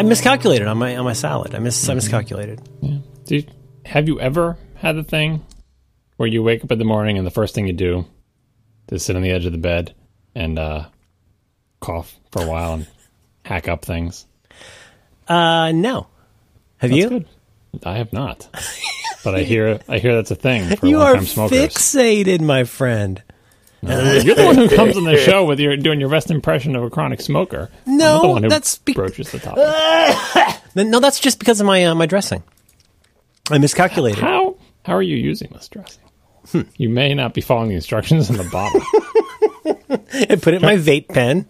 I miscalculated on my on my salad. I mis I miscalculated. Do you, have you ever had the thing where you wake up in the morning and the first thing you do is sit on the edge of the bed and uh, cough for a while and hack up things? Uh, no. Have That's you? good. I have not, but I hear I hear that's a thing for You are fixated, my friend. You're the one who comes on the show with your doing your best impression of a chronic smoker. No, the one who that's be- broaches the topic. No, that's just because of my uh, my dressing. I miscalculated. How how are you using this dressing? Hmm. You may not be following the instructions in the bottle. I put it in my vape pen.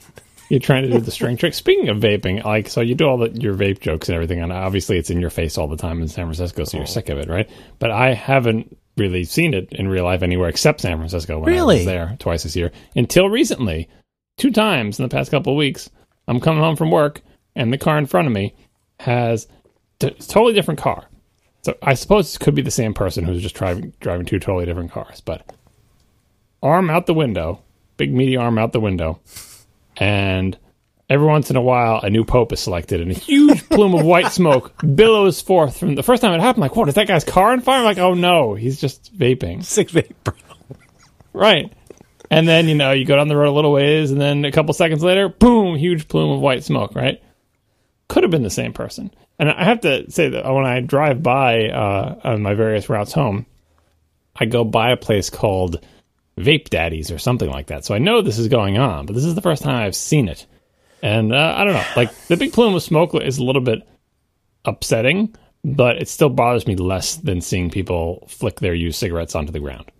You're trying to do the string trick. Speaking of vaping, like so, you do all the, your vape jokes and everything, and obviously it's in your face all the time in San Francisco, so you're sick of it, right? But I haven't really seen it in real life anywhere except San Francisco when I Really? was there twice this year. Until recently, two times in the past couple of weeks, I'm coming home from work, and the car in front of me has t- a totally different car. So I suppose it could be the same person who's just driving driving two totally different cars, but arm out the window, big meaty arm out the window, and every once in a while a new pope is selected and a huge plume of white smoke billows forth from the first time it happened like what is that guy's car on fire? I'm like oh no he's just vaping. Sick vape, bro. right. And then you know you go down the road a little ways and then a couple seconds later boom huge plume of white smoke right? Could have been the same person. And i have to say that when i drive by uh, on my various routes home i go by a place called vape daddies or something like that. So i know this is going on but this is the first time i've seen it and uh, I don't know, like the big plume of smoke is a little bit upsetting, but it still bothers me less than seeing people flick their used cigarettes onto the ground.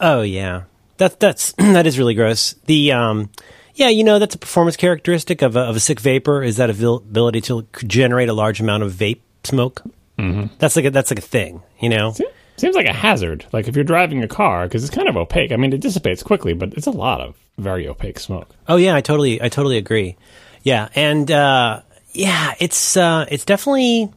Oh yeah, that that's that is really gross. The um, yeah, you know that's a performance characteristic of a, of a sick vapor is that abil- ability to generate a large amount of vape smoke. Mm-hmm. That's like a, that's like a thing, you know. Seems like a hazard. Like if you're driving a car, because it's kind of opaque. I mean, it dissipates quickly, but it's a lot of very opaque smoke. Oh yeah, I totally I totally agree. Yeah, and uh, yeah, it's uh, it's definitely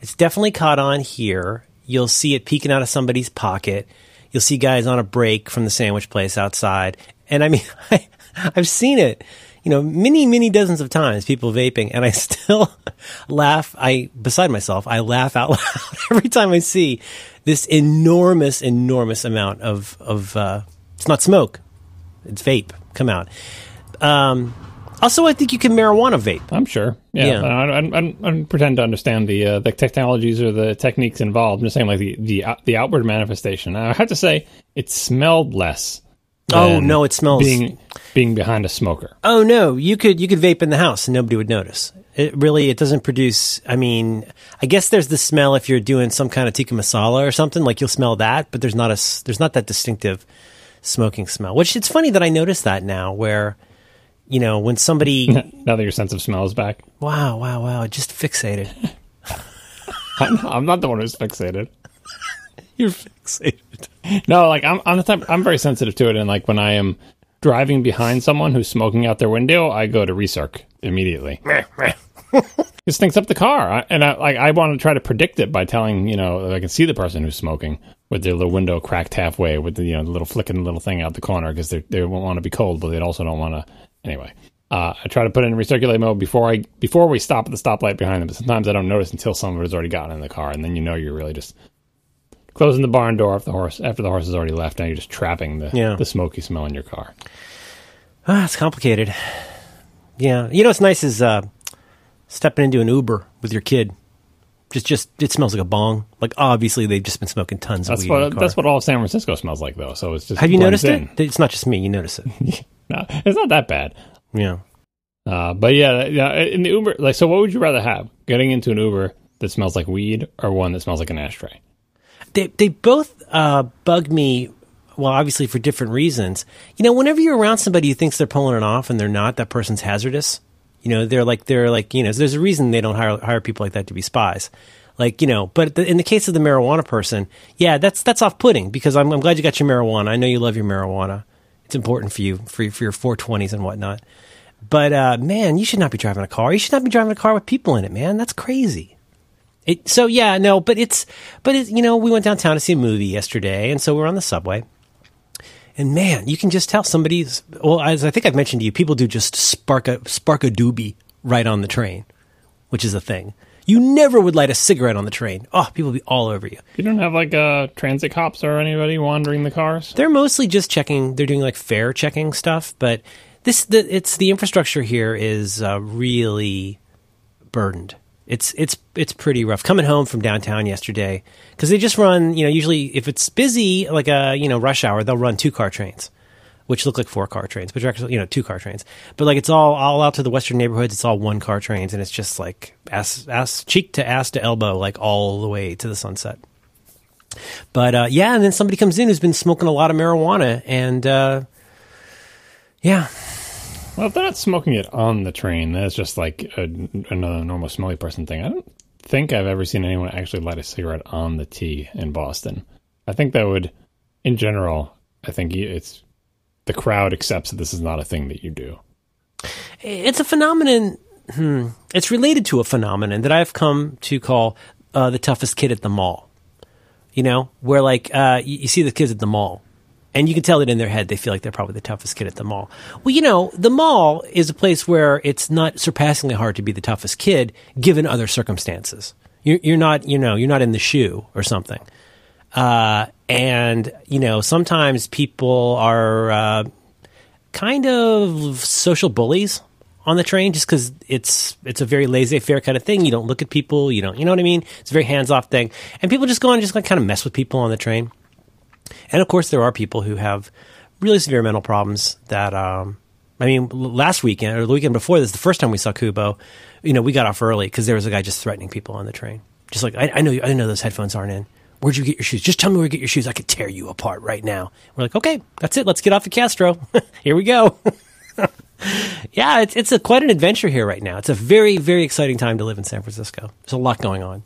it's definitely caught on here. You'll see it peeking out of somebody's pocket. You'll see guys on a break from the sandwich place outside, and I mean, I, I've seen it. You know, many many dozens of times, people vaping, and I still laugh. I beside myself. I laugh out loud every time I see this enormous, enormous amount of of. Uh, it's not smoke it's vape come out. Um, also, I think you can marijuana vape. I'm sure. Yeah, Yeah. I, I, I, I don't pretend to understand the uh, the technologies or the techniques involved. I'm just saying, like the the out- the outward manifestation. I have to say, it smelled less. Oh, no, it smells- being being behind a smoker. Oh no, you could you could vape in the house and nobody would notice. It really it doesn't produce. I mean, I guess there's the smell if you're doing some kind of tikka masala or something. Like you'll smell that, but there's not a there's not that distinctive smoking smell. Which it's funny that I notice that now, where you know when somebody now that your sense of smell is back, wow wow wow just fixated. I'm, not the one who's fixated. You're fixated. No, like I'm, I'm the type. I'm very sensitive to it, and like when I am driving behind someone who's smoking out their window, I go to recirc immediately. it stinks up the car, and I like I want to try to predict it by telling you know I can see the person who's smoking with their little window cracked halfway with the you know the little flicking little thing out the corner because they they won't want to be cold, but they also don't want to anyway. Uh, I try to put it in recirculate mode before I before we stop at the stoplight behind them. But sometimes I don't notice until someone has already gotten in the car, and then you know you're really just closing the barn door after the horse after the horse has already left. Now you're just trapping the Yeah. the smoky smell in your car. Ah, it's complicated. Yeah, you know what's nice is uh, stepping into an Uber with your kid. Just, just it smells like a bong. Like obviously they've just been smoking tons That's of weed. in what that's what all of San Francisco smells like, though. So it's just Have you noticed in. it? It's not just me. You notice it. No, it's not that bad. Yeah. Uh, but yeah, yeah, in the Uber, like, so what would you rather have? Getting into an Uber that smells like weed, or one that smells like an ashtray? They they both uh, bug me. Well, obviously for different reasons. You know, whenever you're around somebody who thinks they're pulling it off and they're not, that person's hazardous. You know, they're like they're like you know. There's a reason they don't hire hire people like that to be spies. Like you know, but the, in the case of the marijuana person, yeah, that's that's off putting because I'm I'm glad you got your marijuana. I know you love your marijuana. It's important for you for for your 420s and whatnot. But uh, man, you should not be driving a car. You should not be driving a car with people in it, man. That's crazy. It, so yeah, no, but it's but it, you know we went downtown to see a movie yesterday, and so we're on the subway, and man, you can just tell somebody's. Well, as I think I've mentioned to you, people do just spark a spark a doobie right on the train. which is a thing. You never would light a cigarette on the train. Oh, people would be all over you. You don't have like uh, transit cops or anybody wandering the cars. They're mostly just checking. They're doing like fare checking stuff, but this the, it's the infrastructure here is uh, really burdened. It's it's it's pretty rough. Coming home from downtown yesterday because they just run. You know, usually if it's busy, like a you know rush hour, they'll run two car trains which look like four car trains, but are actually you know two car trains. But like it's all all out to the western neighborhoods. It's all one car trains, and it's just like ass ass cheek to ass to elbow, like all the way to the sunset. But uh, yeah, and then somebody comes in who's been smoking a lot of marijuana, and uh, yeah. Well, if they're not smoking it on the train, that's just like a, another normal smelly person thing. I don't think I've ever seen anyone actually light a cigarette on the T in Boston. I think that would, in general, I think it's the crowd accepts that this is not a thing that you do. It's a phenomenon. Hmm, it's related to a phenomenon that I've come to call uh, the toughest kid at the mall. You know, where like uh, you, you see the kids at the mall, and you can tell it in their head they feel like they're probably the toughest kid at the mall. Well, you know, the mall is a place where it's not surpassingly hard to be the toughest kid given other circumstances. You're, you're not, you know, you're not in the shoe or something. Uh, and, you know, sometimes people are uh, kind of social bullies on the train just because it's it's a very laissez-faire kind of thing. You don't look at people. You don't, you know what I mean? It's a very hands-off thing, and people just go on and just like kind of mess with people on the train. And of course, there are people who have really severe mental problems. That um, I mean, last weekend or the weekend before this, the first time we saw Kubo, you know, we got off early because there was a guy just threatening people on the train. Just like I, I know, I know those headphones aren't in. Where'd you get your shoes? Just tell me where you get your shoes. I could tear you apart right now. We're like, okay, that's it. Let's get off the Castro. here we go. yeah, it's it's a, quite an adventure here right now. It's a very very exciting time to live in San Francisco. There's a lot going on.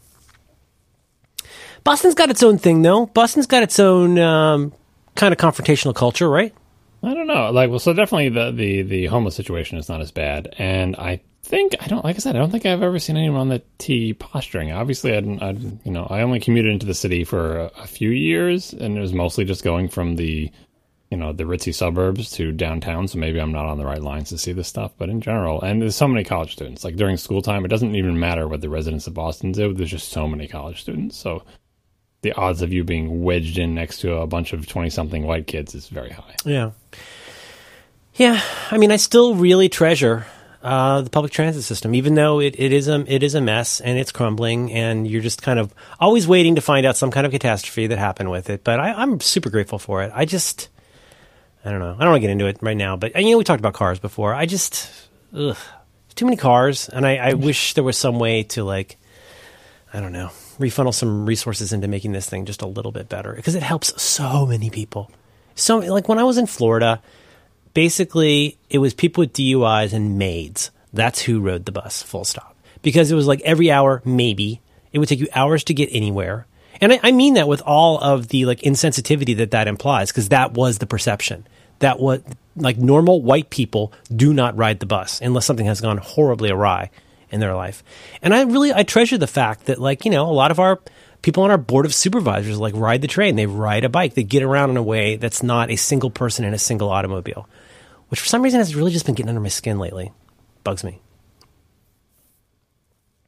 Boston's got its own thing though. Boston's got its own um, kind of confrontational culture, right? I don't know. Like, well, so definitely the the the homeless situation is not as bad, and I think I don't like I said I don't think I've ever seen anyone on the T posturing. Obviously, I, I you know I only commuted into the city for a, a, few years, and it was mostly just going from the you know the ritzy suburbs to downtown. So maybe I'm not on the right lines to see this stuff, but in general, and there's so many college students. Like during school time, it doesn't even matter what the residents of Boston do. There's just so many college students, so the odds of you being wedged in next to a bunch of twenty something white kids is very high. Yeah. Yeah, I mean, I still really treasure uh, the public transit system, even though it, it is a it is a mess and it's crumbling, and you're just kind of always waiting to find out some kind of catastrophe that happened with it. But I, am super grateful for it. I just I don't know. I don't want to get into it right now, but you know we talked about cars before. I just ugh, too many cars, and I, I wish there was some way to like I don't know refunnel some resources into making this thing just a little bit better because it helps so many people. So like when I was in Florida basically it was people with DUIs and maids. That's who rode the bus, full stop. Because it was like every hour, maybe. It would take you hours to get anywhere. And I, I mean that with all of the like insensitivity that that implies, because that was the perception. That was like normal white people do not ride the bus unless something has gone horribly awry in their life. And I really I treasure the fact that like, you know, a lot of our people on our board of supervisors like ride the train, they ride a bike, they get around in a way that's not a single person in a single automobile which for some reason has really just been getting under my skin lately. Bugs me.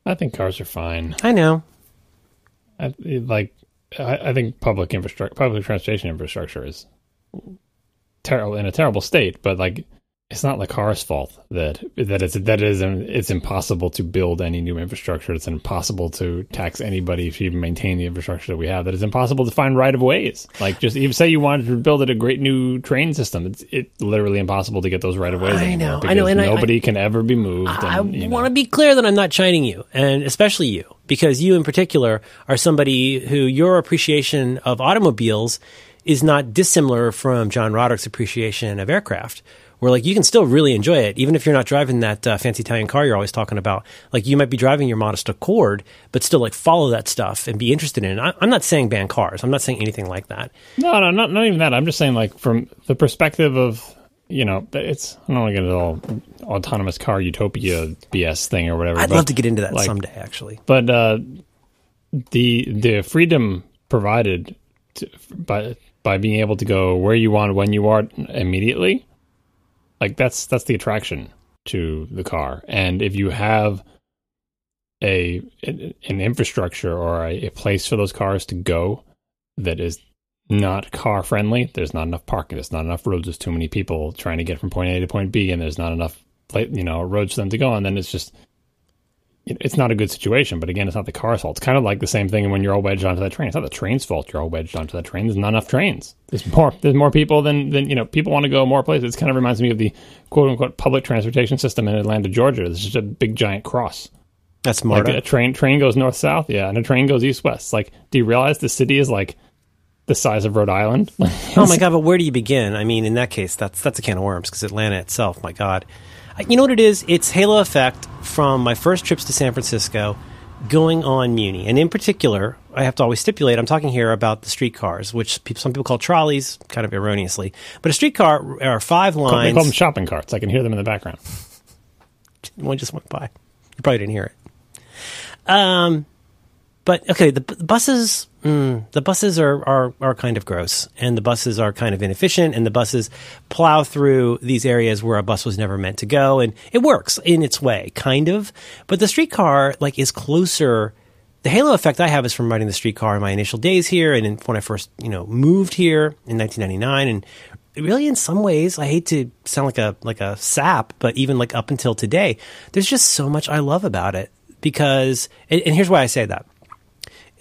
I think cars are fine. I know. I, like, I, I think public infrastructure, public transportation infrastructure is terrible in a terrible state. But like, it's not the car's fault that that it's that is um, it's impossible to build any new infrastructure. It's impossible to tax anybody if you maintain the infrastructure that we have. That it's impossible to find right of ways. Like just even say you wanted to build a great new train system, it's it's literally impossible to get those right of ways. I know, I know, and nobody I, can ever be moved. I, and, I want to be clear that I'm not chiding you, and especially you, because you in particular are somebody who your appreciation of automobiles is not dissimilar from John Roderick's appreciation of aircraft where like you can still really enjoy it, even if you're not driving that uh, fancy Italian car you're always talking about. Like you might be driving your modest Accord, but still like follow that stuff and be interested in it. I, am not saying ban cars. I'm not saying anything like that. No, no, not not even that. I'm just saying like from the perspective of you know, it's I don't want to get into all autonomous car utopia BS thing or whatever. I'd but, love to get into that like, someday, actually. But uh, the the freedom provided to, by by being able to go where you want when you want immediately like that's that's the attraction to the car. And if you have a an infrastructure or a, a place for those cars to go that is not car friendly. There's not enough parking. There's not enough roads. There's too many people trying to get from point A to point B, and there's not enough, you know, roads for them to go on. Then it's just it's not a good situation. But again, it's not the car's fault. It's kind of like the same thing when you're all wedged onto that train. It's not the train's fault. You're all wedged onto that train. There's not enough trains. There's more. There's more people than than you know. People want to go more places. It kind of reminds me of the quote unquote public transportation system in Atlanta, Georgia. It's just a big giant cross. That's smart. Like a train train goes north south, yeah, and a train goes east west. Like, do you realize the city is like the size of Rhode Island? oh my god! But where do you begin? I mean, in that case, that's that's a can of worms because Atlanta itself, my god. You know what it is? It's halo effect from my first trips to San Francisco going on Muni. And in particular, I have to always stipulate, I'm talking here about the streetcars, which people, some people call trolleys, kind of erroneously. But a streetcar are five lines. They call them shopping carts. I can hear them in the background. One just went by. You probably didn't hear it. Um, but okay, the, the buses, mm, the buses are, are are kind of gross, and the buses are kind of inefficient, and the buses plow through these areas where a bus was never meant to go, and it works in its way, kind of. But the streetcar like is closer. The halo effect I have is from riding the streetcar in my initial days here, and in, when I first you know moved here in 1999, and really in some ways i hate to sound like a like a sap but even like up until today there's just so much i love about it because and, and here's why i say that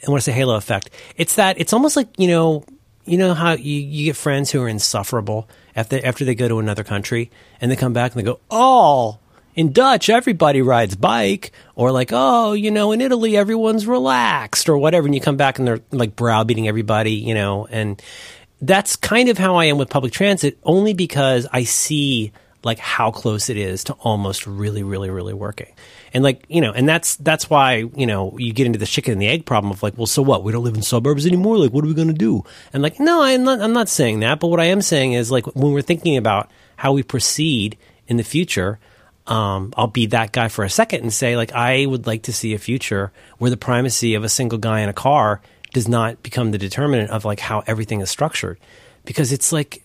and when I say halo effect, it's that it's almost like you know, you know how you, you get friends who are insufferable after after they go to another country and they come back and they go, oh, in Dutch everybody rides bike, or like, oh, you know, in Italy everyone's relaxed or whatever, and you come back and they're like browbeating everybody, you know, and that's kind of how I am with public transit, only because I see like how close it is to almost really, really, really working. And like, you know, and that's that's why, you know, you get into the chicken and the egg problem of like, well, so what? We don't live in suburbs anymore. Like, what are we going to do? And like, no, I'm not I'm not saying that, but what I am saying is like when we're thinking about how we proceed in the future, um, I'll be that guy for a second and say like I would like to see a future where the primacy of a single guy in a car does not become the determinant of like how everything is structured because it's like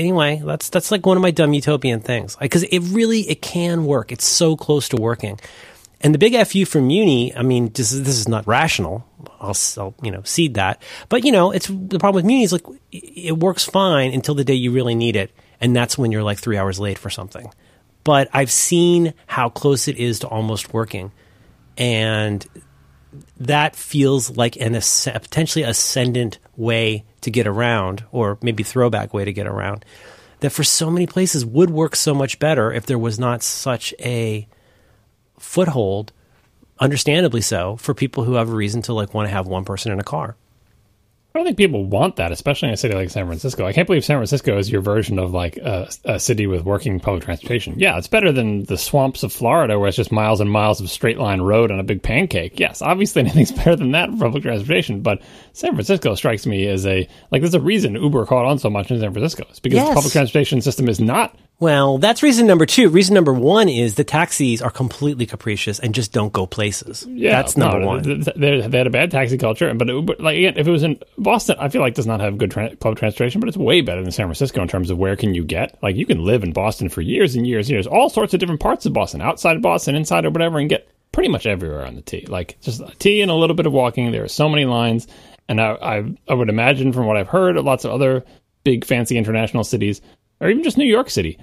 anyway, that's that's like one of my dumb utopian things because it really it can work. It's so close to working. And the big fu from Muni, I mean, this is, this is not rational. I'll, I'll, you know cede that, but you know, it's the problem with Muni is like it works fine until the day you really need it, and that's when you're like three hours late for something. But I've seen how close it is to almost working, and that feels like an potentially ascendant way to get around, or maybe throwback way to get around, that for so many places would work so much better if there was not such a foothold, understandably so, for people who have a reason to like want to have one person in a car. I don't think people want that, especially in a city like San Francisco. I can't believe San Francisco is your version of like a, a, city with working public transportation. Yeah, it's better than the swamps of Florida where it's just miles and miles of straight line road and a big pancake. Yes, obviously anything's better than that for public transportation, but San Francisco strikes me as a like there's a reason Uber caught on so much in San Francisco. It's because yes. the public transportation system is not well, that's reason number two. Reason number one is the taxis are completely capricious and just don't go places. Yeah, that's number no, one. They, they had a bad taxi culture, but, it, but like again, if it was in Boston, I feel like does not have good tra- public transportation, but it's way better than San Francisco in terms of where can you get. Like you can live in Boston for years and years and years, all sorts of different parts of Boston, outside of Boston, inside or whatever, and get pretty much everywhere on the T. Like just a T and a little bit of walking. There are so many lines, and I, I, I would imagine from what I've heard, lots of other big fancy international cities, or even just New York City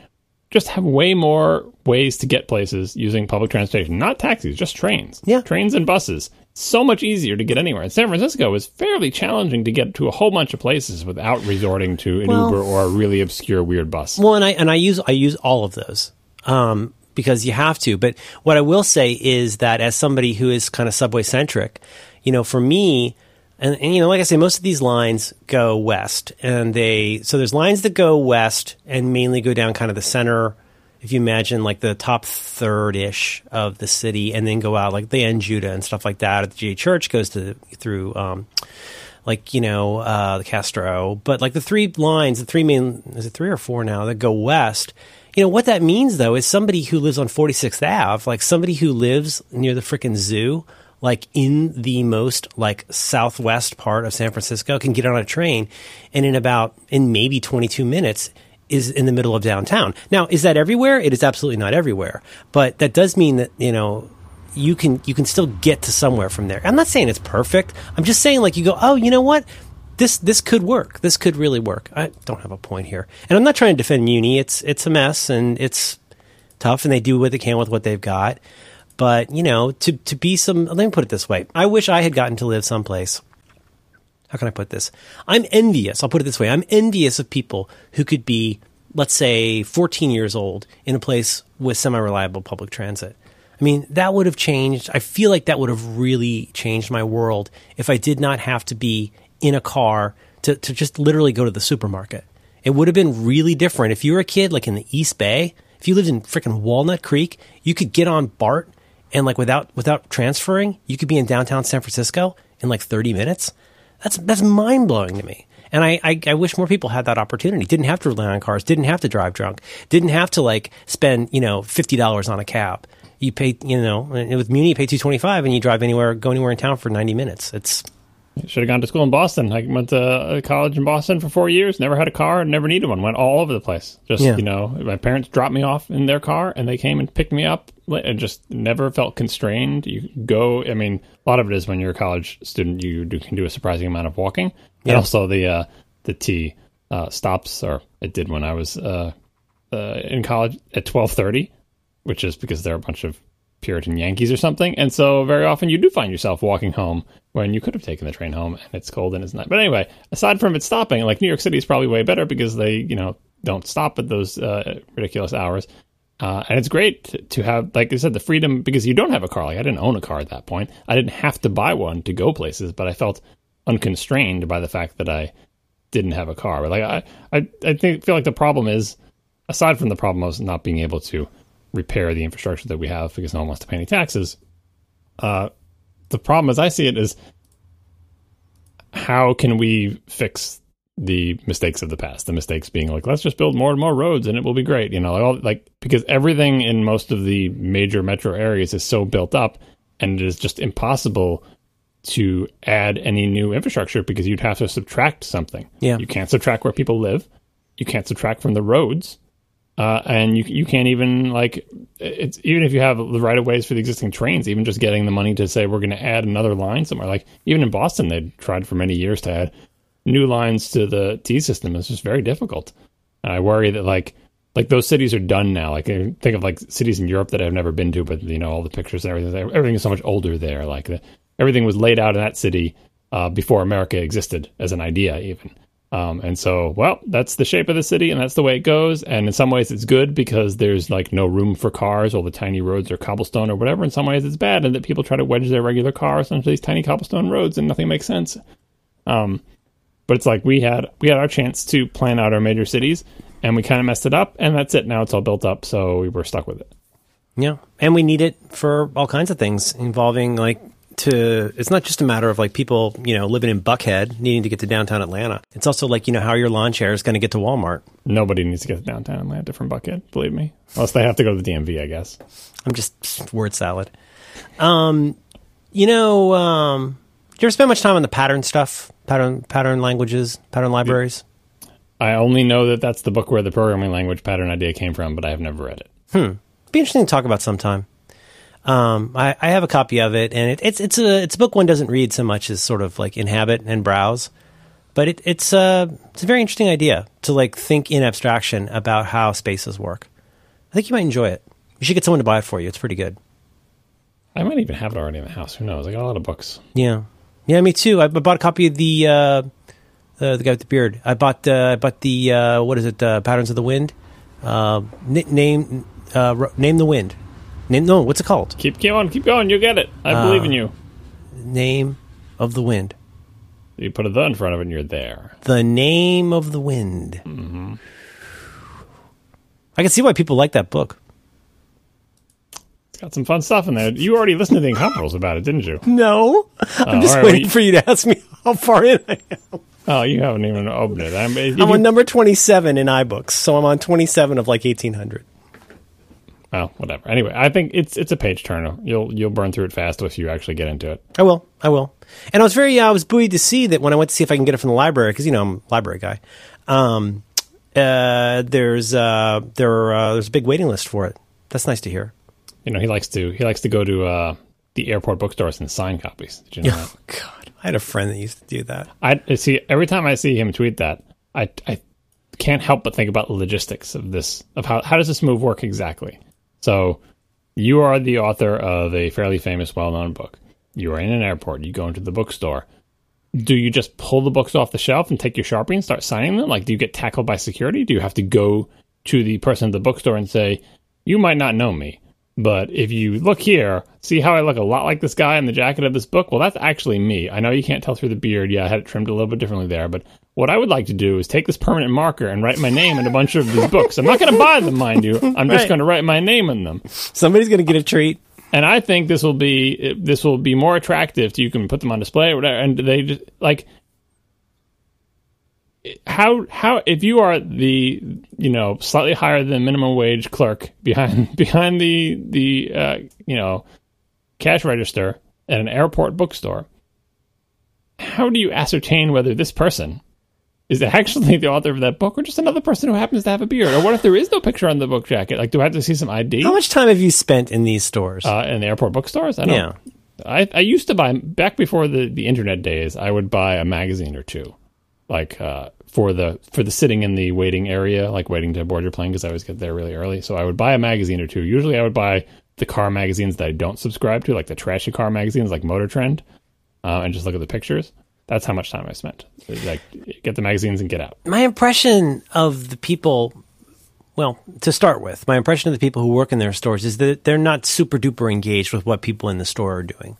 just have way more ways to get places using public transportation, not taxis, just trains. Yeah. Trains and buses. So much easier to get anywhere. In San Francisco is fairly challenging to get to a whole bunch of places without resorting to an well, Uber or a really obscure weird bus. Well, and I and I use I use all of those. Um, because you have to. But what I will say is that as somebody who is kind of subway centric, you know, for me, and, and, you know, like I say, most of these lines go west, and they so there's lines that go west and mainly go down kind of the center. If you imagine like the top third ish of the city, and then go out like the N Judah and stuff like that. At the J Church goes to through. Um, like you know uh, the Castro, but like the three lines, the three main is it three or four now that go west. You know what that means though is somebody who lives on 46th Ave, like somebody who lives near the freaking zoo, like in the most like southwest part of San Francisco can get on a train and in about in maybe 22 minutes is in the middle of downtown. Now, is that everywhere? It is absolutely not everywhere. But that does mean that, you know, you can you can still get to somewhere from there. I'm not saying it's perfect. I'm just saying like you go, oh, you know what? This this could work. This could really work. I don't have a point here, and I'm not trying to defend Muni. It's it's a mess and it's tough, and they do what they can with what they've got. But you know, to to be some, let me put it this way: I wish I had gotten to live someplace. How can I put this? I'm envious. I'll put it this way: I'm envious of people who could be, let's say, 14 years old in a place with semi-reliable public transit. I mean, that would have changed. I feel like that would have really changed my world if I did not have to be in a car to, to just literally go to the supermarket. It would have been really different if you were a kid like in the East Bay. If you lived in freaking Walnut Creek, you could get on BART and like without without transferring, you could be in downtown San Francisco in like 30 minutes. That's that's mind blowing to me. And I, I, I, wish more people had that opportunity. Didn't have to rely on cars. Didn't have to drive drunk. Didn't have to like spend you know fifty dollars on a cab. You pay you know with Muni you pay two twenty five and you drive anywhere go anywhere in town for ninety minutes. It's should have gone to school in Boston. I went to uh, college in Boston for four years. Never had a car. Never needed one. Went all over the place. Just yeah. you know, my parents dropped me off in their car, and they came and picked me up. And just never felt constrained. You go. I mean, a lot of it is when you're a college student, you do, can do a surprising amount of walking. Yeah. And also the uh, the T uh, stops, or it did when I was uh, uh, in college at twelve thirty, which is because there are a bunch of Puritan Yankees or something. And so very often you do find yourself walking home when you could have taken the train home and it's cold and it's not. But anyway, aside from it stopping, like New York City is probably way better because they, you know, don't stop at those uh, ridiculous hours. Uh, and it's great to, to, have, like I said, the freedom because you don't have a car. Like I didn't own a car at that point. I didn't have to buy one to go places, but I felt unconstrained by the fact that I didn't have a car. But like I, I, I think feel like the problem is, aside from the problem of not being able to repair the infrastructure that we have because no one wants to pay any taxes. Uh, the problem, as I see it, is how can we fix the mistakes of the past? The mistakes being like, let's just build more and more roads and it will be great. You know, like, all, like because everything in most of the major metro areas is so built up, and it is just impossible to add any new infrastructure because you'd have to subtract something. Yeah, you can't subtract where people live. You can't subtract from the roads uh, and you you can't even like it's even if you have the right of ways for the existing trains, even just getting the money to say we're going to add another line somewhere. Like even in Boston, they tried for many years to add new lines to the T system. It's just very difficult. And I worry that like like those cities are done now. Like I think of like cities in Europe that I've never been to, but you know all the pictures and everything. Everything is so much older there. Like the, everything was laid out in that city uh, before America existed as an idea, even. Um, and so, well, that's the shape of the city, and that's the way it goes. And in some ways, it's good because there's like no room for cars. All the tiny roads are cobblestone or whatever. In some ways, it's bad, and that people try to wedge their regular cars onto these tiny cobblestone roads, and nothing makes sense. Um, but it's like we had we had our chance to plan out our major cities, and we kind of messed it up, and that's it. Now it's all built up, so we were stuck with it. Yeah, and we need it for all kinds of things involving like to it's not just a matter of like people you know living in buckhead needing to get to downtown atlanta. It's also like you know how your lawn chair is going to get to walmart. Nobody needs to get to downtown atlanta from buckhead believe me. Unless they have to go to the dmv i guess. I'm just word salad. Um you know um do you ever spend much time on the pattern stuff? Pattern pattern languages? Pattern libraries? I only know that that's the book where the programming language pattern idea came from but i have never read it. Hmm. Be interesting to talk about sometime um, I, I, have a copy of it, and it, it's it's a it's a book one doesn't read so much as sort of like inhabit and browse, but it, it's a uh, it's a very interesting idea to like think in abstraction about how spaces work. I think you might enjoy it. You should get someone to buy it for you. It's pretty good. I might even have it already in the house. Who knows? I got a lot of books. Yeah, yeah, me too. I bought a copy of the uh, uh, the guy with the beard. I bought uh, I bought the uh, what is it? Uh, Patterns of the Wind. Uh, name uh, name the wind. Name, no, what's it called? Keep going, keep going. You get it. I uh, believe in you. Name of the wind. You put a the in front of it, and you're there. The name of the wind. Mm-hmm. I can see why people like that book. It's got some fun stuff in there. You already listened to the Incomparables about it, didn't you? No, I'm uh, just right, waiting well, you, for you to ask me how far in I am. Oh, you haven't even opened it. I'm, I'm on number 27 in iBooks, so I'm on 27 of like 1800. Well, whatever. Anyway, I think it's it's a page turner. You'll you'll burn through it fast if you actually get into it. I will. I will. And I was very uh, I was buoyed to see that when I went to see if I can get it from the library because you know I'm a library guy. Um, uh, there's uh, there uh, there's a big waiting list for it. That's nice to hear. You know, he likes to he likes to go to uh, the airport bookstores and sign copies. Did you know that? Oh God, I had a friend that used to do that. I I see every time I see him tweet that, I I can't help but think about the logistics of this of how how does this move work exactly. So you are the author of a fairly famous, well-known book. You are in an airport. You go into the bookstore. Do you just pull the books off the shelf and take your sharpie and start signing them? Like, do you get tackled by security? Do you have to go to the person at the bookstore and say, "You might not know me, but if you look here, see how I look a lot like this guy in the jacket of this book? Well, that's actually me. I know you can't tell through the beard. Yeah, I had it trimmed a little bit differently there, but what I would like to do is take this permanent marker and write my name in a bunch of these books. I'm not going to buy them, mind you. I'm just Right. going to write my name in them. Somebody's going to get a treat. And I think this will be this will be more attractive to you can put them on display or whatever. And they just like how how if you are the you know slightly higher than minimum wage clerk behind behind the the uh, you know cash register at an airport bookstore, how do you ascertain whether this person is it actually the author of that book or just another person who happens to have a beard? Or what if there is no picture on the book jacket? Like, do I have to see some ID? How much time have you spent in these stores? uh, in the airport bookstores. I don't. Yeah. I, I used to buy back before the, the internet days. I would buy a magazine or two, like uh, for the for the sitting in the waiting area, like waiting to board your plane because I always get there really early. So I would buy a magazine or two. Usually, I would buy the car magazines that I don't subscribe to, like the trashy car magazines, like Motor Trend, uh, and just look at the pictures. That's how much time I spent. Like, get the magazines and get out. my impression of the people well to start with my impression of the people who work in their stores is that they're not super duper engaged with what people in the store are doing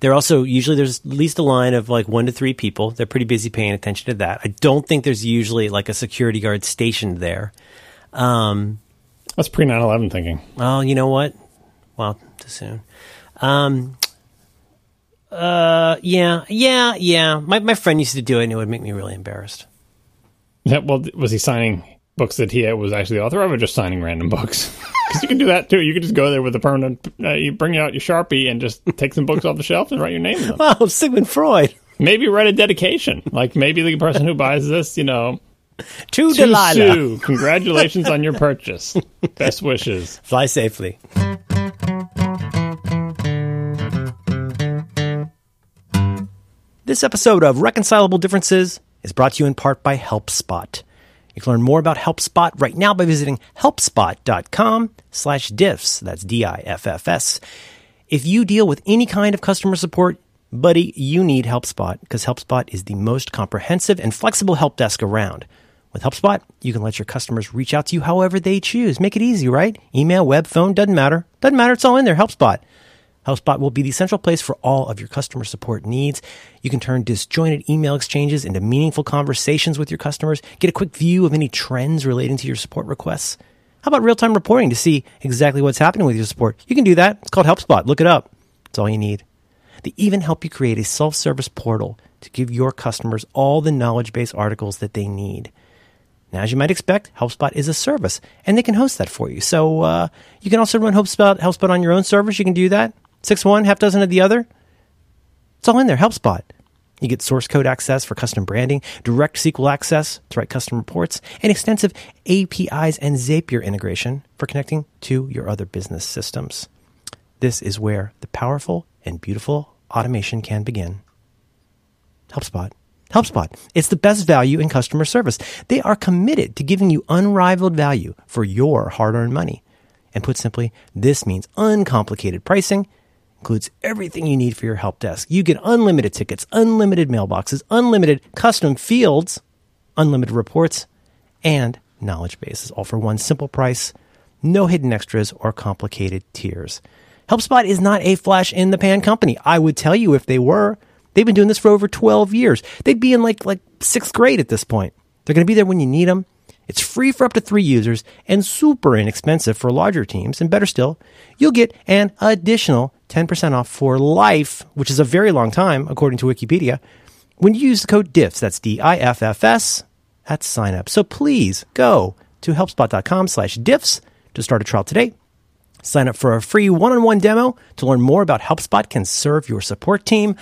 they're also usually there's at least a line of like one to three people they're pretty busy paying attention to that i don't think there's usually like a security guard stationed there um, That's pre 9/11 thinking. well you know what well too soon um, uh, yeah yeah yeah my, my friend used to do it and it would make me really embarrassed Yeah, well, was he signing books that he was actually the author of, or just signing random books? Because you can do that too. You can just go there with a permanent. Uh, you bring out your sharpie and just take some books off the shelf and write your name in them. wow sigmund freud Maybe write a dedication. Like maybe the person who buys this, you know, to to delilah Sue, congratulations on your purchase. Best wishes. Fly safely. This episode of Reconcilable Differences is brought to you in part by HelpSpot. You can learn more about HelpSpot right now by visiting helpspot.com slash diffs. That's D-I-F-F-S. If you deal with any kind of customer support, buddy, you need HelpSpot because HelpSpot is the most comprehensive and flexible help desk around. With HelpSpot, you can let your customers reach out to you however they choose. Make it easy, right? Email, web, phone, doesn't matter. Doesn't matter. It's all in there. HelpSpot. HelpSpot will be the central place for all of your customer support needs. You can turn disjointed email exchanges into meaningful conversations with your customers. Get a quick view of any trends relating to your support requests. How about real time reporting to see exactly what's happening with your support? You can do that. It's called HelpSpot. Look it up. It's all you need. They even help you create a self service portal to give your customers all the knowledge base articles that they need. Now, as you might expect, HelpSpot is a service, and they can host that for you. So uh, you can also run HelpSpot on your own servers. You can do that. Six one, half dozen of the other. It's all in there. HelpSpot. You get source code access for custom branding, direct SQL access to write custom reports, and extensive APIs and Zapier integration for connecting to your other business systems. This is where the powerful and beautiful automation can begin. HelpSpot. HelpSpot. It's the best value in customer service. They are committed to giving you unrivaled value for your hard earned money. And put simply, this means uncomplicated pricing, includes everything you need for your help desk. You get unlimited tickets, unlimited mailboxes, unlimited custom fields, unlimited reports, and knowledge bases, all for one simple price. No hidden extras or complicated tiers. HelpSpot is not a flash in the pan company. I would tell you if they were. They've been doing this for over 12 years. They'd be in like like 6th grade at this point. They're going to be there when you need them. It's free for up to 3 users and super inexpensive for larger teams and better still, you'll get an additional 10% off for life, which is a very long time according to Wikipedia, when you use the code DIFFS, that's D I F F S, at sign up. So please go to helpspot.com slash diffs to start a trial today. Sign up for a free one-on-one demo to learn more about HelpSpot can serve your support team.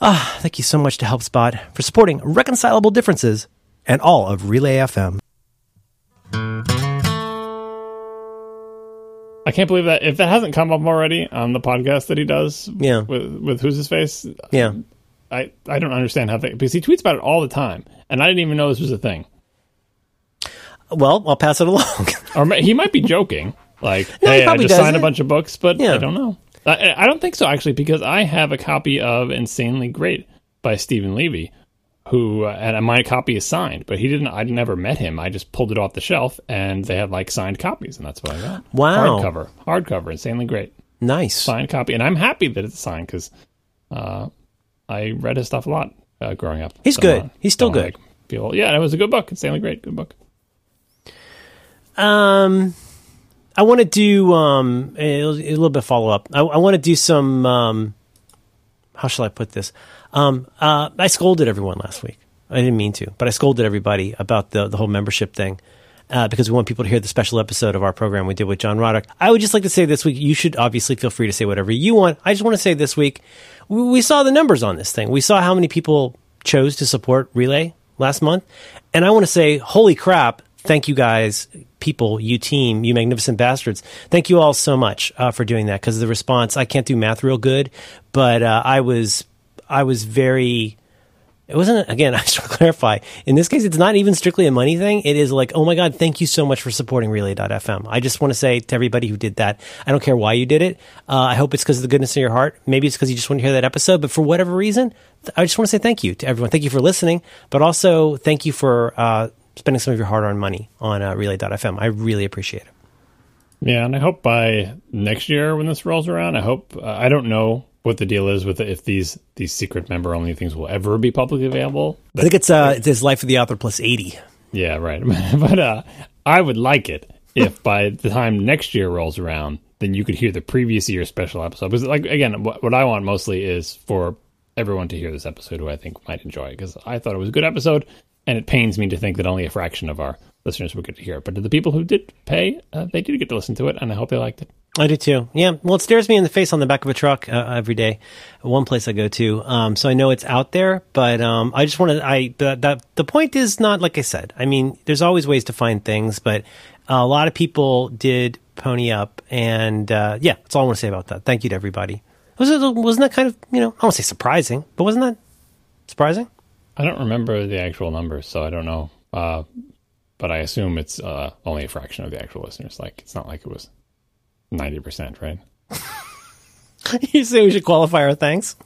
Ah, thank you so much to HelpSpot for supporting reconcilable differences and all of Relay FM. I can't believe that if that hasn't come up already on the podcast that he does. Yeah. With with who's his face. Yeah. I I don't understand how they because he tweets about it all the time, and I didn't even know this was a thing. Well, I'll pass it along. Or he might be joking, like, No, he "Hey, I just signed a bunch of books," but Yeah. I don't know. I, I don't think so actually, because I have a copy of Insanely Great by Steven Levy, who uh, and my copy is signed, but he didn't. I never met him. I just pulled it off the shelf, and they had like signed copies, and that's what I got. Wow. hardcover, hardcover, Insanely Great, nice. signed copy, and I'm happy that it's signed because uh, I read his stuff a lot uh, growing up. He's So, good. uh, He's still good. feel yeah, it was a good book. Insanely Great, good book. Um, I want to do um a, a little bit follow up. I, I want to do some um. How shall I put this? Um, uh, I scolded everyone last week. I didn't mean to, but I scolded everybody about the the whole membership thing. Uh, because we want people to hear the special episode of our program we did with John Roderick. I would just like to say this week, you should obviously feel free to say whatever you want. I just want to say this week, we, we saw the numbers on this thing. We saw how many people chose to support Relay last month. And I want to say, holy crap, thank you guys, people, you team, you magnificent bastards. Thank you all so much uh, for doing that because the response, I can't do math real good, but uh, I was, I was very, it wasn't again i just want to clarify. In this case it's not even strictly a money thing. It is like oh my god thank you so much for supporting relay.fm i just want to say to everybody who did that i don't care why you did it. Uh, i hope it's because of the goodness of your heart. Maybe it's because you just want to hear that episode but for whatever reason i just want to say thank you to everyone. Thank you for listening but also thank you for uh, spending some of your hard-earned money on uh, relay.fm i really appreciate it Yeah, and I hope by next year when this rolls around, I hope uh, I don't know what the deal is with the, if these these secret member only things will ever be publicly available. i think it's uh it says life of the author plus 80 Yeah, right. but uh, I would like it if by the time next year rolls around, then you could hear the previous year's special episode. Because, like, again, what, what I want mostly is for everyone to hear this episode who I think might enjoy it. Because I thought it was a good episode, and it pains me to think that only a fraction of our listeners would get to hear it. But to the people who did pay, uh, they did get to listen to it, and I hope they liked it. I do too. Yeah. Well, it stares me in the face on the back of a truck uh, every day. One place I go to. Um, so I know it's out there, but um, I just want to. I that the point is not like I said. I mean, there's always ways to find things, but a lot of people did pony up, and uh, yeah, that's all I want to say about that. Thank you to everybody. Was it, wasn't that kind of you know I don't say surprising, but wasn't that surprising? I don't remember the actual numbers, so I don't know. Uh, but I assume it's uh, only a fraction of the actual listeners. Like, it's not like it was 90%, right? you say we should qualify our thanks.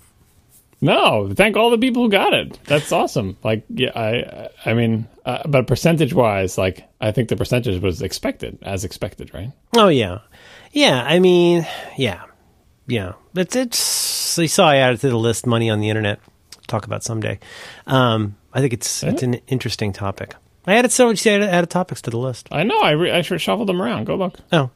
No, thank all the people who got it. That's awesome. Like, yeah, I, I mean, uh, but percentage wise, like, I think the percentage was expected, as expected, right? Oh yeah, yeah. I mean, yeah, yeah. It's it's. You saw I added to the list money on the internet. Talk about someday. Um, I think it's it's an interesting topic. I added several you added, added topics to the list. I know. I re- I shuffled them around. Go look. Oh,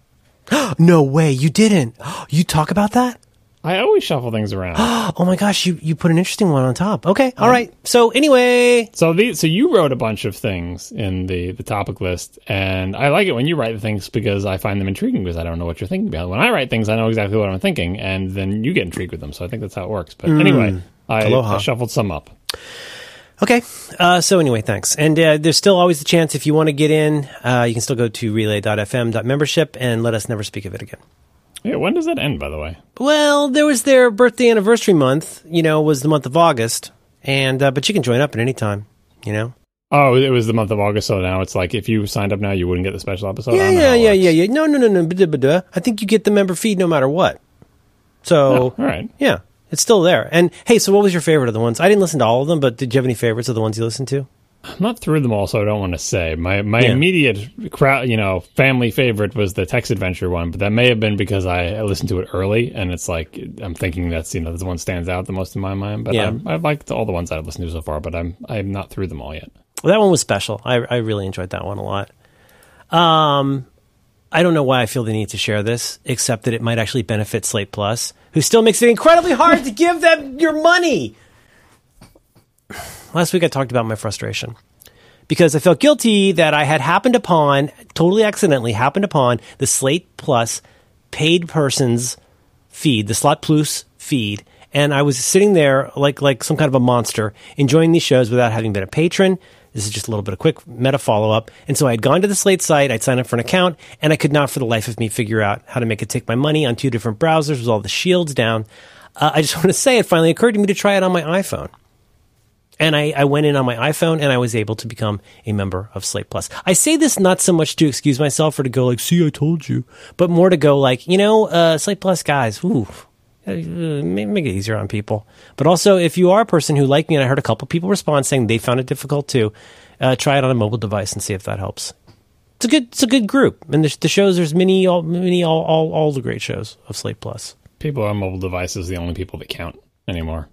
no way! You didn't. You talk about that? I always shuffle things around. Oh my gosh! You you put an interesting one on top. Okay, all right. So anyway, so the so you wrote a bunch of things in the the topic list, and I like it when you write things because I find them intriguing because I don't know what you're thinking about. When I write things, I know exactly what I'm thinking, and then you get intrigued with them. So I think that's how it works. But anyway, I, Aloha. I shuffled some up. Okay. Uh, so anyway, thanks. And uh, there's still always the chance if you want to get in, uh, you can still go to relay.fm.membership and let us never speak of it again. Yeah, when does that end? By the way, Well, there was their birthday anniversary month. You know, was the month of August, and uh, but you can join up at any time. You know. oh, it was the month of August, so now it's like if you signed up now, you wouldn't get the special episode. Yeah, yeah, yeah, yeah, yeah. No, no, no, no. I think you get the member feed no matter what. So Oh, all right. yeah, it's still there. And hey, so what was your favorite of the ones? I didn't listen to all of them, but did you have any favorites of the ones you listened to? I'm not through them all, so I don't want to say. My my Yeah. immediate crowd, you know, family favorite was the text adventure one, but that may have been because I, I listened to it early, and it's like I'm thinking that's you know the one stands out the most in my mind. But Yeah. I'm, I've liked all the ones I've listened to so far, but I'm I'm not through them all yet. Well, that one was special. I, I really enjoyed that one a lot. Um, I don't know why I feel the need to share this, except that it might actually benefit Slate Plus, who still makes it incredibly hard to give them your money. Last week I talked about my frustration because I felt guilty that I had happened upon, totally accidentally happened upon the Slate Plus paid persons feed, the Slate Plus feed, and I was sitting there like like some kind of a monster, enjoying these shows without having been a patron, This is just a little bit of quick meta follow up. And so I had gone to the Slate site, I'd signed up for an account, and I could not for the life of me figure out how to make it take my money on two different browsers with all the shields down. Uh, I just want to say it finally occurred to me to try it on my iPhone. And I, I, went in on my iPhone and I was able to become a member of Slate Plus. I say this not so much to excuse myself or to go like, see, I told you, but more to go like, you know, uh, Slate Plus guys, ooh, uh, make it easier on people. But also, if you are a person who, like me, and I heard a couple people respond saying they found it difficult too, uh, try it on a mobile device and see if that helps. It's a good, it's a good group, and the, the shows there's many, all, many, all, all, all the great shows of Slate Plus. People on mobile devices the only people that count anymore,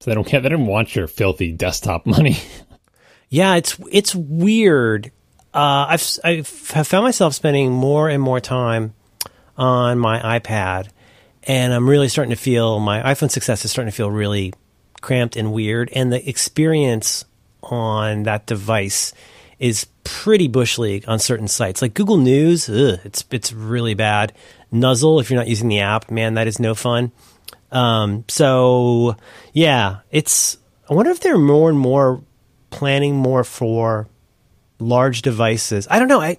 so they don't care. They don't want your filthy desktop money. yeah, it's it's weird. Uh, I've I've found myself spending more and more time on my iPad and I'm really starting to feel my iPhone 6s is starting to feel really cramped and weird, and the experience on that device is pretty bush league on certain sites. Like Google News, ugh, it's it's really bad. Nuzzle, if you're not using the app, man, that is no fun. Um, so yeah, it's. I wonder if they're more and more planning more for large devices. I don't know. I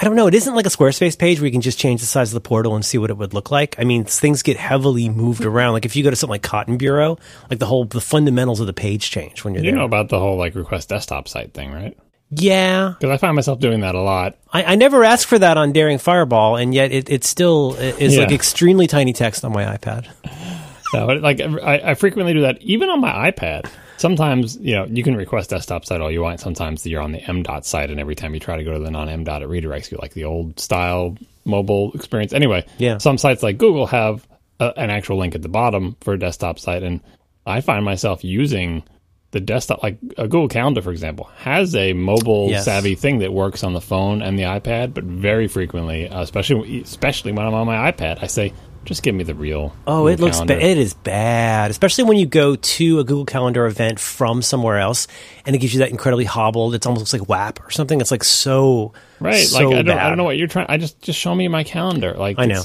I don't know. It isn't like a Squarespace page where you can just change the size of the portal and see what it would look like. I mean, things get heavily moved around. Like if you go to something like Cotton Bureau, like the whole the fundamentals of the page change when you're you there. know about the whole like request desktop site thing, right? Yeah, because I find myself doing that a lot. I, I, never asked for that on Daring Fireball, and yet it, it still is yeah. like extremely tiny text on my iPad. no, like I, I frequently do that, even on my iPad sometimes you know you can request desktop site all you want. Sometimes you're on the M dot site, and every time you try to go to the non M dot, it redirects you like the old style mobile experience. Anyway, yeah. Some sites like Google have a, an actual link at the bottom for a desktop site, and I find myself using the desktop, like a Google Calendar, for example, has a mobile yes. savvy thing that works on the phone and the iPad, but very frequently, uh, especially especially when I'm on my iPad, I say just give me the real. Oh, it looks bad. It is bad, especially when you go to a Google Calendar event from somewhere else, and it gives you that incredibly hobbled. It almost looks like WAP or something. It's like so right. So like I don't, bad. I don't know what you're trying. I just just show me my calendar. Like I know.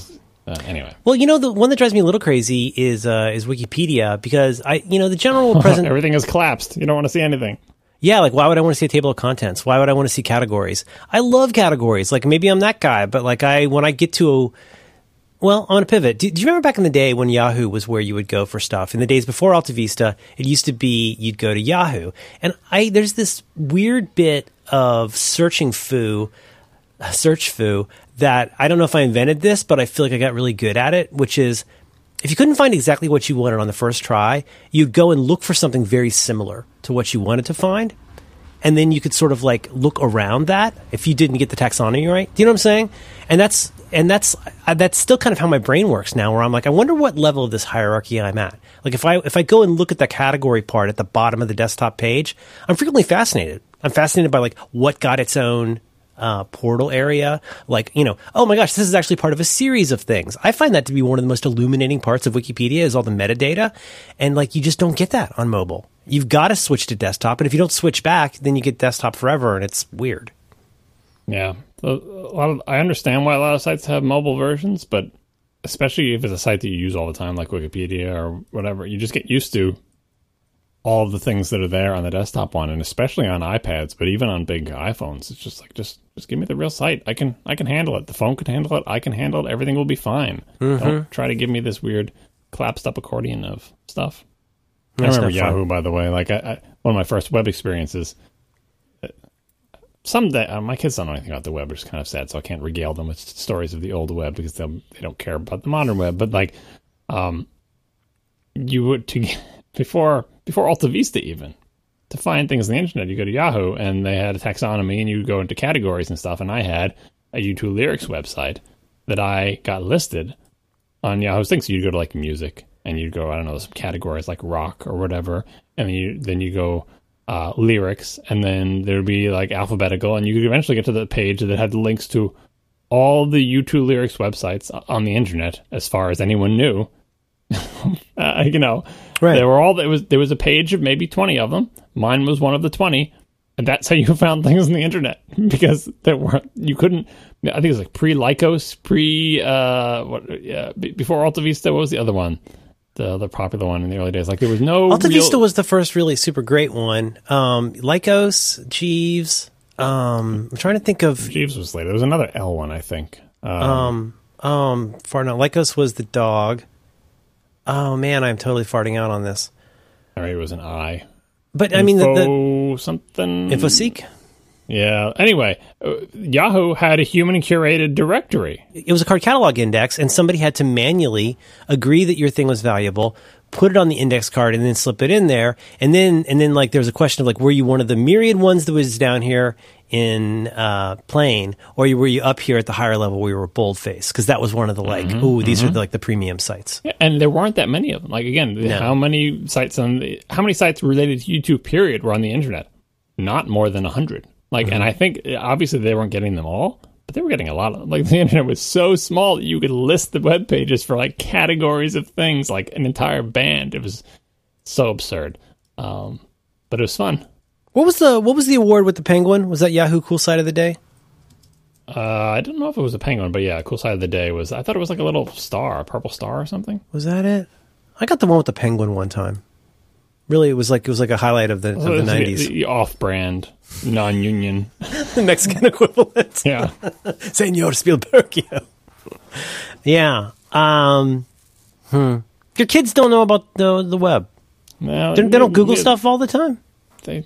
Uh, anyway, well, you know, the one that drives me a little crazy is uh, is Wikipedia because I, you know, the general present everything is collapsed. You don't want to see anything. Yeah, like why would I want to see a table of contents? Why would I want to see categories? I love categories. Like maybe I'm that guy, but like I when I get to a well, I'm going to pivot. Do, do, you remember back in the day when Yahoo was where you would go for stuff? In the days before AltaVista, it used to be you'd go to Yahoo. And I there's this weird bit of searching foo, search foo that I don't know if I invented this, but I feel like I got really good at it, which is if you couldn't find exactly what you wanted on the first try, you'd go and look for something very similar to what you wanted to find. And then you could sort of like look around that if you didn't get the taxonomy right. Do you know what I'm saying? And that's and that's that's still kind of how my brain works now where i'm like i wonder what level of this hierarchy i'm at. Like if i if i go and look at the category part at the bottom of the desktop page i'm frequently fascinated. I'm fascinated by like what got its own uh, portal area. Like you know oh my gosh this is actually part of a series of things. I find that to be one of the most illuminating parts of wikipedia is all the metadata. And like you just don't get that on mobile. You've got to switch to desktop and if you don't switch back then you get desktop forever and it's weird yeah a lot of I understand why a lot of sites have mobile versions, but especially if it's a site that you use all the time, like Wikipedia or whatever, you just get used to all of the things that are there on the desktop one, and especially on iPads, but even on big iPhones, it's just like just just give me the real site. I can I can handle it. The phone can handle it. I can handle it. Everything will be fine. Mm-hmm. Don't try to give me this weird collapsed up accordion of stuff. That's I remember Yahoo, fun. by the way. Like I, I, one of my first web experiences someday uh, my kids don't know anything about the web, which is kind of sad. So I can't regale them with stories of the old web because they they don't care about the modern web. But like, um, you would to before before Alta Vista even to find things on the internet, you go to Yahoo and they had a taxonomy, and you go into categories and stuff. And I had a U2 lyrics website that I got listed on Yahoo's thing. So you'd go to like music and you'd go I don't know some categories like rock or whatever, and then you then you go uh, lyrics, and then there'd be like alphabetical, and you could eventually get to the page that had links to all the U2 lyrics websites on the internet, as far as anyone knew. uh, you know, right. there were all there was there was a page of maybe twenty of them. Mine was one of the twenty, and that's how you found things on the internet because there weren't you couldn't. I think it was like pre Lycos, pre uh, what uh, before Alta Vista. What was the other one? The other popular one in the early days. Like there was no Alta real, Vista was the first really super great one. Um, Lycos, Jeeves. Um, I'm trying to think of Jeeves was later. There was another L one, I think. Um, um, um, far now. Lycos was the dog. Oh man, I'm totally farting out on this. or it was an I. But I mean, the, the something. InfoSeek. Yeah. Anyway, uh, Yahoo had a human curated directory. it was a card catalog index, and somebody had to manually agree that your thing was valuable, put it on the index card, and then slip it in there. And then, and then, like, there was a question of like, were you one of the myriad ones that was down here in uh, plain, or were you up here at the higher level where you were boldface? Because that was one of the like, ooh, these are the, like the premium sites. Yeah, and there weren't that many of them. Like again, how many sites on the, how many sites related to U2 period were on the internet? Not more than a hundred. Like, and I think obviously they weren't getting them all, but they were getting a lot of. Like the internet was so small that you could list the web pages for like categories of things, like an entire band. It was so absurd, um, but it was fun. What was the what was the award with the penguin? Was that Yahoo Cool Site of the Day? Uh, I don't know if it was a penguin, but yeah, cool site of the day was I thought it was like a little star, a purple star or something. Was that it? I got the one with the penguin one time. Really, it was like it was like a highlight of the of the It was the- nineties, the off-brand, non-union. the Mexican equivalent. Yeah. Senor Spielbergio. yeah. Um, hmm. Your kids don't know about the the web. Well, They, they don't Google neither- stuff all the time. They,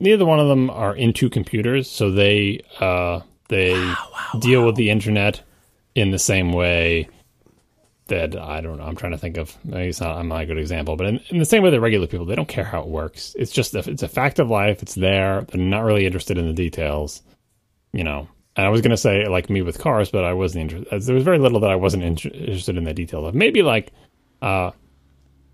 neither one of them are into computers, so they uh, they deal with the internet in the same way that I don't know. I'm trying to think of. Maybe it's not. I'm not a good example, but in, in the same way that regular people, they don't care how it works. It's just a, it's a fact of life. It's there. They're not really interested in the details. You know. And I was going to say like me with cars, but I wasn't interested. There was very little that I wasn't inter- interested in the details of. Maybe like uh,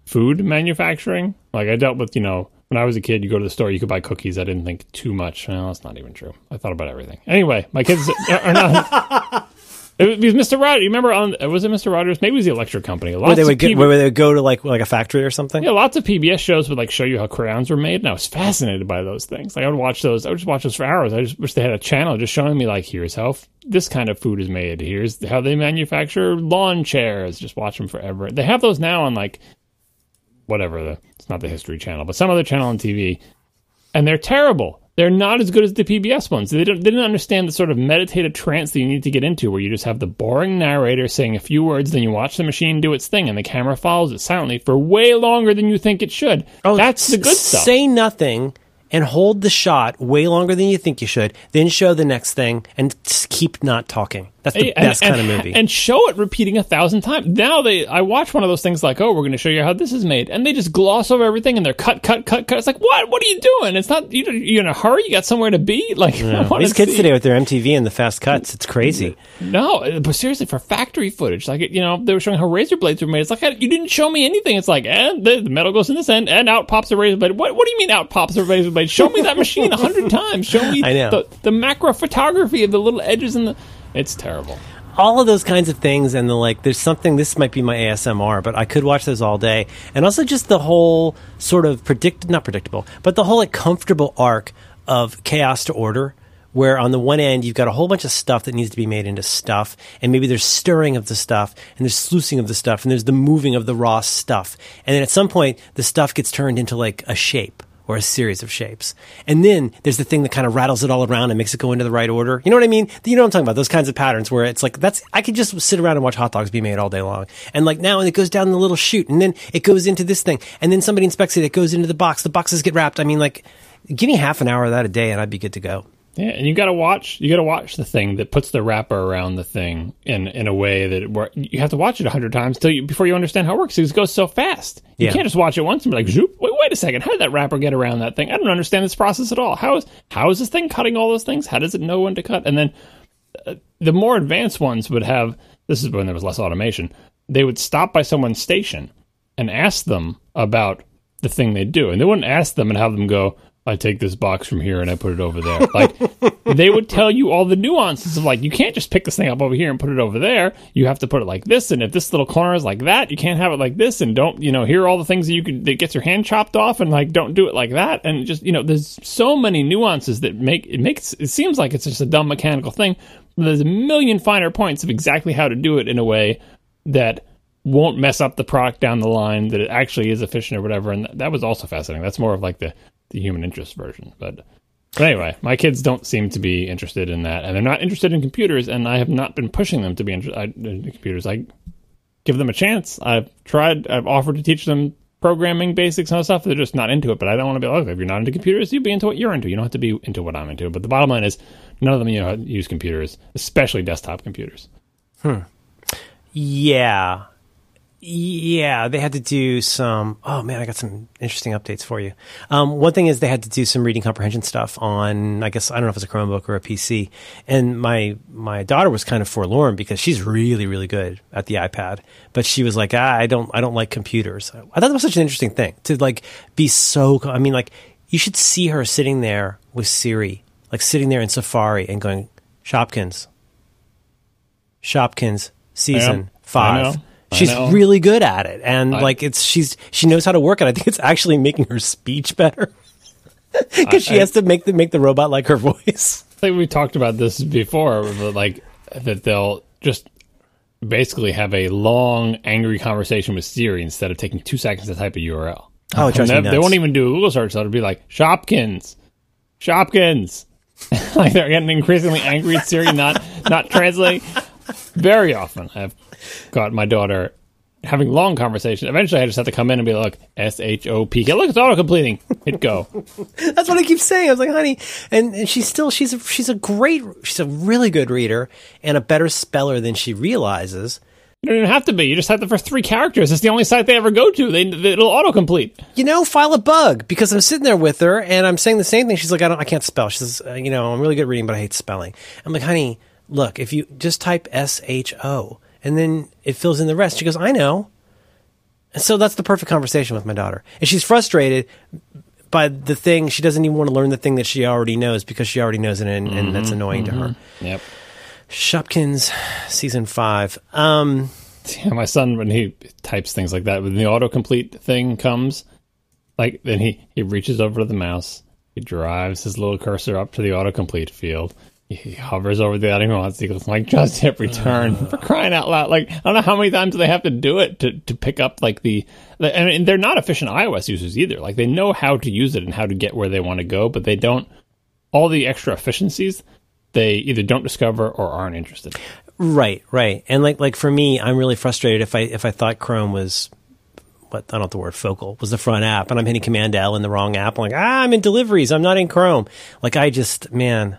food manufacturing. Like I dealt with, you know, when I was a kid, you go to the store, you could buy cookies. I didn't think too much. Well, that's not even true. I thought about everything. Anyway, my kids are not. It was Mr. Rogers. You remember on uh, was it Mr. Rogers? Maybe it was the electric company. Lots Where they of would get, where they would go to like like a factory or something. yeah, lots of PBS shows would like show you how crayons were made, and I was fascinated by those things. Like I would watch those. I would just watch those for hours. I just wish they had a channel just showing me like, here's how f- this kind of food is made. Here's how they manufacture lawn chairs. Just watch them forever. They have those now on like whatever the it's not the History Channel, but some other channel on TV, and they're terrible. They're not as good as the PBS ones. They, don't, they didn't understand the sort of meditative trance that you need to get into, where you just have the boring narrator saying a few words, then you watch the machine do its thing, and the camera follows it silently for way longer than you think it should. Oh, That's the good stuff. Say nothing and hold the shot way longer than you think you should. Then show the next thing and keep not talking. That's the And- best and- kind of movie. and show it repeating a thousand times. Now they, I watch one of those things like, oh, we're going to show you how this is made, and they just gloss over everything, and they're cut, cut, cut, cut. It's like, what? What are you doing? It's not you. You're in a hurry. You got somewhere to be. Like These kids see- today with their MTV and the fast cuts, it's crazy. No, but seriously, for factory footage, like you know, they were showing how razor blades were made. It's like you didn't show me anything. It's like, and the, the metal goes in this end, and out pops a razor blade. What? What do you mean out pops a razor blade? Show me that machine a hundred times. Show me the the macro photography of the little edges and the. It's terrible. all of those kinds of things and the like there's something this might be my asmr but i could watch those all day. And also just the whole sort of predict not predictable but the whole like comfortable arc of chaos to order where on the one end you've got a whole bunch of stuff that needs to be made into stuff and maybe there's stirring of the stuff and there's sluicing of the stuff and there's the moving of the raw stuff. And then at some point the stuff gets turned into like a shape or a series of shapes. And then there's the thing that kind of rattles it all around and makes it go into the right order. You know what I mean? You know what I'm talking about? Those kinds of patterns where it's like, that's, I could just sit around and watch hot dogs be made all day long. And like now, and it goes down the little chute and then it goes into this thing and then somebody inspects it. It goes into the box. The boxes get wrapped. I mean, like, give me half an hour of that a day and I'd be good to go. Yeah, and you got to watch. You got to watch the thing that puts the wrapper around the thing in in a way that wor- you have to watch it a hundred times till you, before you understand how it works. It goes so fast. You Yeah. can't just watch it once and be like, "Zoop! Wait, wait a second. How did that wrapper get around that thing? I don't understand this process at all. How is how is this thing cutting all those things? How does it know when to cut? And then uh, the more advanced ones would have. This is when there was less automation. They would stop by someone's station and ask them about the thing they do, and they wouldn't ask them and have them go. I take this box from here and I put it over there. Like they would tell you all the nuances of like you can't just pick this thing up over here and put it over there. You have to put it like this, and if this little corner is like that, you can't have it like this. And don't you know? Here are all the things that you can that gets your hand chopped off, and like don't do it like that. And just you know, there's so many nuances that make it makes it seems like it's just a dumb mechanical thing. But there's a million finer points of exactly how to do it in a way that won't mess up the product down the line, that it actually is efficient or whatever. And that was also fascinating. That's more of like the, the human interest version. But, but anyway, my kids don't seem to be interested in that. And they're not interested in computers. And I have not been pushing them to be interested in computers. I give them a chance. I've tried, I've offered to teach them programming basics and stuff. They're just not into it. But I don't want to be like, if you're not into computers, you'd be into what you're into. You don't have to be into what I'm into. But the bottom line is, none of them you know use computers, especially desktop computers. Hmm. Yeah. Yeah, they had to do some. Oh man, I got some interesting updates for you. Um, one thing is they had to do some reading comprehension stuff on. I guess I don't know if it's a Chromebook or a PC. And my my daughter was kind of forlorn because she's really really good at the iPad, but she was like, ah, I don't I don't like computers. I thought that was such an interesting thing to like be so. I mean, like you should see her sitting there with Siri, like sitting there in Safari and going, Shopkins, Shopkins, season five she's really good at it. And I, like it's she's she knows how to work it. I think it's actually making her speech better. Because she I, has to make the make the robot like her voice. I think we talked about this before but like that they'll just basically have a long angry conversation with siri instead of taking two seconds to type a url oh it they, they won't even do a google search so it'll be like shopkins shopkins. Like they're getting increasingly angry at siri not not translating very often i've got my daughter having long conversations. Eventually, I just have to come in and be like, S H O P. Look, it's auto completing. Hit go. That's what I keep saying. I was like, honey, and, and she's still she's a, she's a great she's a really good reader and a better speller than she realizes. You don't even have to be. You just have the first three characters. It's the only site they ever go to. They it'll autocomplete. You know, file a bug because I'm sitting there with her and I'm saying the same thing. She's like, I don't, I can't spell. She says, uh, you know, I'm really good at reading, but I hate spelling. I'm like, honey, look, if you just type S H O and then it fills in the rest. She goes, I know. And so that's the perfect conversation with my daughter. And she's frustrated by the thing. She doesn't even want to learn the thing that she already knows because she already knows it and, mm-hmm, and that's mm-hmm. annoying mm-hmm. to her. Mm-hmm. Yep. Shopkins, season five. Um, yeah, my son, when he types things like that, when the autocomplete thing comes, like then he, he reaches over to the mouse, he drives his little cursor up to the autocomplete field, he hovers over the he wants. He goes like, "Just hit return for crying out loud!" Like I don't know how many times they have to do it to, to pick up like the, the and they're not efficient iOS users either. Like they know how to use it and how to get where they want to go, but they don't all the extra efficiencies. They either don't discover or aren't interested. Right, right, and like like for me, I'm really frustrated if I if I thought Chrome was what I don't know the word focal was the front app, and I'm hitting Command L in the wrong app. I'm like, ah, I'm in deliveries. I'm not in Chrome. Like I just man.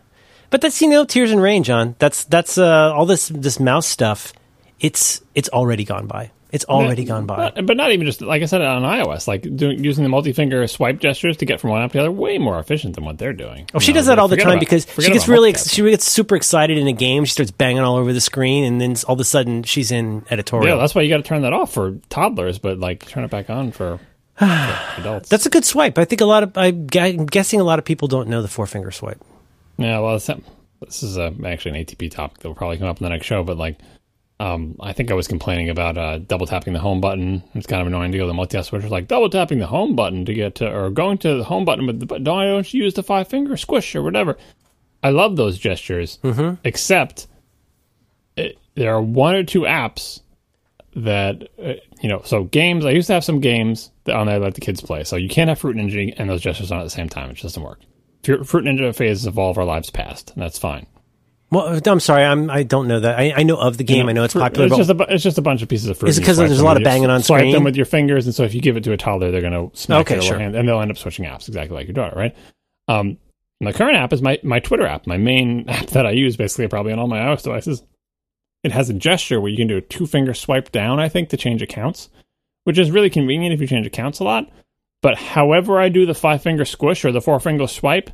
But that's you know tears and rain, John. That's that's uh, all this this mouse stuff. It's it's already gone by. It's already gone by. But, but, not even just like I said on iOS, like doing, using the multi-finger swipe gestures to get from one app to the other, way more efficient than what they're doing. Oh, she know? does that all the time about, because she gets really ex- she gets super excited in a game. She starts banging all over the screen, and then all of a sudden she's in editorial. Yeah, that's why you got to turn that off for toddlers, but like turn it back on for. for adults. That's a good swipe. I think a lot of I'm guessing a lot of people don't know the four finger swipe. Yeah, well, this is a, actually an ATP topic that will probably come up in the next show, but like, um, I think I was complaining about uh, double tapping the home button. It's kind of annoying to go to the multi-task switch. like double tapping the home button to get to, or going to the home button, but, but don't, don't you use the five finger squish or whatever. I love those gestures, mm-hmm. except it, there are one or two apps that uh, you know. So games, I used to have some games that on there that the kids play. So you can't have Fruit Ninja and those gestures on at the same time. It just doesn't work. Fruit Ninja phases of all of our lives past, and that's fine. Well, I'm sorry, I'm I don't know that. I, I know of the game. You know, I know it's popular. It's just a it's just a bunch of pieces of fruit. Is it because there's a lot of banging on swipe screen? Swipe them with your fingers, and so if you give it to a toddler, they're going to smack okay, their sure. hand, and they'll end up switching apps exactly like your daughter, right? Um, my current app is my my Twitter app, my main app that I use basically probably on all my iOS devices. It has a gesture where you can do a two finger swipe down, I think, to change accounts, which is really convenient if you change accounts a lot. But however I do the five finger squish or the four finger swipe,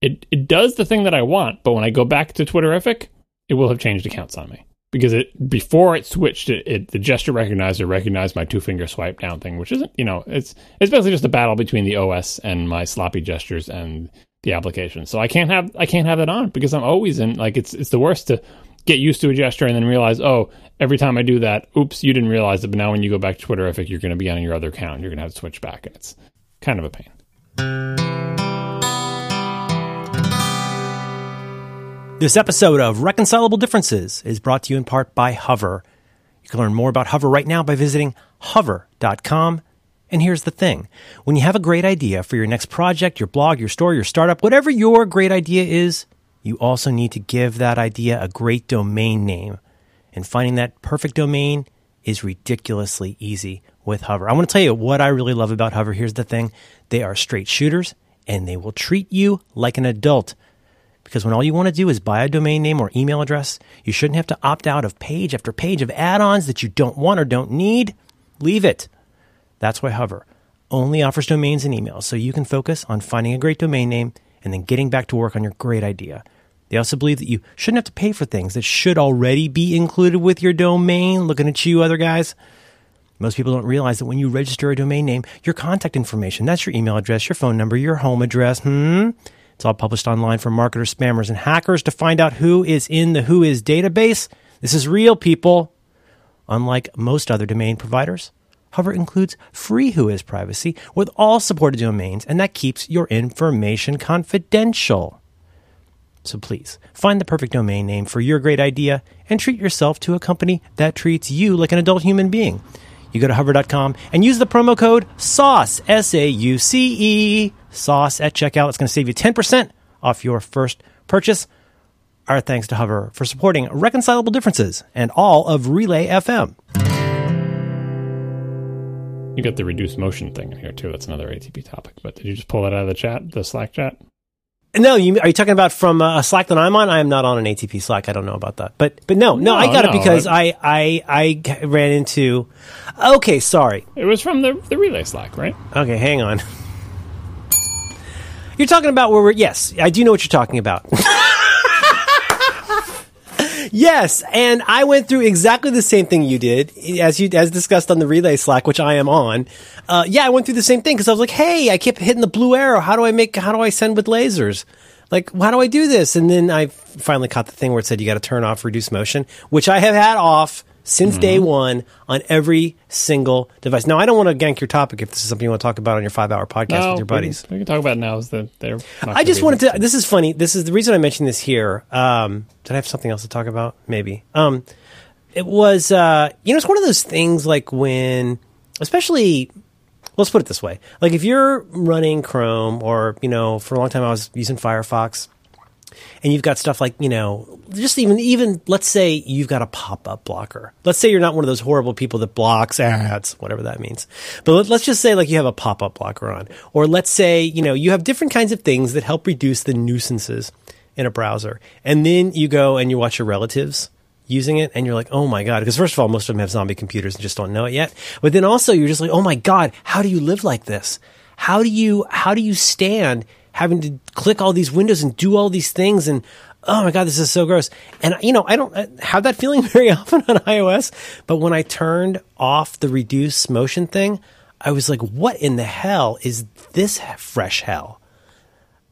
it it does the thing that I want, but when I go back to Twitterrific, it will have changed accounts on me because it before it switched it, it the gesture recognizer recognized my two finger swipe down thing, which isn't you know it's it's basically just a battle between the OS and my sloppy gestures and the application. So I can't have I can't have it on because I'm always in like it's it's the worst to get used to a gesture and then realize oh every time I do that oops you didn't realize it but now when you go back to Twitterrific you're going to be on your other account you're going to have to switch back and it's kind of a pain. This episode of Reconcilable Differences is brought to you in part by Hover. You can learn more about Hover right now by visiting hover.com. And here's the thing when you have a great idea for your next project, your blog, your store, your startup, whatever your great idea is, you also need to give that idea a great domain name. And finding that perfect domain is ridiculously easy with Hover. I want to tell you what I really love about Hover. Here's the thing they are straight shooters and they will treat you like an adult. Because when all you want to do is buy a domain name or email address, you shouldn't have to opt out of page after page of add ons that you don't want or don't need. Leave it. That's why Hover only offers domains and emails so you can focus on finding a great domain name and then getting back to work on your great idea. They also believe that you shouldn't have to pay for things that should already be included with your domain. Looking at you, other guys. Most people don't realize that when you register a domain name, your contact information, that's your email address, your phone number, your home address, hmm? It's all published online for marketers, spammers, and hackers to find out who is in the Whois database. This is real, people. Unlike most other domain providers, Hover includes free Whois privacy with all supported domains, and that keeps your information confidential. So please find the perfect domain name for your great idea and treat yourself to a company that treats you like an adult human being. You go to hover.com and use the promo code SAUCE, S A U C E, SAUCE at checkout. It's going to save you 10% off your first purchase. Our thanks to Hover for supporting Reconcilable Differences and all of Relay FM. You got the reduced motion thing in here too. That's another ATP topic. But did you just pull that out of the chat, the Slack chat? No, you, are you talking about from uh, a Slack that I'm on? I am not on an ATP Slack. I don't know about that. But but no, no, No, I got no, it because I- I, I I ran into. Okay, sorry. It was from the the relay Slack, right? Okay, hang on. You're talking about where we're. Yes, I do know what you're talking about. yes, and I went through exactly the same thing you did, as you as discussed on the relay Slack, which I am on. Uh, yeah, I went through the same thing because I was like, "Hey, I kept hitting the blue arrow. How do I make? How do I send with lasers? Like, how do I do this?" And then I finally caught the thing where it said you got to turn off reduce motion, which I have had off since day one on every single device. Now, I don't want to gank your topic if this is something you want to talk about on your five hour podcast No, with your buddies. We can, we can talk about it now. Is that they're? I just wanted to. This is funny. This is the reason I mentioned this here. Um, did I have something else to talk about? Maybe. Um, it was. Uh, you know, it's one of those things like when, especially. Let's put it this way: like if you're running Chrome, or you know, for a long time I was using Firefox, and you've got stuff like you know just even even let's say you've got a pop-up blocker. Let's say you're not one of those horrible people that blocks ads whatever that means. But let, let's just say like you have a pop-up blocker on. Or let's say you know you have different kinds of things that help reduce the nuisances in a browser. And then you go and you watch your relatives using it and you're like oh my god. Because first of all most of them have zombie computers and just don't know it yet. But then also you're just like oh my god how do you live like this? How do you how do you stand having to click all these windows and do all these things and oh my god this is so gross. And you know i don't have that feeling very often on ios but when i turned off the reduce motion thing i was like what in the hell is this fresh hell?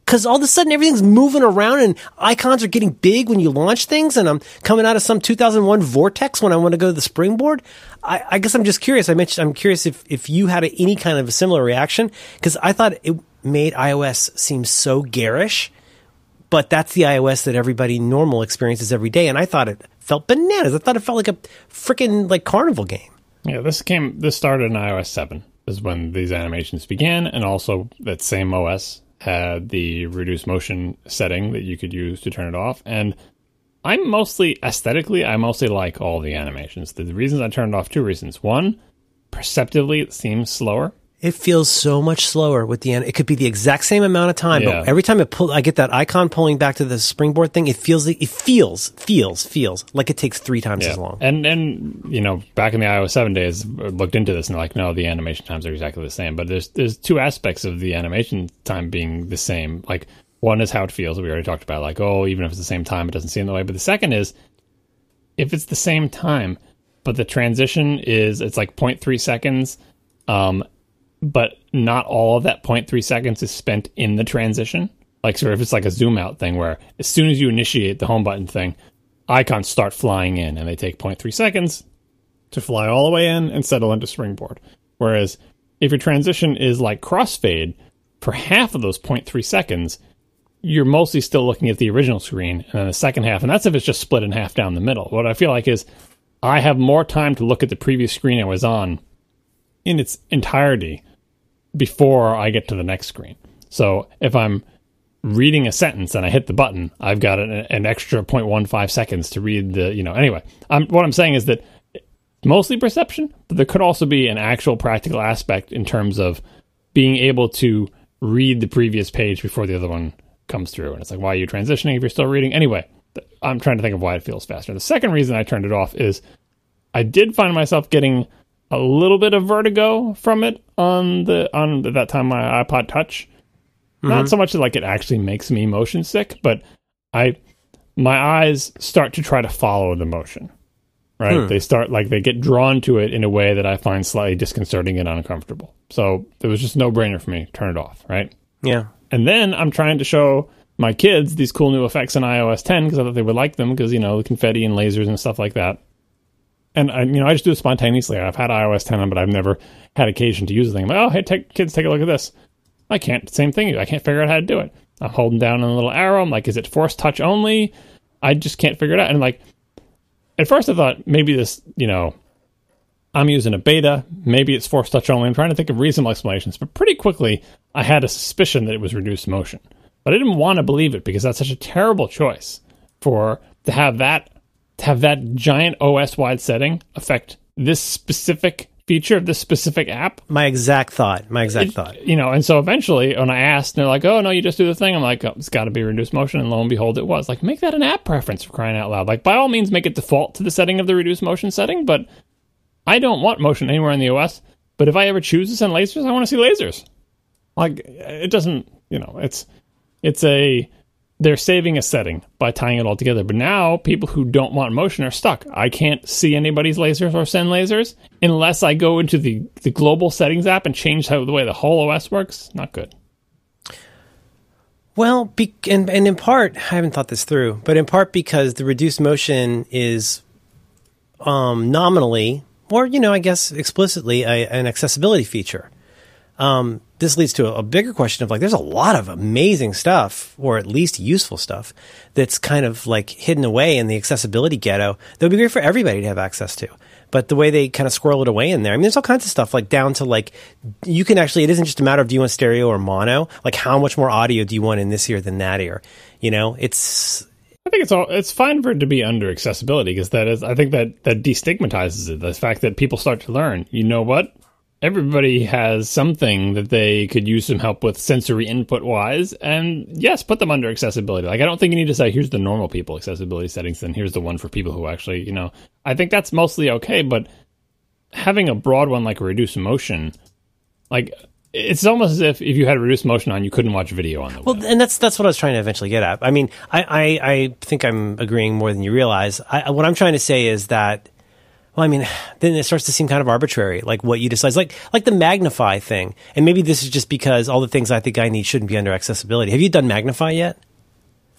Because all of a sudden everything's moving around and icons are getting big when you launch things and i'm coming out of some 2001 vortex when i want to go to the springboard. I, I guess i'm just curious. I mentioned i'm curious if, if you had a, any kind of a similar reaction because i thought it made ios seem so garish but that's the ios that everybody normal experiences every day and i thought it felt bananas i thought it felt like a freaking like carnival game Yeah, this came. This started in iOS seven. Is when these animations began, and also that same OS had the reduce motion setting that you could use to turn it off. And I'm mostly aesthetically, I mostly like all the animations. The, reasons I turned off, two reasons. One, perceptively, it seems slower. It feels so much slower with the end. It could be the exact same amount of time, Yeah. but every time it pull, I get that icon pulling back to the springboard thing. It feels it feels feels feels like it takes three times as long. And and you know, back in the iOS seven days, I looked into this and like, no, the animation times are exactly the same. But there's there's two aspects of the animation time being the same. Like one is how it feels. We already talked about. Like, oh, even if it's the same time, it doesn't seem the way. But the second is if it's the same time, but the transition is it's like 0.3 seconds, um, but not all of that 0.3 seconds is spent in the transition. Like, sort of, if it's like a zoom out thing where as soon as you initiate the home button thing, icons start flying in and they take 0.3 seconds to fly all the way in and settle into springboard. Whereas if your transition is like crossfade for half of those 0.3 seconds, you're mostly still looking at the original screen and then the second half, and that's if it's just split in half down the middle. What I feel like is I have more time to look at the previous screen I was on in its entirety before I get to the next screen. So if I'm reading a sentence and I hit the button, I've got an, an extra 0.15 seconds to read the, you know, anyway. I'm, what I'm saying is that mostly perception, but there could also be an actual practical aspect in terms of being able to read the previous page before the other one comes through. And it's like, why are you transitioning if you're still reading? Anyway, I'm trying to think of why it feels faster. The second reason I turned it off is I did find myself getting a little bit of vertigo from it on the on the, that time my iPod Touch. Mm-hmm. Not so much that like it actually makes me motion sick, but I my eyes start to try to follow the motion. Right? Hmm. They start like they get drawn to it in a way that I find slightly disconcerting and uncomfortable. So it was just no brainer for me. Turn it off, right? Yeah. And then I'm trying to show my kids these cool new effects in iOS 10 because I thought they would like them because you know confetti and lasers and stuff like that and I, you know, I just do it spontaneously. I've had iOS 10 on, but I've never had occasion to use the thing. I'm like, oh, hey, take, kids, take a look at this. I can't. Same thing. I can't figure out how to do it. I'm holding down on a little arrow. I'm like, is it force touch only? I just can't figure it out. And like, at first I thought maybe this, you know, I'm using a beta. Maybe it's force touch only. I'm trying to think of reasonable explanations, but pretty quickly I had a suspicion that it was reduced motion. But I didn't want to believe it because that's such a terrible choice for to have that have that giant OS wide setting affect this specific feature of this specific app. My exact thought. My exact it, thought. You know, and so eventually when I asked, they're like, oh, no, you just do the thing. I'm like, oh, it's got to be reduced motion. And lo and behold, it was. Like, make that an app preference for crying out loud. Like, by all means, make it default to the setting of the reduced motion setting, but I don't want motion anywhere in the OS. But if I ever choose to send lasers, I want to see lasers. Like, it doesn't, you know, it's, it's a, they're saving a setting by tying it all together. But now people who don't want motion are stuck. I can't see anybody's lasers or send lasers unless I go into the, the global settings app and change how the way the whole OS works. Not good. Well, be, and, and in part, I haven't thought this through, but in part because the reduced motion is um, nominally, or, you know, I guess explicitly, a, an accessibility feature. Um, this leads to a, bigger question of like, there's a lot of amazing stuff, or at least useful stuff, that's kind of like hidden away in the accessibility ghetto that would be great for everybody to have access to. But the way they kind of squirrel it away in there, I mean, there's all kinds of stuff like down to like, you can actually, it isn't just a matter of do you want stereo or mono, like how much more audio do you want in this ear than that ear? You know, it's, I think it's all it's fine for it to be under accessibility because that is I think that that destigmatizes it. The fact that people start to learn, you know what? Everybody has something that they could use some help with sensory input wise and yes put them under accessibility like i don't think you need to say here's the normal people accessibility settings and here's the one for people who actually you know i think that's mostly okay but having a broad one like a reduced motion like it's almost as if if you had reduced motion on, you couldn't watch video on the well, web. and that's that's what I was trying to eventually get at. I mean, I I, I think I'm agreeing more than you realize. I, what I'm trying to say is that well, I mean, then it starts to seem kind of arbitrary, like what you decide, like like the magnify thing. And maybe this is just because all the things I think I need shouldn't be under accessibility. Have you done magnify yet?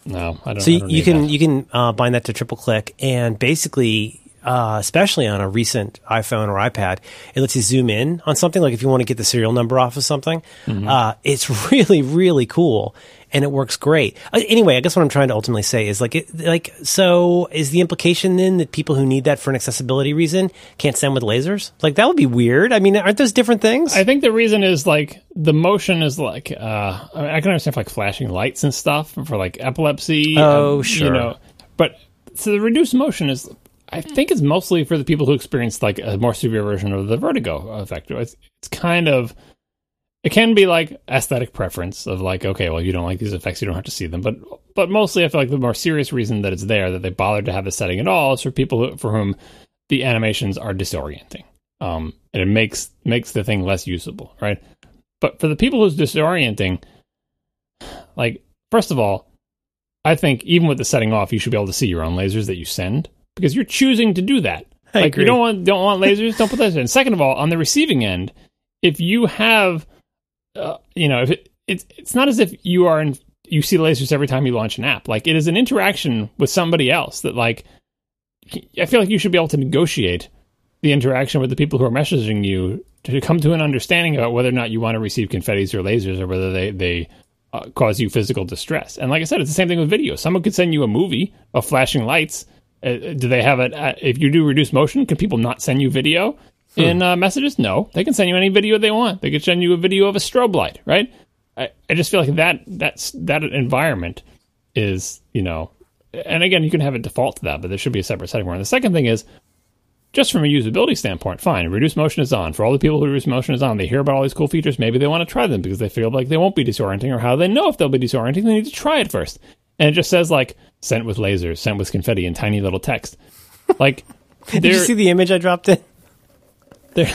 No, I don't. So you, don't you can that. you can uh, bind that to triple click, and basically, uh, especially on a recent iPhone or iPad, it lets you zoom in on something. Like if you want to get the serial number off of something, mm-hmm. uh, it's really really cool and it works great. Uh, anyway, I guess what I'm trying to ultimately say is like, it, like, so is the implication then that people who need that for an accessibility reason can't send with lasers? Like that would be weird. I mean, aren't those different things? I think the reason is like the motion is like, uh, I, mean, I can understand like flashing lights and stuff for like epilepsy. Oh, and, sure. You know, but so the reduced motion is I think it's mostly for the people who experience like a more severe version of the vertigo effect. It's, it's kind of it can be like aesthetic preference of like okay well you don't like these effects you don't have to see them. But but mostly i feel like the more serious reason that it's there that they bothered to have the setting at all is for people who, for whom the animations are disorienting. Um and it makes makes the thing less usable right? But for the people who's disorienting like first of all i think even with the setting off you should be able to see your own lasers that you send because you're choosing to do that. I like agree. you don't want don't want lasers don't put those in. Second of all on the receiving end if you have uh, you know, if it, it's it's not as if you are in you see lasers every time you launch an app. Like it is an interaction with somebody else that like I feel like you should be able to negotiate the interaction with the people who are messaging you to come to an understanding about whether or not you want to receive confettis or lasers or whether they they uh, cause you physical distress. And like I said, it's the same thing with video. Someone could send you a movie of flashing lights Uh, do they have it? Uh, if you do reduce motion, can people not send you video in uh, messages? No, they can send you any video they want. They can send you a video of a strobe light, right? I, I just feel like that that's that environment is you know, and again, you can have it default to that, but there should be a separate setting for it. And the second thing is just from a usability standpoint, fine. Reduce motion is on. For all the people who reduce motion is on, they hear about all these cool features. Maybe they want to try them because they feel like they won't be disorienting, or how do they know if they'll be disorienting? They need to try it first. And it just says like sent with lasers, sent with confetti, and tiny little text. Like, did you see the image I dropped in? There,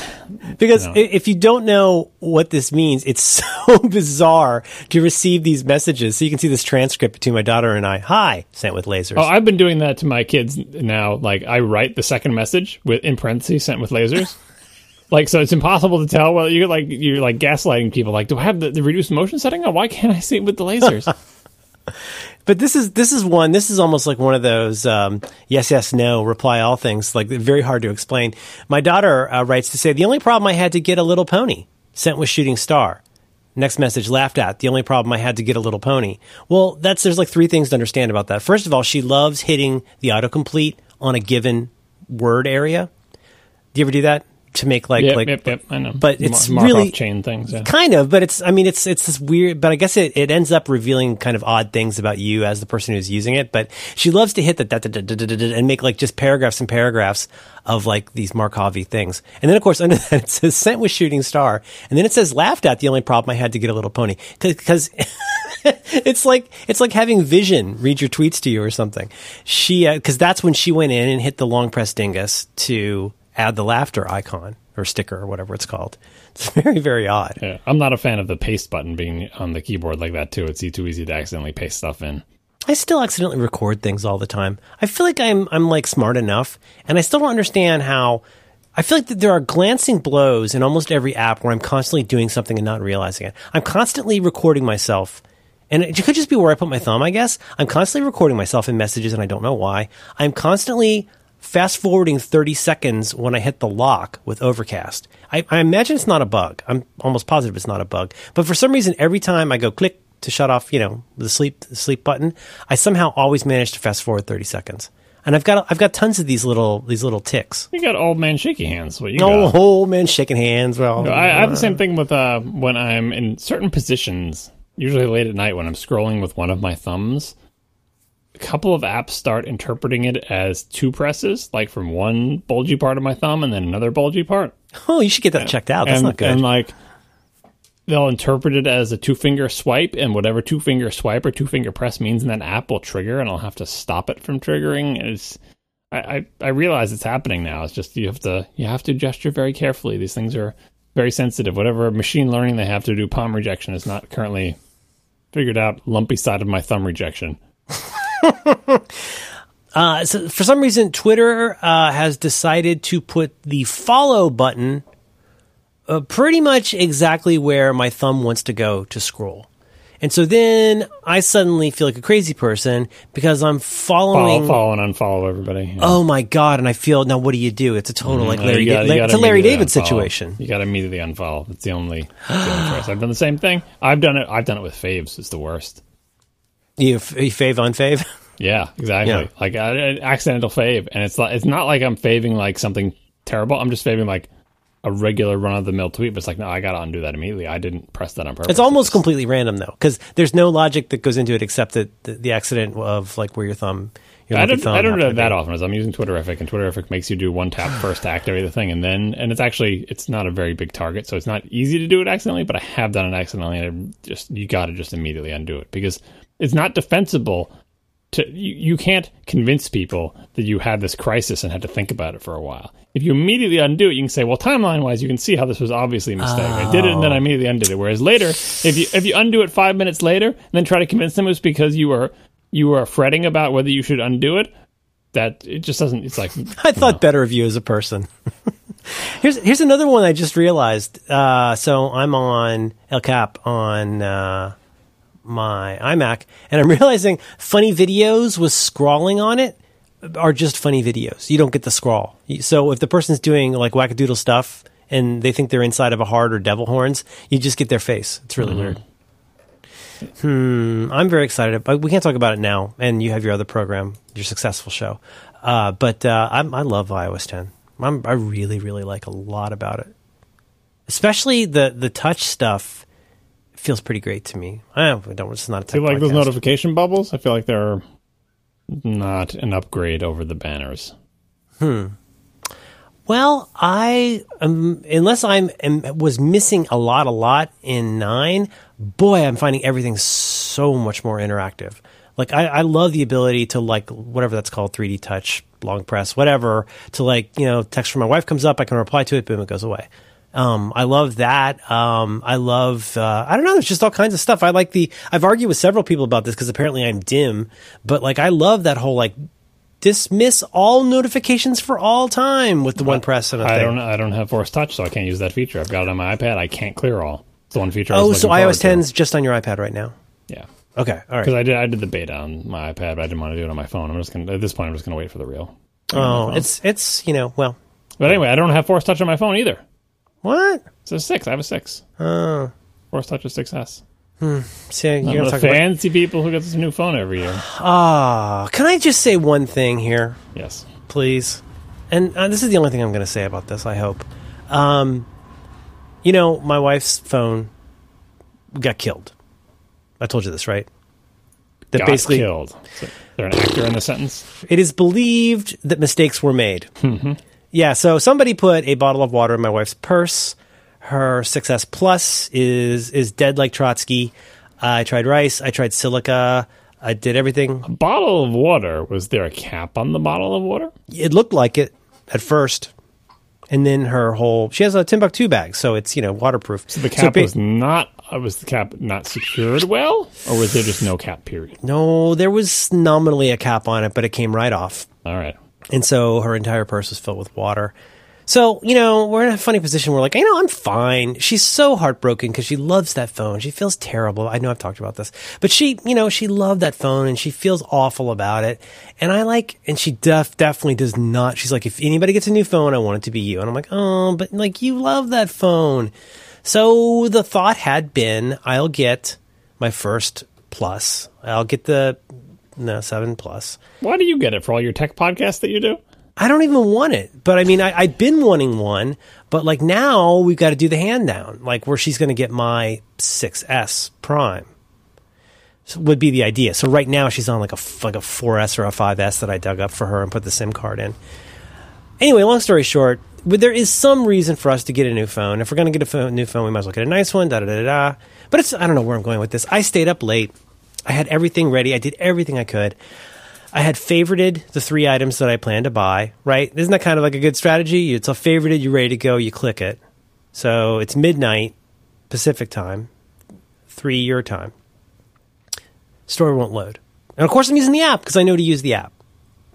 because if you don't know what this means, it's so bizarre to receive these messages. So you can see this transcript between my daughter and I. Hi, sent with lasers. Oh, I've been doing that to my kids now. Like I write the second message with in parentheses sent with lasers. like so, it's impossible to tell. Well, you're like you're like gaslighting people. Like, do I have the, the reduced motion setting on? Why can't I see it with the lasers? but this is this is one. This is almost like one of those um, yes, yes, no, reply all things. Like very hard to explain. My daughter uh, writes to say the only problem I had to get a little pony sent with shooting star. Next message laughed at. The only problem I had to get a little pony. Well, that's there's like three things to understand about that. First of all, she loves hitting the autocomplete on a given word area. Do you ever do that? To make like yep, like yep, yep, I know. but it's Mar- really chain things yeah. kind of but it's i mean it's it's this weird but i guess it, it ends up revealing kind of odd things about you as the person who's using it but she loves to hit the and make like just paragraphs and paragraphs of like these markovi things and then of course under that it says sent with shooting star and then it says laughed at the only problem i had to get a little pony because because it's like it's like having vision read your tweets to you or something she because uh, that's when she went in and hit the long press dingus to add the laughter icon or sticker or whatever it's called. It's very, very odd. Yeah, I'm not a fan of the paste button being on the keyboard like that too. It's too easy to accidentally paste stuff in. I still accidentally record things all the time. I feel like I'm I'm like smart enough, and I still don't understand how. I feel like there are glancing blows in almost every app where I'm constantly doing something and not realizing it. I'm constantly recording myself and it could just be where I put my thumb, I guess. I'm constantly recording myself in messages and I don't know why. I'm constantly fast forwarding 30 seconds when I hit the lock with Overcast. I, I, imagine it's not a bug. I'm almost positive it's not a bug. But for some reason, every time I go click to shut off, you know, the sleep the sleep button, I somehow always manage to fast forward 30 seconds. And I've got I've got tons of these little these little ticks. You got old man shaky hands. What you oh, got? old man shaking hands. Well, I, I have the same thing with uh, when I'm in certain positions. Usually late at night when I'm scrolling with one of my thumbs, couple of apps start interpreting it as two presses, like from one bulgy part of my thumb and then another bulgy part. Oh, you should get that checked out. That's and, not good. And like they'll interpret it as a two finger swipe, and whatever two finger swipe or two finger press means in that app will trigger, and I'll have to stop it from triggering. It's I, I, I realize it's happening now. It's just you have to you have to gesture very carefully. These things are very sensitive. Whatever machine learning they have to do palm rejection is not currently figured out. Lumpy side of my thumb rejection. uh, so for some reason, Twitter uh, has decided to put the follow button uh, pretty much exactly where my thumb wants to go to scroll. And so then I suddenly feel like a crazy person because I'm following, follow, follow and unfollow everybody. Yeah. Oh my god! And I feel now. What do you do? It's a total mm-hmm. like Larry. Gotta, da- it's a Larry David unfollow. situation. You got to immediately unfollow. It's the only, the only choice. I've done the same thing. I've done it. I've done it with faves. It's the worst. You, you fave unfave? Yeah, exactly. Yeah. Like uh, an accidental fave, and it's like it's not like I'm faving like something terrible. I'm just faving like a regular run of the mill tweet, but it's like no, I got to undo that immediately. I didn't press that on purpose. It's almost it's, completely random though, because there's no logic that goes into it except that the, the accident of like where your thumb. Your I don't. I don't do that often. As I'm using Twitterrific, and Twitterrific makes you do one tap first to activate the thing, and then and it's actually it's not a very big target, so it's not easy to do it accidentally. But I have done it accidentally, and I just you got to just immediately undo it because it's not defensible to you, you can't convince people that you had this crisis and had to think about it for a while. If you immediately undo it, you can say, well, timeline wise, you can see how this was obviously a mistake. Oh. I did it and then I immediately undid it. Whereas later, if you if you undo it five minutes later and then try to convince them it was because you were you were fretting about whether you should undo it, that it just doesn't. It's like I thought know. better of you as a person. here's here's another one I just realized. Uh, so I'm on El Cap on. Uh, my iMac, and I'm realizing funny videos with scrawling on it are just funny videos. You don't get the scrawl. So if the person's doing like wackadoodle stuff and they think they're inside of a heart or devil horns, you just get their face. It's really mm-hmm. weird. Hmm, I'm very excited, but we can't talk about it now. And you have your other program, your successful show. Uh, but uh, I'm, I love iOS 10. I'm, I really, really like a lot about it. Especially the the touch stuff feels pretty great to me. I don't. It's not a Do you tech like those notification bubbles? I feel like they're not an upgrade over the banners. Hmm. Well, I um, unless I'm am, was missing a lot, a lot in nine. Boy, I'm finding everything so much more interactive. Like I, I love the ability to like whatever that's called, 3D touch, long press, whatever. To like you know, text from my wife comes up, I can reply to it, boom, it goes away. Um, I love that. Um, I love, uh, I don't know, there's just all kinds of stuff. I like the, I've argued with several people about this because apparently I'm dim, but like I love that whole like dismiss all notifications for all time with the one press and I thing. don't. I don't have Force Touch, so I can't use that feature. I've got it on my iPad. I can't clear all. It's the one feature. Oh, so iOS forward 10's just on your iPad right now. Yeah, Okay, All right. because. I did. I did the beta on my iPad, but I didn't want to do it on my phone. I'm just gonna. At this point, I'm just gonna wait for the real. Oh, it's it's you know well, But anyway, I don't have Force Touch on my phone either. What? It's a six. I have a six. Oh, Force Touch is 6S. see, you're gonna the talk about. fancy people who get this new phone every year. Ah, can I just say one thing here? Yes. please. And uh, this is the only thing I'm going to say about this. I hope. Um, you know, my wife's phone got killed. I told you this, right? That Got basically, killed. So, there an actor in the sentence? it is believed that mistakes were made. Yeah, so somebody put a bottle of water in my wife's purse. Her 6S Plus is is dead like Trotsky. I tried rice. I tried silica. I did everything. A bottle of water. Was there a cap on the bottle of water? it looked like it at first. And then her whole she has a Timbuk2 bag, so it's you know waterproof. So the cap ba- was not. Uh, was the cap not secured well, or was there just no cap? Period. no, there was nominally a cap on it, but it came right off, All right. And so her entire purse was filled with water. So you know we're in a funny position. We're like, you know, I'm fine. She's so heartbroken because she loves that phone. She feels terrible. I know I've talked about this, but she, you know, she loved that phone and she feels awful about it. And I like, and she def definitely does not. She's like, if anybody gets a new phone, I want it to be you. And I'm like, oh, but like you love that phone. So the thought had been, I'll get my first plus. I'll get the no seven plus. Why do you get it for all your tech podcasts that you do? I don't even want it. But I mean, I, I've been wanting one, but like now we've got to do the hand down, like where she's going to get my 6S Prime. So would be the idea. So right now she's on like a like a 4S or a 5S that I dug up for her and put the SIM card in. Anyway, long story short, there is some reason for us to get a new phone. If we're going to get a phone, new phone, we might as well get a nice one. Da da da da. But it's I don't know where I'm going with this. I stayed up late. I had everything ready. I did everything I could. I had favorited the three items that I planned to buy, right? Isn't that kind of like a good strategy? It's a favorited, you're ready to go, you click it. So it's midnight Pacific time, three your time. Store won't load. And of course, I'm using the app because I know to use the app.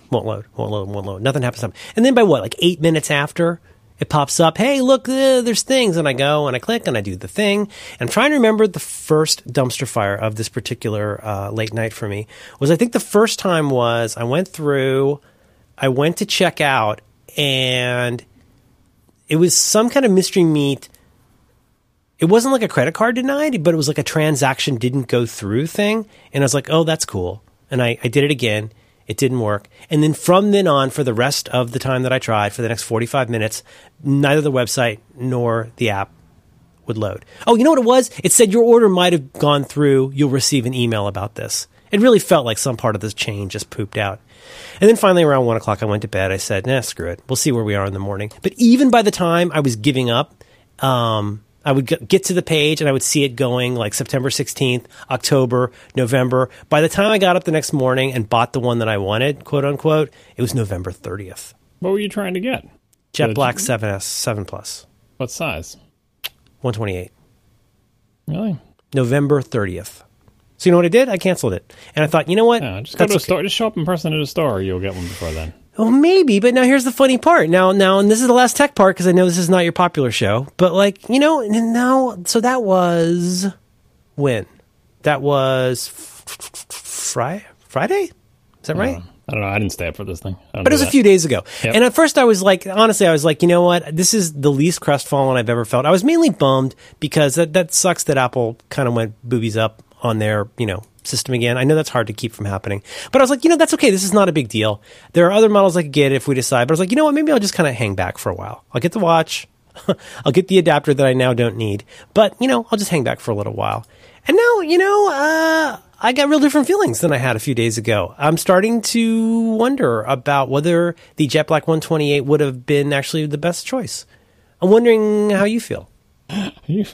Won't load, won't load, won't load. Nothing happens. And then by what, like eight minutes after, it pops up, hey, look, uh, there's things. And I go and I click and I do the thing. And I'm trying to remember the first dumpster fire of this particular uh, late night for me was I think the first time was I went through, I went to check out, and it was some kind of mystery meat. It wasn't like a credit card denied, but it was like a transaction didn't go through thing. And I was like, oh, that's cool. And I, I did it again. It didn't work. And then from then on, for the rest of the time that I tried, for the next 45 minutes, neither the website nor the app would load. Oh, you know what it was? It said your order might have gone through. You'll receive an email about this. It really felt like some part of this chain just pooped out. And then finally, around one o'clock, I went to bed. I said, nah, screw it. We'll see where we are in the morning. But even by the time I was giving up, um, I would get to the page and I would see it going like September 16th, October, November. By the time I got up the next morning and bought the one that I wanted, quote unquote, it was November 30th. What were you trying to get? Jet The- Black 7S, 7 Plus, What size? 128. Really? November 30th. So you know what I did? I canceled it. And I thought, you know what? Yeah, just go to a That's store. Just show up in person at a store. You'll get one before then. Oh, maybe, but now here's the funny part. Now, now, and this is the last tech part because I know this is not your popular show, but like, you know, and now, so that was when? That was Friday? Friday? Is that right? I don't know. I didn't stay up for this thing. But it was a few days ago. Yep. And at first I was like, honestly, I was like, you know what? This is the least crestfallen I've ever felt. I was mainly bummed because that, that sucks that Apple kind of went boobies up on their, you know, system again. I know that's hard to keep from happening, but I was like, you know, that's okay. This is not a big deal. There are other models I could get if we decide. But I was like, you know what? Maybe I'll just kind of hang back for a while. I'll get the watch. I'll get the adapter that I now don't need, but you know, I'll just hang back for a little while. And now, you know, uh, I got real different feelings than I had a few days ago. I'm starting to wonder about whether the Jet Black 128 would have been actually the best choice. I'm wondering how you feel. You,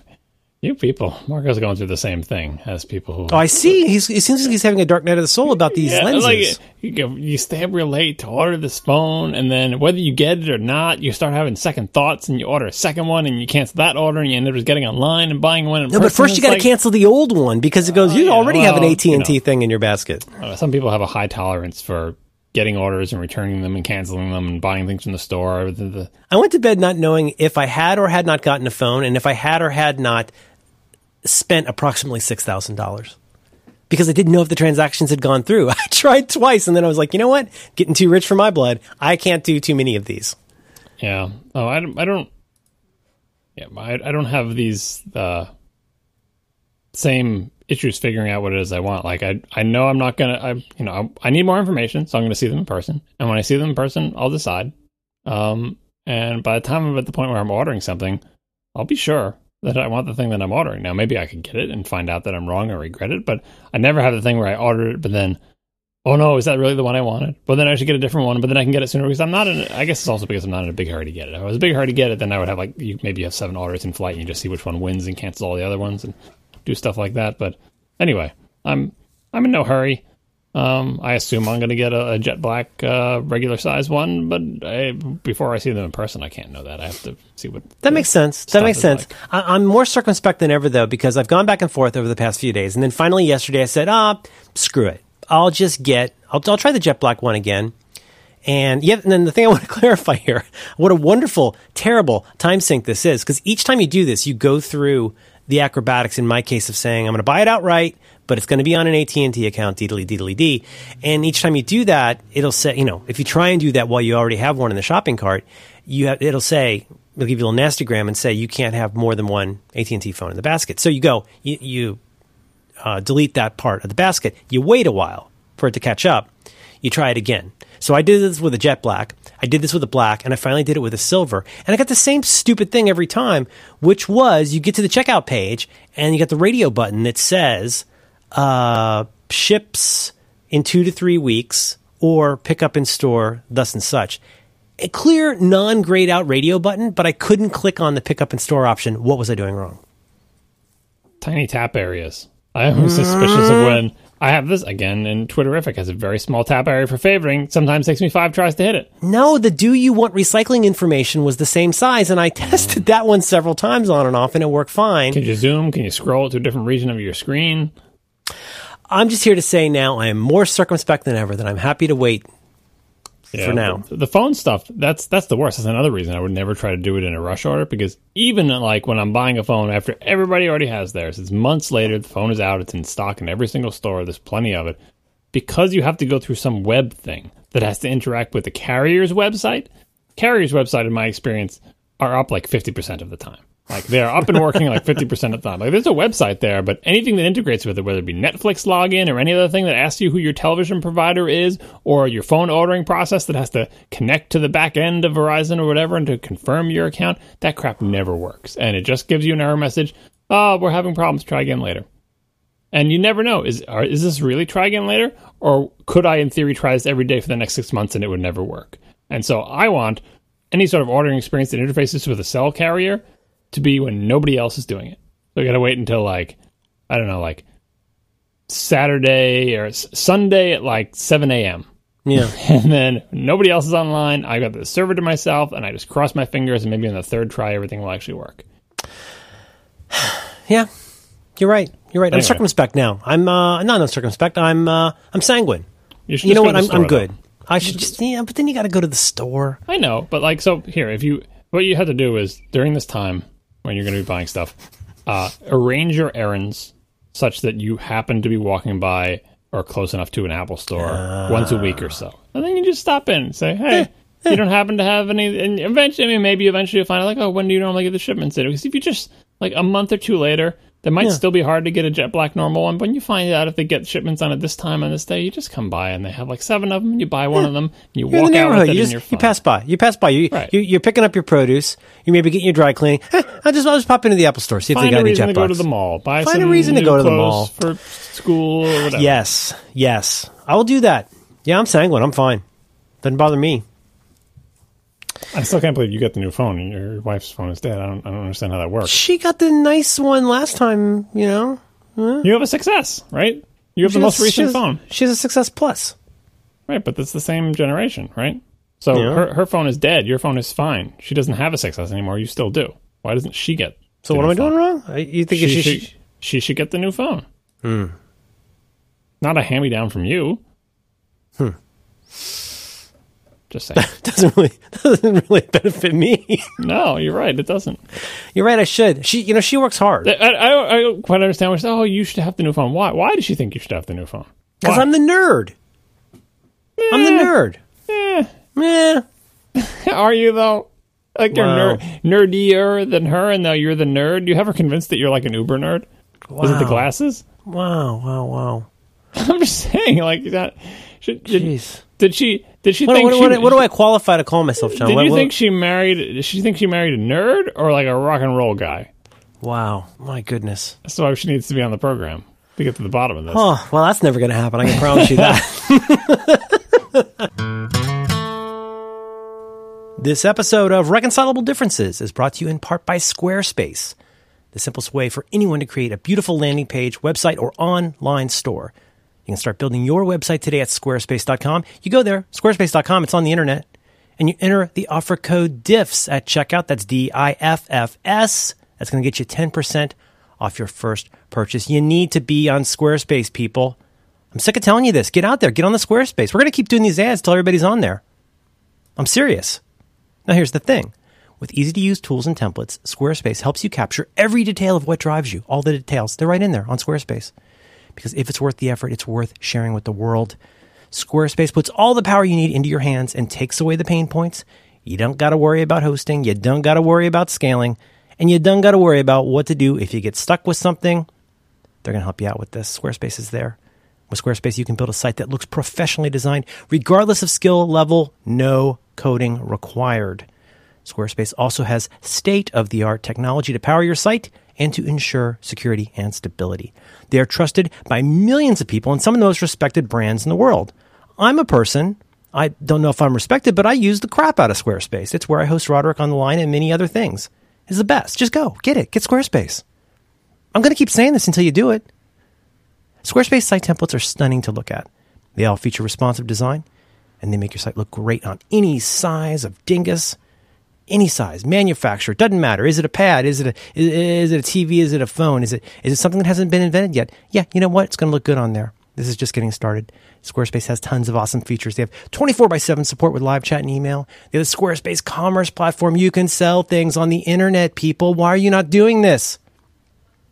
you people, Marco's going through the same thing as people who. Oh, I see. He's, it seems like he's having a dark night of the soul about these Yeah, lenses. like you, go, you stay up real late to order this phone, and then whether you get it or not, you start having second thoughts, and you order a second one, and you cancel that order, and you end up just getting online and buying one. No, but first you got to cancel the old one because it goes. You yeah, already have an AT and T thing in your basket. Uh, some people have a high tolerance for getting orders and returning them and canceling them and buying things from the store. I went to bed not knowing if I had or had not gotten a phone, and if I had or had not spent approximately six thousand dollars because I didn't know if the transactions had gone through. I tried twice, and then I was like, you know what? Getting too rich for my blood. I can't do too many of these. Yeah. Oh, I don't. I don't yeah, I, I don't have these uh, same issues figuring out what it is I want. Like I, I know I'm not gonna. I, you know, I, I need more information, so I'm gonna see them in person. And when I see them in person, I'll decide. Um, and by the time I'm at the point where I'm ordering something, I'll be sure that I want the thing that I'm ordering. Now, maybe I could get it and find out that I'm wrong or regret it, but I never have the thing where I order it, but then oh no, is that really the one I wanted? But then I should get a different one, but then I can get it sooner because I'm not in. I guess it's also because I'm not in a big hurry to get it. If I was a big hurry to get it, then I would have like you maybe you have seven orders in flight and you just see which one wins and cancels all the other ones and do stuff like that. But anyway, I'm I'm in no hurry. Um, I assume I'm going to get a, a jet black uh, regular size one, but I, before I see them in person, I can't know that. I have to see what That makes sense. That makes sense. like. I, I'm more circumspect than ever, though, because I've gone back and forth over the past few days. And then finally yesterday, I said, ah, screw it. I'll just get, I'll, I'll try the Jet Black one again. And yeah, and then the thing I want to clarify here, what a wonderful, terrible time sink this is. Because each time you do this, you go through the acrobatics, in my case, of saying, I'm going to buy it outright, but it's going to be on an AT&T account, deedly deedly dee. And each time you do that, it'll say, you know, if you try and do that while you already have one in the shopping cart, you have, it'll say, it'll give you a little nastygram and say you can't have more than one AT&T phone in the basket. So you go, you, you uh, delete that part of the basket. You wait a while for it to catch up. You try it again. So I did this with a jet black. I did this with a black, and I finally did it with a silver. And I got the same stupid thing every time, which was you get to the checkout page and you got the radio button that says uh, ships in two to three weeks or pick up in store, thus and such. A clear, non grayed out radio button, but I couldn't click on the pick up in store option. What was I doing wrong? tiny tap areas. I am suspicious of when I have this again. And Twitterrific has a very small tap area for favoring. Sometimes takes me five tries to hit it. No, the do you want recycling information was the same size, and I tested that one several times on and off, and it worked fine. Can you zoom? Can you scroll to a different region of your screen? I'm just here to say now I am more circumspect than ever, that I'm happy to wait. For now. the, phone stuff that's that's the worst. That's another reason I would never try to do it in a rush order because even like when I'm buying a phone after everybody already has theirs, it's months later. The phone is out. It's in stock in every single store. There's plenty of it because you have to go through some web thing that has to interact with the carrier's website. Carrier's website, in my experience, are up like fifty percent of the time. Like they are up and working like fifty percent of the time. Like there's a website there, but anything that integrates with it, whether it be Netflix login or any other thing that asks you who your television provider is, or your phone ordering process that has to connect to the back end of Verizon or whatever and to confirm your account, that crap never works. And it just gives you an error message. Oh, we're having problems. Try again later. And you never know is are, is this really try again later, or could I, in theory, try this every day for the next six months and it would never work? And so I want any sort of ordering experience that interfaces with a cell carrier to be when nobody else is doing it. So I got to wait until like I don't know, like Saturday or S- Sunday at like seven a.m. Yeah. And then nobody else is online. I got the server to myself, and I just cross my fingers, and maybe on the third try, everything will actually work. Yeah. You're right. You're right. I'm circumspect now. I'm uh not circumspect. I'm uh I'm sanguine. should You know what? I'm I'm good. though. I should just yeah, but then you got to go to the store. I know, but like, so here, if you, what you have to do is during this time when you're going to be buying stuff, uh, arrange your errands such that you happen to be walking by or close enough to an Apple store once a week or so. And then you just stop in and say, hey, you don't happen to have any, and eventually, I mean, maybe eventually you'll find out, like, oh, when do you normally get the shipments in? Because if you just, like, a month or two later, That might Yeah. still be hard to get a jet black normal one, but when you find out if they get shipments on it this time on this day, you just come by and they have like seven of them. You buy one of them, and you You're walk the out with it You just your you pass by. You pass by. You, Right. you you're picking up your produce. You maybe getting your dry cleaning. Eh, I'll just I'll just pop into the Apple store see if they got any jet Find a reason to go to the mall. Buy Find a reason to go to the mall. for school or whatever. Yes, yes, I will do that. Yeah, I'm sanguine. I'm fine. Doesn't bother me. I still can't believe you got the new phone and your wife's phone is dead. I don't, I don't understand how that works. She got the nice one last time. You know, You have a 6S, right? You have the She most has- she recent has- phone, She has a 6S Plus. right? But that's the same generation, right? So Yeah. her her phone is dead. Your phone is fine. She doesn't have a 6S anymore. You still do. Why doesn't she get? So the what am I doing wrong? I- You think She, she, should, should? she should get the new phone. Hmm. Not a hand me down from you. Hmm. Just saying. doesn't really doesn't really benefit me. no, you're right. It doesn't. You're right. I should. She, you know, she works hard I, I, I don't quite understand. Why she said, oh, you should have the new phone. Why? Why does she think you should have the new phone? because I'm the nerd. I'm the Eh. nerd. Eh. Yeah. Are you though? Like you're Wow. ner- nerdier than her, and now you're the nerd. You have her convinced that you're like an Uber nerd. Wow. Was it the glasses? Wow. Wow. Wow. I'm just saying, like that. Should, did, Jeez. did she? Did she What, think? what, she, what, what do I qualify to call myself, John? Did you think she married? Did she think she married a nerd or like a rock and roll guy? Wow. My goodness. That's why she needs to be on the program to get to the bottom of this. Oh, well, that's never going to happen. I can promise you that. this episode of Reconcilable Differences is brought to you in part by Squarespace, the simplest way for anyone to create a beautiful landing page, website, or online store. You can start building your website today at squarespace.com. You go there, squarespace.com, it's on the internet, and you enter the offer code DIFFS at checkout. That's D I F F S. That's going to get you 10% off your first purchase. You need to be on Squarespace, people. I'm sick of telling you this. Get out there, get on the Squarespace. We're going to keep doing these ads till everybody's on there. I'm serious. Now, here's the thing with easy to use tools and templates, Squarespace helps you capture every detail of what drives you. All the details, they're right in there on Squarespace. Because if it's worth the effort, it's worth sharing with the world. Squarespace puts all the power you need into your hands and takes away the pain points. You don't got to worry about hosting, you don't got to worry about scaling, and you don't got to worry about what to do if you get stuck with something. They're going to help you out with this. Squarespace is there. With Squarespace, you can build a site that looks professionally designed, regardless of skill level, no coding required. Squarespace also has state of the art technology to power your site and to ensure security and stability. They are trusted by millions of people and some of the most respected brands in the world. I'm a person, I don't know if I'm respected, but I use the crap out of Squarespace. It's where I host Roderick on the line and many other things. It's the best. Just go, get it, get Squarespace. I'm going to keep saying this until you do it. Squarespace site templates are stunning to look at. They all feature responsive design, and they make your site look great on any size of dingus, any size, manufacturer. Doesn't matter. Is it a pad? Is it a is, is it a TV? Is it a phone? Is it is it something that hasn't been invented yet? Yeah, you know what? It's going to look good on there. This is just getting started. Squarespace has tons of awesome features. They have 24 by 7 support with live chat and email. They have the Squarespace commerce platform. You can sell things on the internet, people. Why are you not doing this?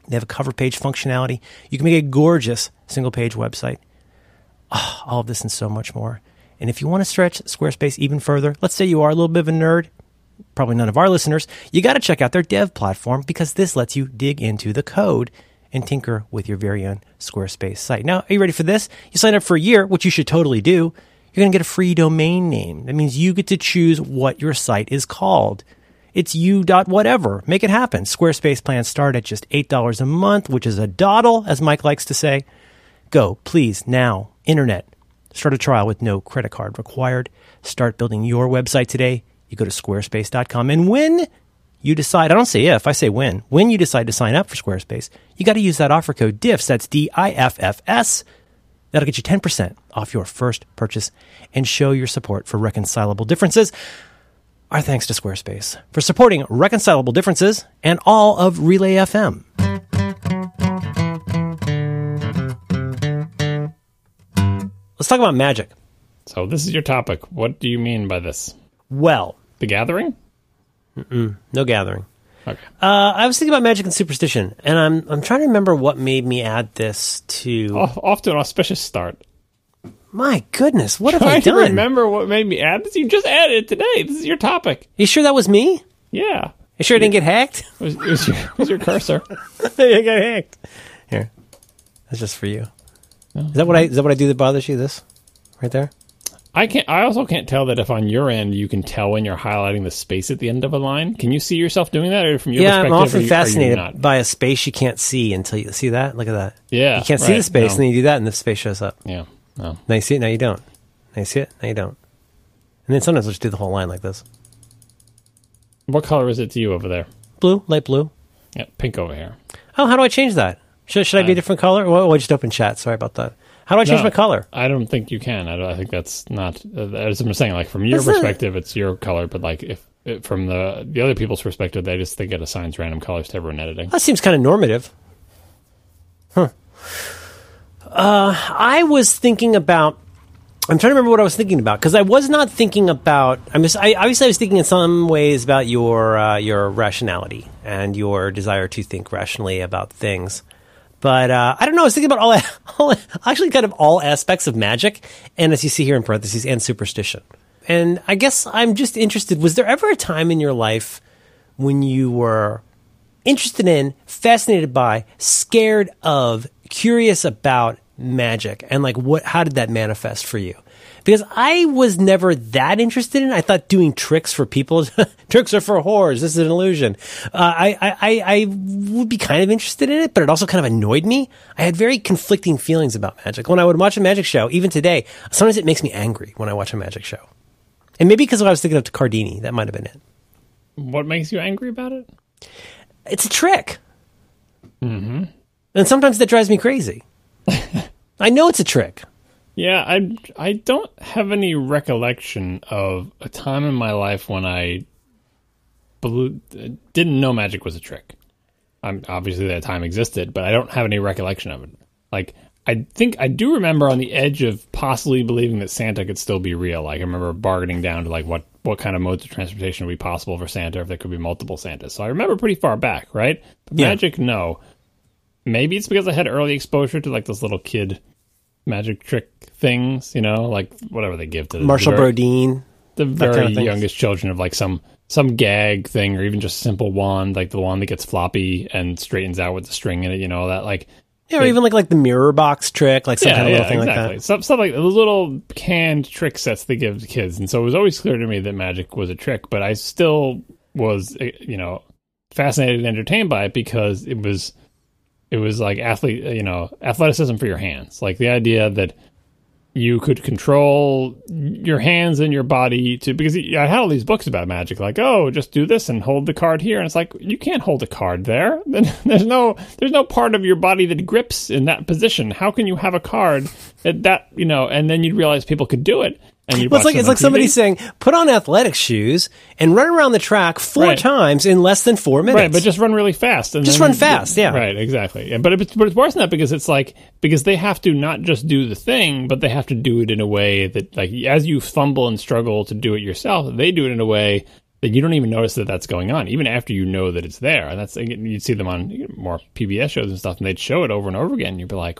They have a cover page functionality. You can make a gorgeous single page website. Ah, all of this and so much more. And if you want to stretch Squarespace even further, let's say you are a little bit of a nerd, probably none of our listeners, you got to check out their dev platform because this lets you dig into the code and tinker with your very own Squarespace site. Now, are you ready for this? You sign up for a year, which you should totally do. You're going to get a free domain name. That means you get to choose what your site is called. It's you dot whatever. Make it happen. Squarespace plans start at just $8 a month, which is a doddle, as Mike likes to say. Go, please, now. Internet. Start a trial with no credit card required. Start building your website today. You go to squarespace.com. And when you decide, I don't say if, I say when, when you decide to sign up for Squarespace, you got to use that offer code DIFFS. That's D I F F S. That'll get you 10% off your first purchase and show your support for reconcilable differences. Our thanks to Squarespace for supporting reconcilable differences and all of Relay FM. Let's talk about magic. So this is your topic. What do you mean by this? Well, The Gathering? no gathering. Okay. Uh, I was thinking about magic and superstition, and I'm I'm trying to remember what made me add this to. Off, off to an auspicious start. My goodness, what have I done? remember what made me add this. You just added it today. This is your topic. You sure that was me? Yeah. You sure it didn't get hacked? Where's, where's your, where's your cursor? it got hacked. Here, that's just for you. Is that what I? Is that what I do that bothers you? This, right there. I can't. I also can't tell that if on your end you can tell when you're highlighting the space at the end of a line. Can you see yourself doing that, or from your yeah, I'm often you- are you fascinated by a space you can't see until you see that. Look at that. Yeah, You can't see the space, no. and then you do that, and the space shows up. Yeah. No. Now you see it. Now you don't. Now you see it. Now you don't. And then sometimes I'll just do the whole line like this. What color is it to you over there? Blue, light blue. Yeah, pink over here. Oh, how do I change that? Should, should I be a Uh, different color? Oh, I just opened chat. Sorry about that. How do I change No. my color? I don't think you can. I, don't- I think that's not. Uh, as I'm saying, like from your That's not- perspective, it's your color, but like if, if from the the other people's perspective, they just think it assigns random colors to everyone editing. That seems kind of normative. Huh. Uh, I was thinking about. I'm trying to remember what I was thinking about because I was not thinking about. I'm just. I, obviously, I was thinking in some ways about your uh, your rationality and your desire to think rationally about things. But uh, I don't know. I was thinking about all, all, actually, kind of all aspects of magic, and as you see here in parentheses, and superstition. And I guess I'm just interested. Was there ever a time in your life when you were interested in, fascinated by, scared of, curious about magic and like what how did that manifest for you? Because I was never that interested in. it. I thought doing tricks for people, tricks are for whores. This is an illusion. Uh, I, I I would be kind of interested in it, but it also kind of annoyed me. I had very conflicting feelings about magic. When I would watch a magic show, even today, sometimes it makes me angry when I watch a magic show. And maybe because I was thinking of Cardini, that might have been it. What makes you angry about it? It's a trick. Mm-hmm. And sometimes that drives me crazy. I know it's a trick. Yeah, I I don't have any recollection of a time in my life when I belu didn't know magic was a trick. I'm obviously that time existed, but I don't have any recollection of it. Like I think I do remember on the edge of possibly believing that Santa could still be real. Like I remember bargaining down to like what what kind of modes of transportation would be possible for Santa if there could be multiple Santas. So I remember pretty far back, right? But Yeah. magic, no. Maybe it's because I had early exposure to like this little kid magic trick things, you know, like whatever they give to the Marshall very, Brodien. the very kind of youngest children of like some some gag thing or even just simple wand, like the wand that gets floppy and straightens out with the string in it, you know, that like Yeah, or even like like the mirror box trick, like some kind of little thing exactly. like that. Stuff, stuff like the little canned trick sets they give to kids, and so it was always clear to me that magic was a trick, but I still was, eh, you know, fascinated and entertained by it because it was, it was like athlete, you know, athleticism for your hands, like the idea that you could control your hands and your body to because I had all these books about magic, like oh, just do this and hold the card here, and it's like you can't hold a card there. Then there's no there's no part of your body that grips in that position. How can you have a card at that you know? And then you'd realize people could do it, and Well, it's like it's like somebody saying, "Put on athletic shoes and run around the track four Right. times in less than four minutes." Right, but just run really fast. And Just run fast, yeah. Right, exactly. Yeah, But it's, but it's worse than that because it's like because they have to not just do the thing, but they have to do it in a way that like as you fumble and struggle to do it yourself, they do it in a way that you don't even notice that that's going on, even after you know that it's there. And that's you'd see them on more PBS shows and stuff, and they'd show it over and over again. And you'd be like,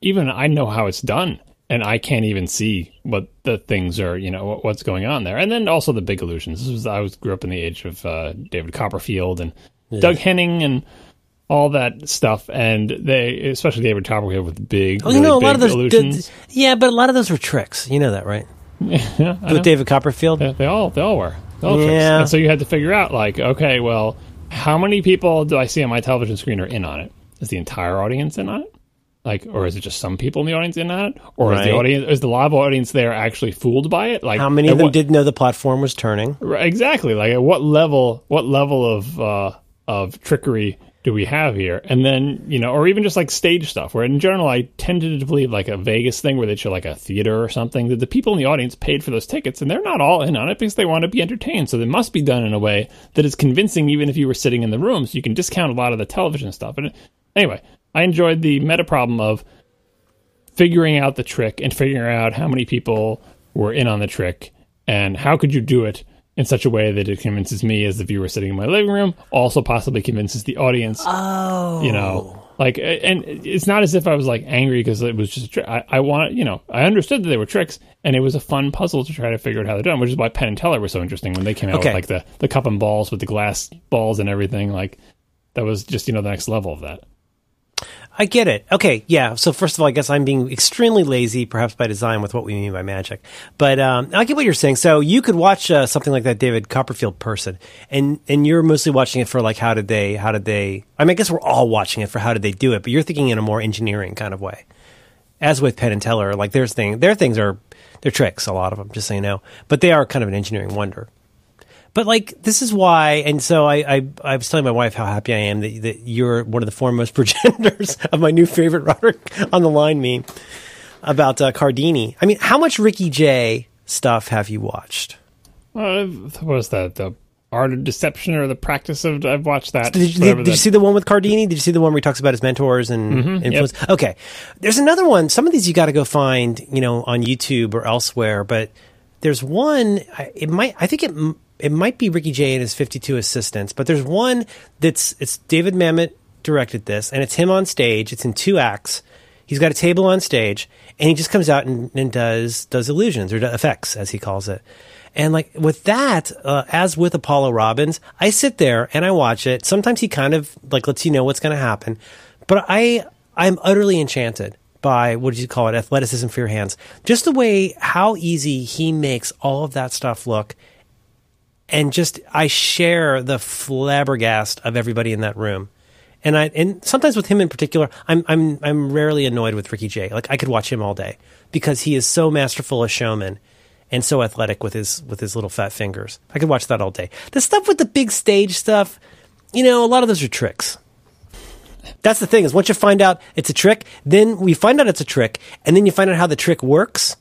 even I know how it's done, and I can't even see what the things are, you know, what's going on there. And then also the big illusions. This was I was grew up in the age of uh, David Copperfield and Doug Henning and all that stuff, and they, especially David Copperfield with big, Well, you really know, a lot of those, illusions. yeah, but a lot of those were tricks. You know that, right? yeah. With David Copperfield. They, they all they all were. They all tricks. Yeah. And so you had to figure out like, okay, well, how many people do I see on my television screen are in on it? Is the entire audience in on it? Like, or is it just some people in the audience in on it? Or is the audience is the live audience there actually fooled by it? Like How many of them what- did know the platform was turning? Right, exactly like at what level what level of uh of trickery do we have here and then you know or even just like stage stuff where in general i tended to believe like a vegas thing where they show like a theater or something that the people in the audience paid for those tickets and they're not all in on it because they want to be entertained so they must be done in a way that is convincing even if you were sitting in the room so you can discount a lot of the television stuff and anyway i enjoyed the meta problem of figuring out the trick and figuring out how many people were in on the trick and how could you do it in such a way that it convinces me as the viewer sitting in my living room also possibly convinces the audience Oh, you know Like, and it's not as if I was like angry because it was just. I, I want, you know, I understood that they were tricks, and it was a fun puzzle to try to figure out how they're done. Which is why Penn and Teller were so interesting when they came out Okay. with like the the cup and balls with the glass balls and everything. Like, that was just you know the next level of that. I get it. Okay, yeah. So first of all, I guess I'm being extremely lazy, perhaps by design, with what we mean by magic. But um, I get what you're saying. So you could watch uh, something like that David Copperfield person, and and you're mostly watching it for like how did they how did they? I mean, I guess we're all watching it for how did they do it, but you're thinking in a more engineering kind of way. As with Penn and Teller, like there's thing their things are they're tricks, a lot of them, just so you know, but they are kind of an engineering wonder. But like this is why, and so I, I I was telling my wife how happy I am that, that you're one of the foremost progenitors of my new favorite Roderick on the line meme about uh, Cardini. I mean, how much Ricky Jay stuff have you watched? Uh, what was that? The art of deception or the practice of? I've watched that. Did, you, did, did you see the one with Cardini? Did you see the one where he talks about his mentors and influence? Okay, there's another one. Some of these you got to go find, you know, on YouTube or elsewhere. But there's one. I- It might. I think it. It might be Ricky Jay and his 52 assistants. But there's one that's. It's David Mamet directed this, and it's him on stage. It's in two acts. He's got a table on stage, and he just comes out and, and does does illusions or effects, as he calls it. And like with that, uh, as with Apollo Robbins, I sit there and I watch it. Sometimes he kind of like lets you know what's going to happen, but I I'm utterly enchanted by what did you call it, athleticism for your hands. Just the way how easy he makes all of that stuff look, and just I share the flabbergast of everybody in that room. And I and sometimes with him in particular, I'm I'm I'm rarely annoyed with Ricky Jay. Like I could watch him all day because he is so masterful a showman and so athletic with his with his little fat fingers. I could watch that all day. The stuff with the big stage stuff, you know, a lot of those are tricks. That's the thing is once you find out it's a trick, then we find out it's a trick, and then you find out how the trick works,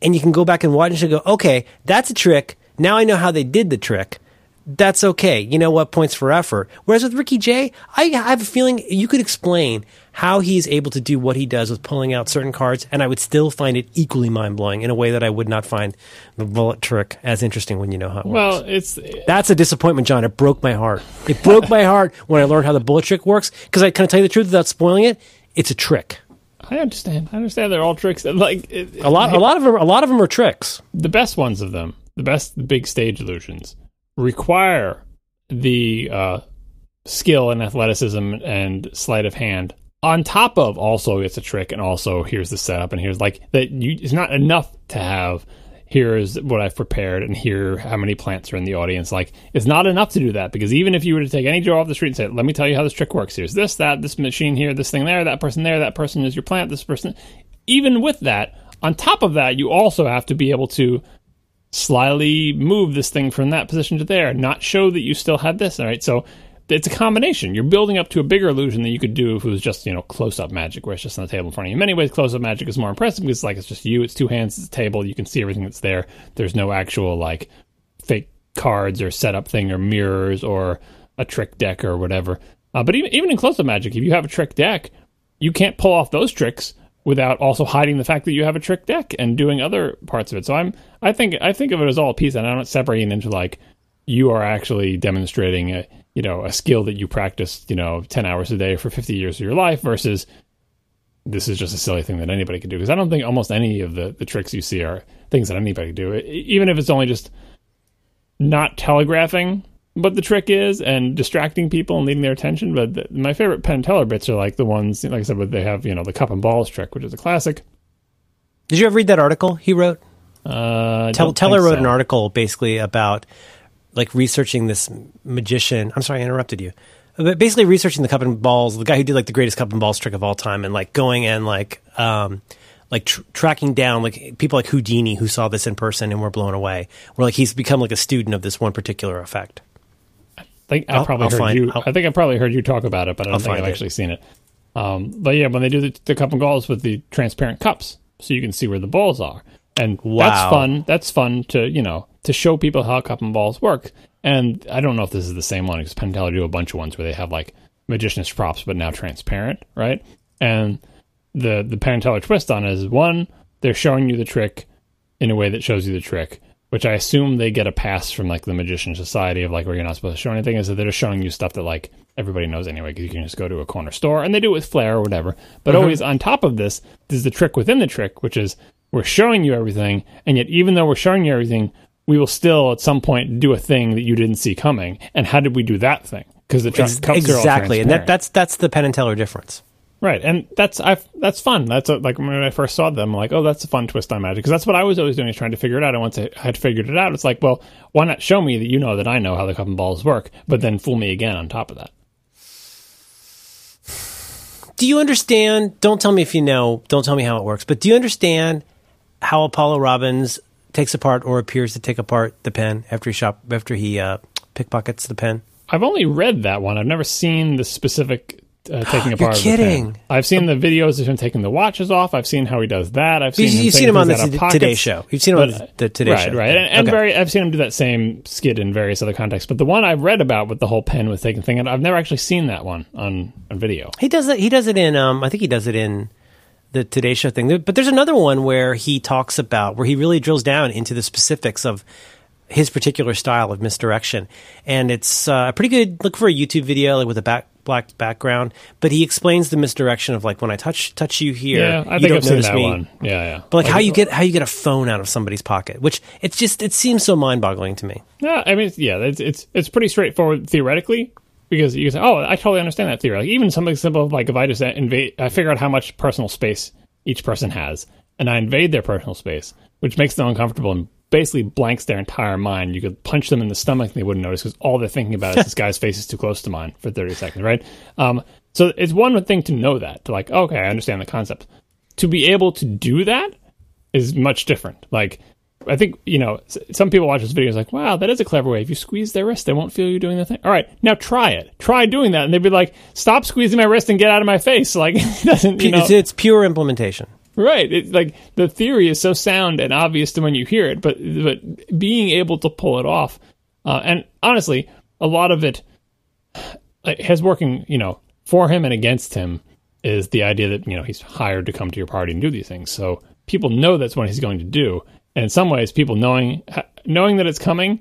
and you can go back and watch and go, okay, that's a trick. Now I know how they did the trick. That's okay. You know what? Points for effort. Whereas with Ricky Jay, I have a feeling you could explain how he's able to do what he does with pulling out certain cards, and I would still find it equally mind blowing in a way that I would not find the bullet trick as interesting when you know how it works. Well, it's That's a disappointment, John. It broke my heart. It broke my heart when I learned how the bullet trick works. Because I can I tell you the truth without spoiling it, it's a trick. I understand. I understand they're all tricks. Like it, A lot, a lot of them, a lot of them are tricks. the best ones of them, the best big stage illusions, require the uh, skill and athleticism and sleight of hand. On top of also it's a trick, and also here's the setup, and here's like that. You it's not enough to have. Here's what I've prepared, and here how many plants are in the audience. Like it's not enough to do that because even if you were to take any Joe off the street and say, "Let me tell you how this trick works," here's this, that, this machine here, this thing there, that person there, that person is your plant, this person. Even with that, on top of that, you also have to be able to slyly move this thing from that position to there, not show that you still had this. All right, so it's a combination. You're building up to a bigger illusion than you could do if it was just you know close up magic, where it's just on the table in front of you. In many ways, close up magic is more impressive because like it's just you. It's two hands, it's a table. You can see everything that's there. There's no actual like fake cards or setup thing or mirrors or a trick deck or whatever. Uh, but even even in close up magic, if you have a trick deck, you can't pull off those tricks without also hiding the fact that you have a trick deck and doing other parts of it. So I'm I think I think of it as all a piece, and I'm not separating into like you are actually demonstrating a you know a skill that you practiced you know 10 hours a day for 50 years of your life versus this is just a silly thing that anybody can do because i don't think almost any of the, the tricks you see are things that anybody can do even if it's only just not telegraphing what the trick is and distracting people and leading their attention but the, my favorite penn teller bits are like the ones like i said where they have you know the cup and balls trick which is a classic Did you ever read that article he wrote? uh Tell, Teller wrote so. an article basically about like researching this magician. I'm sorry, I interrupted you. But basically researching the cup and balls, the guy who did like the greatest cup and balls trick of all time, and like going and like um like tr- tracking down like people like Houdini who saw this in person and were blown away. Where like he's become like a student of this one particular effect. I think I I'll- probably I'll heard find- you. I'll- I think I probably heard you talk about it, but I don't think I've it. actually seen it. Um, but yeah, when they do the, the cup and balls with the transparent cups, so you can see where the balls are, and Wow. that's fun. That's fun to you know to show people how cup and balls work. And I don't know if this is the same one because Penn and Teller do a bunch of ones where they have like magician's props, but now transparent, right? And the the Penn and Teller twist on it is one, they're showing you the trick in a way that shows you the trick. Which I assume they get a pass from like the Magician Society of like where you're not supposed to show anything, is that they're just showing you stuff that like everybody knows anyway because you can just go to a corner store and they do it with flair or whatever. But mm-hmm. always on top of this, there's the trick within the trick, which is we're showing you everything, and yet even though we're showing you everything, we will still at some point do a thing that you didn't see coming. And how did we do that thing? Because the tr- cups are all exactly, and that, that's that's the Penn and Teller difference. Right, and that's I that's fun. That's a, like when I first saw them, I'm like, oh, that's a fun twist on magic because that's what I was always doing is trying to figure it out. And once I had figured it out, it's like, well, why not show me that you know that I know how the cup and balls work, but then fool me again on top of that. Do you understand? Don't tell me if you know. Don't tell me how it works. But do you understand how Apollo Robbins takes apart or appears to take apart the pen after he shop after he uh, pickpockets the pen? I've only read that one. I've never seen the specific uh, taking You're apart. of kidding. I've seen the videos of him taking the watches off. I've seen how he does that. I've seen You've, him you've seen him on the things out of t- Today Show. You've seen him But, on the, Today right, Show. right, and, and Okay. very. I've seen him do that same skit in various other contexts. But the one I've read about with the whole pen with taking thing, and I've never actually seen that one on, on video. He does it. He does it in. Um, I think he does it in the Today Show thing. But there's another one where he talks about where he really drills down into the specifics of his particular style of misdirection, and it's uh, a pretty good. Look for a YouTube video like, with a back black background. But he explains the misdirection of like when I touch touch you here, Yeah, I you think don't I've notice that me. one. Yeah, yeah. But like, how you uh, get how you get a phone out of somebody's pocket, which it's just it seems so mind boggling to me. Yeah, I mean, yeah, it's it's it's pretty straightforward theoretically because you can say, "Oh, I totally understand that theory." Like even something simple like if I just invade, I figure out how much personal space each person has, and I invade their personal space, which makes them uncomfortable and basically blanks their entire mind. You could punch them in the stomach and they wouldn't notice because all they're thinking about is this guy's face is too close to mine for thirty seconds, right? Um, so it's one thing to know that, to like, okay, I understand the concept. To be able to do that is much different. Like, I think, you know, some people watch this video and like, wow, that is a clever way. If you squeeze their wrist, they won't feel you doing the thing. All right, now try it. Try doing that. And they'd be like, stop squeezing my wrist and get out of my face. Like, it doesn't, you know. it's, it's pure implementation. Right. It's like the theory is so sound and obvious to when you hear it, but but being able to pull it off, uh, and honestly, a lot of it has working, you know, for him and against him is the idea that you know he's hired to come to your party and do these things. So people know that's what he's going to do, and in some ways, people knowing knowing that it's coming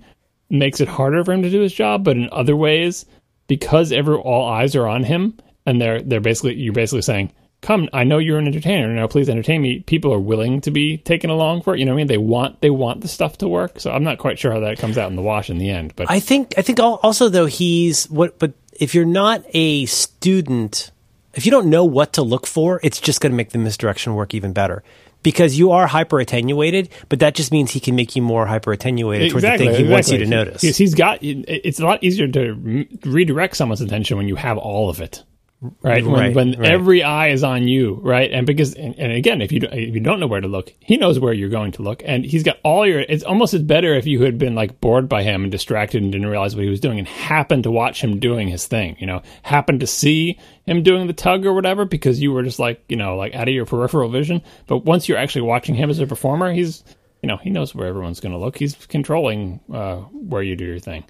makes it harder for him to do his job. But in other ways, because every all eyes are on him, and they're they're basically you're basically saying, "Come, I know you're an entertainer. Now, please entertain me." People are willing to be taken along for it. You know what I mean? They want they want the stuff to work. So I'm not quite sure how that comes out in the wash in the end. But I think I think also though he's what but if you're not a student if you don't know what to look for it's just going to make the misdirection work even better because you are hyper attenuated but that just means he can make you more hyper attenuated towards the thing he wants you to notice he's got it's a lot easier to redirect someone's attention when you have all of it. Right, when, Right, when right. every eye is on you, right, and because and, and again, if you don't, if you don't know where to look, he knows where you're going to look, and he's got all your. It's almost as better if you had been like bored by him and distracted and didn't realize what he was doing, and happened to watch him doing his thing, you know, happened to see him doing the tug or whatever, because you were just like you know like out of your peripheral vision. But once you're actually watching him as a performer, he's you know he knows where everyone's going to look. He's controlling uh, where you do your thing.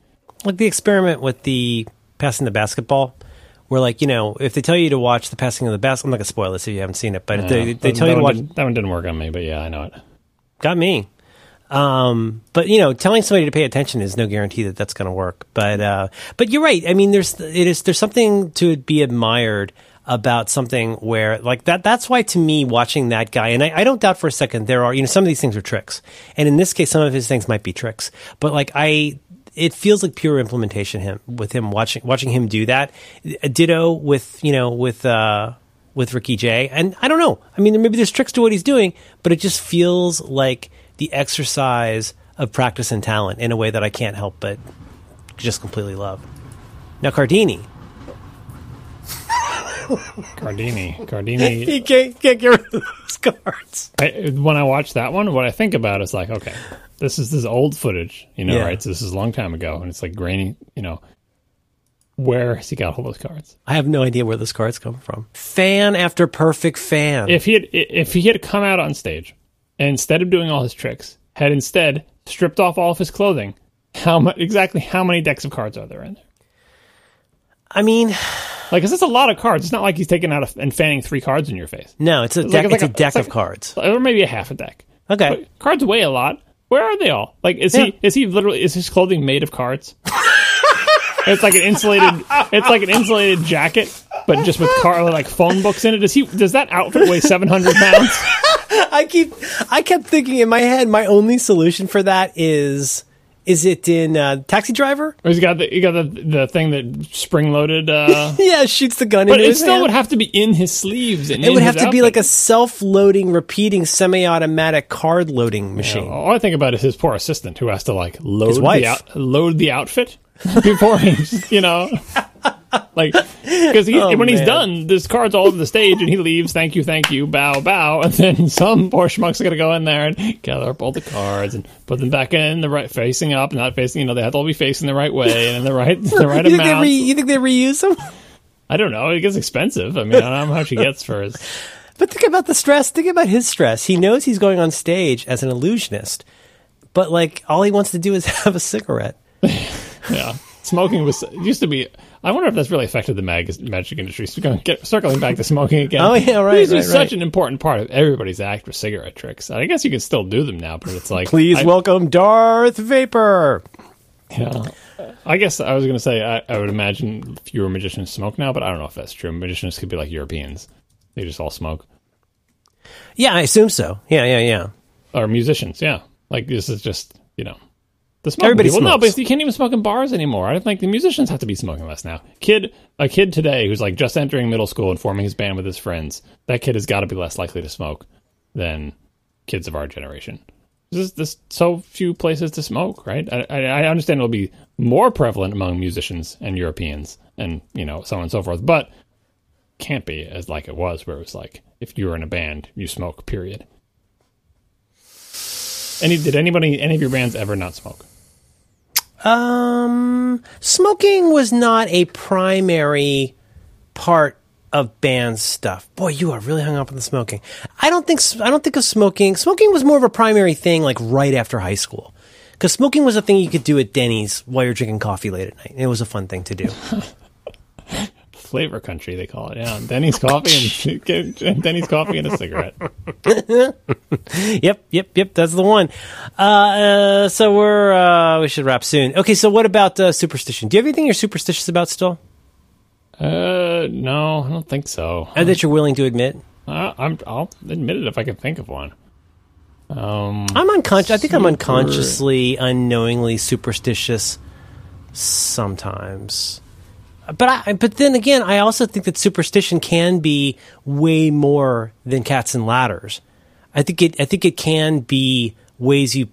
like the experiment with the passing the basketball where like you know if they tell you to watch the passing of the basket i'm not going to spoil this if you haven't seen it but if they, they tell you that to one watch didn't- that one didn't work on me, but yeah, I know it. got me um, but you know, telling somebody to pay attention is no guarantee that that's going to work. But uh, but you're right. I mean, there's it is there's something to be admired about something where like that. That's why to me, watching that guy, and I, I don't doubt for a second there are you know some of these things are tricks, and in this case, some of his things might be tricks. But like I. It feels like pure implementation him with him watching watching him do that. Ditto with you know with uh, with Ricky Jay. And I don't know. I mean, maybe there's tricks to what he's doing, but it just feels like the exercise of practice and talent in a way that I can't help but just completely love. Now, Cardini. Cardini, Cardini. He can't, can't get rid of those cards. I, when I watch that one, what I think about is like, okay, this is this old footage, you know, Yeah. right? So this is a long time ago, and it's like grainy, you know. Where has he got all those cards? I have no idea where those cards come from. Fan after perfect fan. If he had, if he had come out on stage, and instead of doing all his tricks, had instead stripped off all of his clothing, how mu- exactly how many decks of cards are there in there? I mean, Like, 'cause that's a lot of cards. It's not like he's taking out a, and fanning three cards in your face, no, it's a It's deck. like- It's, it's like a a- deck it's like- of cards. or maybe a half a deck. Okay. But cards weigh a lot. Where are they all? Like, is Yeah. he is he literally is his clothing made of cards? it's like an insulated. It's like an insulated jacket, but just with car like phone books in it. Does he? Does that outfit weigh seven hundred pounds? I keep I kept thinking in my head my only solution for that is is it in uh, Taxi Driver? Or he's got the he got the the thing that spring loaded. Uh, Yeah, shoots the gun but it still hand. would have to be in his sleeves. And It would have to be like a self-loading, repeating, semi-automatic card loading machine. All I think about is his poor assistant who has to like load the out, load the outfit before he, you know, like because he Oh, when he's done, this cards all over the stage, and he leaves. Thank you, thank you, bow, bow, and then some poor schmuck's gonna go in there and gather up all the cards and put them back in the right, facing up, not facing. You know, they have to all be facing the right way and in the right the right You think, amount. re- you think they reuse them? I don't know. It gets expensive. I mean, I don't know how much he gets for his. But think about the stress. Think about his stress. He knows he's going on stage as an illusionist, but like all he wants to do is have a cigarette. Yeah, smoking was used to be. I wonder if that's really affected the mag- magic industry. So going get circling back to smoking again. Oh, yeah, right, These are right, such an important part of everybody's act with cigarette tricks. I guess you can still do them now, but it's like Please I, welcome Darth Vapor. Yeah. I guess I was going to say I, I would imagine fewer magicians smoke now, but I don't know if that's true. Magicians could be like Europeans; they just all smoke. Yeah, I assume so. Yeah, yeah, yeah. Or musicians, yeah. Like this is just you know the smoking Everybody people. No, but you can't even smoke in bars anymore. I don't think the musicians have to be smoking less now. Kid, a kid today who's like just entering middle school and forming his band with his friends. That kid has got to be less likely to smoke than kids of our generation. There's, there's so few places to smoke, right? I, I, I understand it'll be more prevalent among musicians and Europeans, and you know so on and so forth, but can't be as like it was, where it was like if you were in a band, you smoke. Period. Any did anybody any of your bands ever not smoke? Um, smoking was not a primary part of band stuff. Boy, you are really hung up on the smoking. I don't think I don't think of smoking. Smoking was more of a primary thing like right after high school. Cuz smoking was a thing you could do at Denny's while you're drinking coffee late at night. It was a fun thing to do. Flavor country, they call it. Yeah, Denny's coffee and, Denny's coffee and a cigarette. yep, yep, yep, that's the one. Uh, uh so we're uh we should wrap soon. Okay, so what about uh, superstition? Do you have anything you're superstitious about still? Uh, no, I don't think so. And that you're willing to admit? Uh, I'm, I'll admit it if I can think of one. Um, I'm unconscious. I think I'm unconsciously, unknowingly superstitious sometimes. But I, but then again, I also think that superstition can be way more than cats and ladders. I think it. I think it can be ways you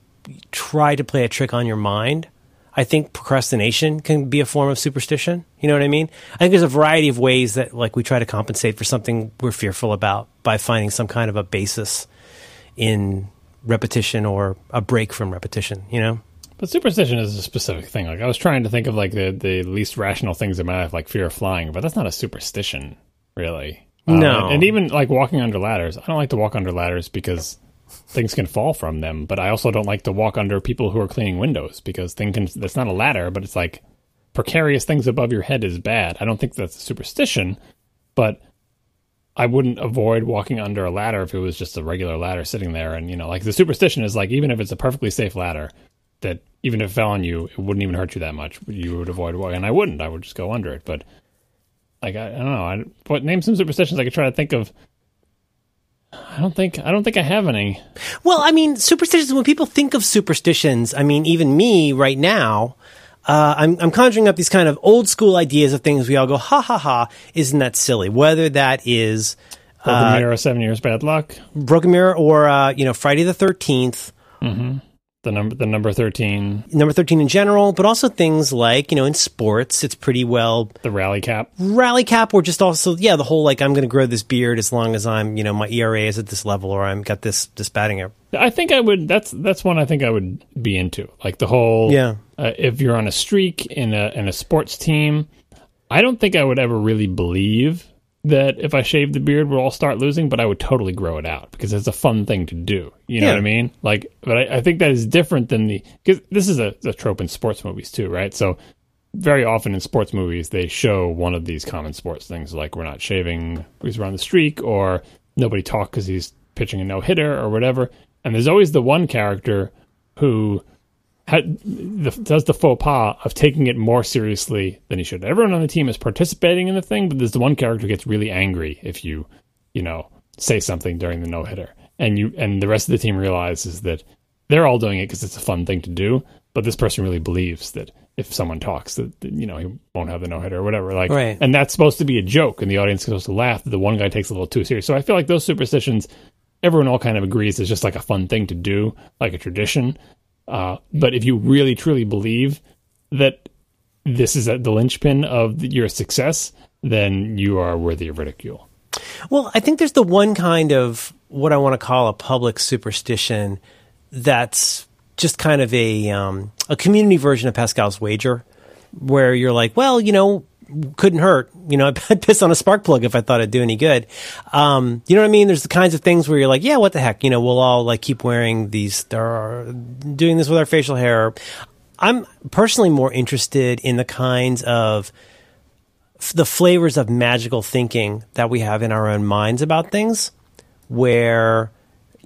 try to play a trick on your mind. I think procrastination can be a form of superstition. You know what I mean? I think there's a variety of ways that like we try to compensate for something we're fearful about by finding some kind of a basis in repetition or a break from repetition, you know? But superstition is a specific thing. Like I was trying to think of like the the least rational things in my life, like fear of flying, but that's not a superstition, really. Uh, No. and, and even like walking under ladders. I don't like to walk under ladders because things can fall from them. But I also don't like to walk under people who are cleaning windows because thing can. That's not a ladder, but it's like precarious things above your head is bad. I don't think that's a superstition, but I wouldn't avoid walking under a ladder if it was just a regular ladder sitting there. And you know, like the superstition is like even if it's a perfectly safe ladder, that even if it fell on you, it wouldn't even hurt you that much. You would avoid walking, and I wouldn't. I would just go under it. But like I, I don't know. I, but name some superstitions I could try to think of. I don't think I don't think I have any. Well, I mean, superstitions, when people think of superstitions, I mean, even me right now, uh, I'm, I'm conjuring up these kind of old school ideas of things we all go, ha ha ha, isn't that silly? Whether that is Broken mirror, seven years bad luck. Broken Mirror or, uh, you know, Friday the 13th, The number the number thirteen, number 13 in general, but also things like, you know, in sports, it's pretty well the rally cap. rally cap or just also, yeah, the whole like, I'm going to grow this beard as long as I'm, you know, my ERA is at this level or I'm got this, this batting average. I think I would. That's that's one I think I would be into. Like the whole. Yeah. Uh, if you're on a streak in a in a sports team, I don't think I would ever really believe that if I shaved the beard, we'll all start losing. But I would totally grow it out because it's a fun thing to do. You know Yeah. what I mean? Like, but I, I think that is different than the because this is a, a trope in sports movies too, right? So very often in sports movies they show one of these common sports things like we're not shaving because we're on the streak or nobody talk because he's pitching a no hitter or whatever and there's always the one character who had, the, does the faux pas of taking it more seriously than he should. Everyone on the team is participating in the thing, but there's the one character who gets really angry if you, you know, say something during the no hitter, and you and the rest of the team realizes that they're all doing it because it's a fun thing to do, but this person really believes that if someone talks that, you know he won't have the no hitter or whatever. Like, Right. and that's supposed to be a joke, and the audience is supposed to laugh. That the one guy takes it a little too serious. So I feel like those superstitions, everyone all kind of agrees is just like a fun thing to do, like a tradition. Uh, but if you really truly believe that this is the linchpin of your success, then you are worthy of ridicule. Well, I think there's the one kind of what I want to call a public superstition that's just kind of a um, a community version of Pascal's wager, where you're like, well, you know, couldn't hurt. You know, I'd piss on a spark plug if I thought it'd do any good. Um, you know what I mean? There's the kinds of things where you're like, yeah, what the heck? You know, we'll all like keep wearing these, or doing this with our facial hair. I'm personally more interested in the kinds of f- the flavors of magical thinking that we have in our own minds about things where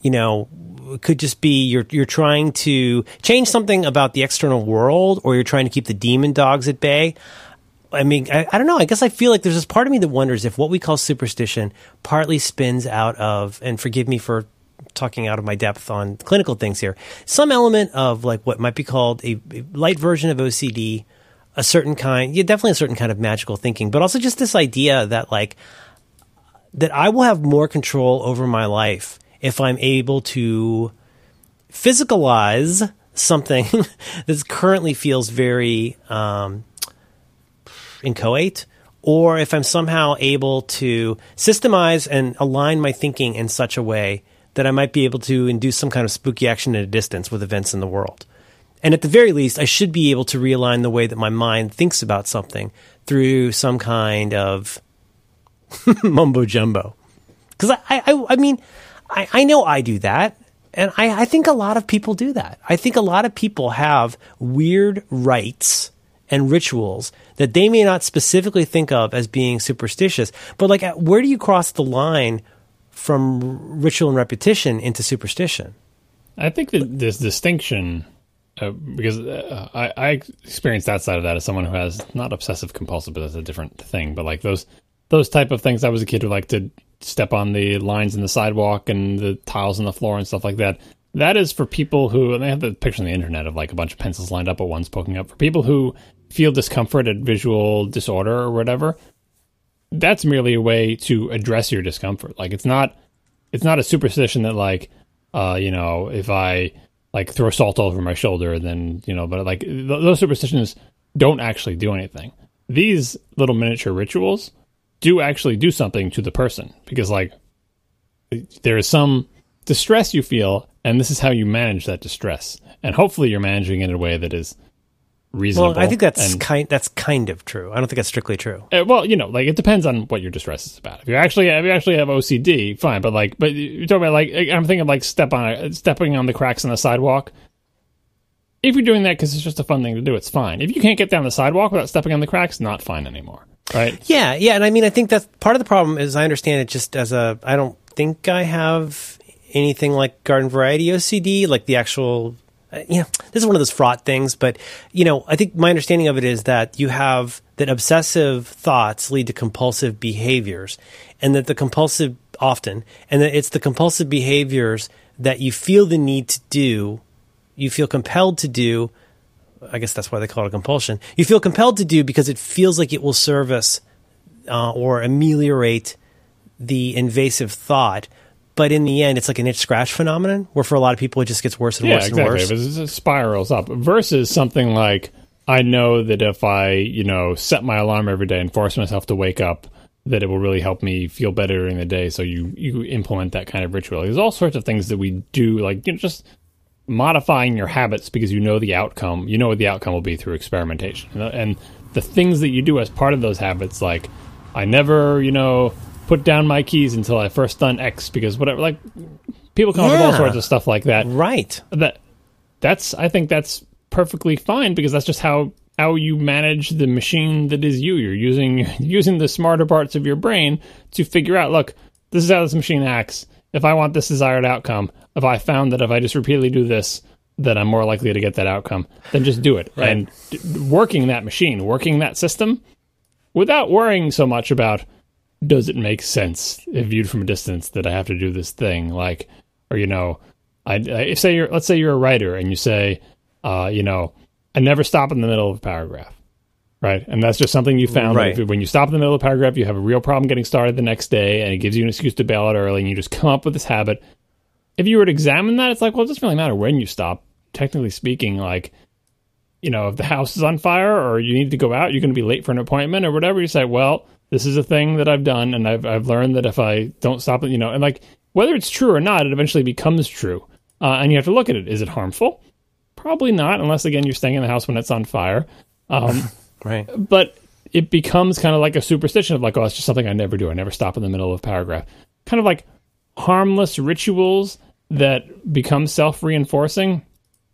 you know it could just be you're you're trying to change something about the external world or you're trying to keep the demon dogs at bay I mean, I, I don't know. I guess I feel like there's this part of me that wonders if what we call superstition partly spins out of, and forgive me for talking out of my depth on clinical things here, some element of like what might be called a, a light version of OCD, a certain kind, yeah, definitely a certain kind of magical thinking, but also just this idea that like, that I will have more control over my life if I'm able to physicalize something that currently feels very um, inchoate, or if I'm somehow able to systemize and align my thinking in such a way that I might be able to induce some kind of spooky action at a distance with events in the world. And at the very least, I should be able to realign the way that my mind thinks about something through some kind of mumbo jumbo. Because I, I, I mean, I, I know I do that. And I, I think a lot of people do that. I think a lot of people have weird rites and rituals that they may not specifically think of as being superstitious. But like, where do you cross the line from ritual and repetition into superstition? I think that this distinction, uh, because uh, I, I experienced that side of that as someone who has not obsessive compulsive, but that's a different thing. But like those those type of things, I was a kid who liked to step on the lines in the sidewalk and the tiles on the floor and stuff like that. That is for people who, and they have the picture on the internet of like a bunch of pencils lined up at once poking up. For people who feel discomfort at visual disorder or whatever, that's merely a way to address your discomfort. Like it's not it's not a superstition that like uh you know if I like throw salt over my shoulder then you know but like th- those superstitions don't actually do anything. These little miniature rituals do actually do something to the person because like there is some distress you feel and this is how you manage that distress and hopefully you're managing it in a way that is reasonable. Well, I think that's and- kind. That's kind of true. I don't think that's strictly true. uh, well, you know, like it depends on what your distress is about. If you actually, if you actually have OCD, fine. But like, but you're talking about like, I'm thinking like step on, stepping on the cracks in the sidewalk. If you're doing that because it's just a fun thing to do, it's fine. If you can't get down the sidewalk without stepping on the cracks, not fine anymore, right? Yeah, yeah, and I mean, I think that's part of the problem. Is I understand it just as a. I don't think I have anything like garden variety OCD, like the actual. Uh, you know, this is one of those fraught things, but you know, I think my understanding of it is that you have that obsessive thoughts lead to compulsive behaviors, and that the compulsive often, and that it's the compulsive behaviors that you feel the need to do, you feel compelled to do I guess that's why they call it a compulsion. You feel compelled to do because it feels like it will service uh, or ameliorate the invasive thought. But in the end, it's like an itch scratch phenomenon, where for a lot of people it just gets worse and Yeah, worse exactly. and worse. It spirals up versus something like I know that if I, you know, set my alarm every day and force myself to wake up, that it will really help me feel better during the day. So you you implement that kind of ritual. There's all sorts of things that we do, like you know, just modifying your habits because you know the outcome. You know what the outcome will be through experimentation, and the things that you do as part of those habits, like I never, you know, put down my keys until I first done X because whatever, like people come up with all sorts of stuff like that right. that that's I think that's perfectly fine because that's just how how you manage the machine that is you. You're using using the smarter parts of your brain to figure out, look, this is how this machine acts. If I want this desired outcome, if I found that if I just repeatedly do this, that I'm more likely to get that outcome, then just do it. Right. And d- working that machine, working that system, without worrying so much about does it make sense if viewed from a distance that I have to do this thing, like, or you know, I, I say you're let's say you're a writer and you say, uh, you know, I never stop in the middle of a paragraph. Right. And that's just something you found. Right. If, when you stop in the middle of a paragraph, you have a real problem getting started the next day and it gives you an excuse to bail out early and you just come up with this habit. If you were to examine that, it's like, well, it doesn't really matter when you stop. Technically speaking, like, you know, if the house is on fire or you need to go out, you're going to be late for an appointment or whatever. You say, well, this is a thing that I've done and I've, I've learned that if I don't stop it, you know, and like, whether it's true or not, it eventually becomes true. Uh, and you have to look at it. Is it harmful? Probably not, unless, again, you're staying in the house when it's on fire. Um, Right. but it becomes kind of like a superstition of like, oh, it's just something I never do. I never stop in the middle of a paragraph. Kind of like harmless rituals that become self reinforcing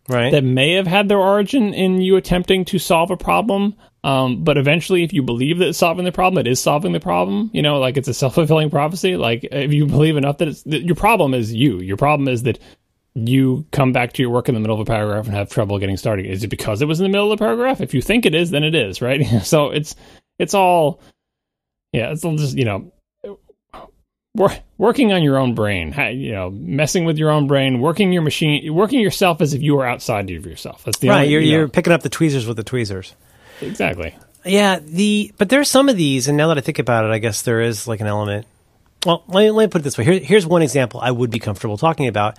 Right. that may have had their origin in you attempting to solve a problem. Um, but eventually, if you believe that it's solving the problem, it is solving the problem. You know, like it's a self fulfilling prophecy. Like if you believe enough that it's that your problem is you. Your problem is that you come back to your work in the middle of a paragraph and have trouble getting started. Is it because it was in the middle of the paragraph? If you think it is, then it is, right? so it's it's all yeah, it's all just you know working on your own brain, you know, messing with your own brain, working your machine, working yourself as if you were outside of yourself. That's the right. only, You're, you know, you're picking up the tweezers with the tweezers. Exactly. Yeah, the but there's some of these, and now that I think about it, I guess there is like an element. Well, let me, let me put it this way. Here, here's one example I would be comfortable talking about.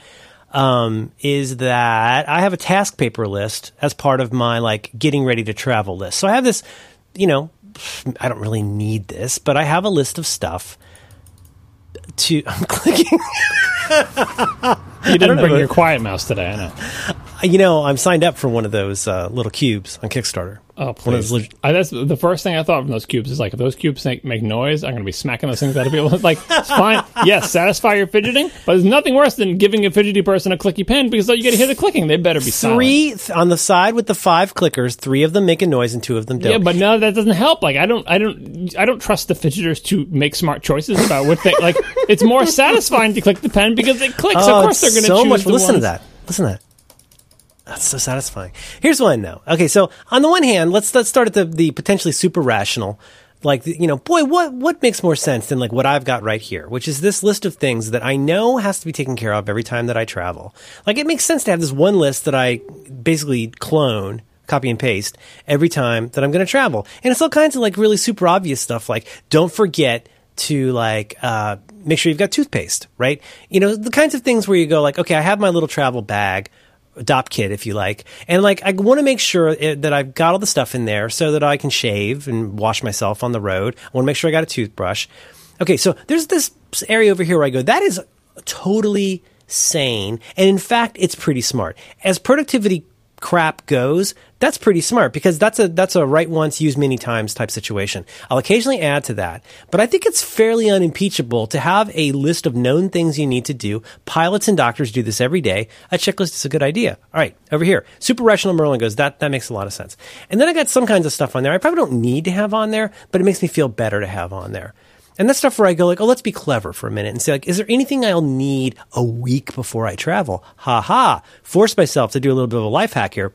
Um, is that I have a TaskPaper list as part of my like getting ready to travel list. So I have this, you know, I don't really need this, but I have a list of stuff to. I'm clicking. You didn't bring your quiet mouse today, I know. You know, I'm signed up for one of those uh, little cubes on Kickstarter. Oh, please. leg- I, that's the first thing I thought from those cubes is like, if those cubes make, make noise, I'm going to be smacking those things out of people. like, it's fine. Yes, satisfy your fidgeting, but there's nothing worse than giving a fidgety person a clicky pen because you get to hear the clicking. They better be silent. Three th- on the side with the five clickers. Three of them make a noise, and two of them don't. Yeah, but no, that doesn't help. Like, I don't, I don't, I don't trust the fidgeters to make smart choices about what they like. It's more satisfying to click the pen because it clicks. Oh, of course, they're going to so choose much. Listen to that. Listen to that. That's so satisfying. Here's one though. Okay, so on the one hand, let's let's start at the the potentially super rational. Like you know, boy, what what makes more sense than like what I've got right here, which is this list of things that I know has to be taken care of every time that I travel. Like it makes sense to have this one list that I basically clone copy and paste every time that I'm going to travel. And it's all kinds of like really super obvious stuff like don't forget to like uh, make sure you've got toothpaste, right? You know, the kinds of things where you go like, okay, I have my little travel bag, a Dopp kit if you like, and like I want to make sure it, that I've got all the stuff in there so that I can shave and wash myself on the road. I want to make sure I got a toothbrush. Okay, so there's this area over here where I go, that is totally sane, and in fact, it's pretty smart. As productivity crap goes, that's pretty smart because that's a that's a write once, use many times type situation. I'll occasionally add to that, but I think it's fairly unimpeachable to have a list of known things you need to do. Pilots and doctors do this every day. A checklist is a good idea. All right, over here, super rational Merlin goes that that makes a lot of sense. And then I got some kinds of stuff on there I probably don't need to have on there, but it makes me feel better to have on there. And that's stuff where I go like, oh, let's be clever for a minute and say like, is there anything I'll need a week before I travel? Ha ha. Force myself to do a little bit of a life hack here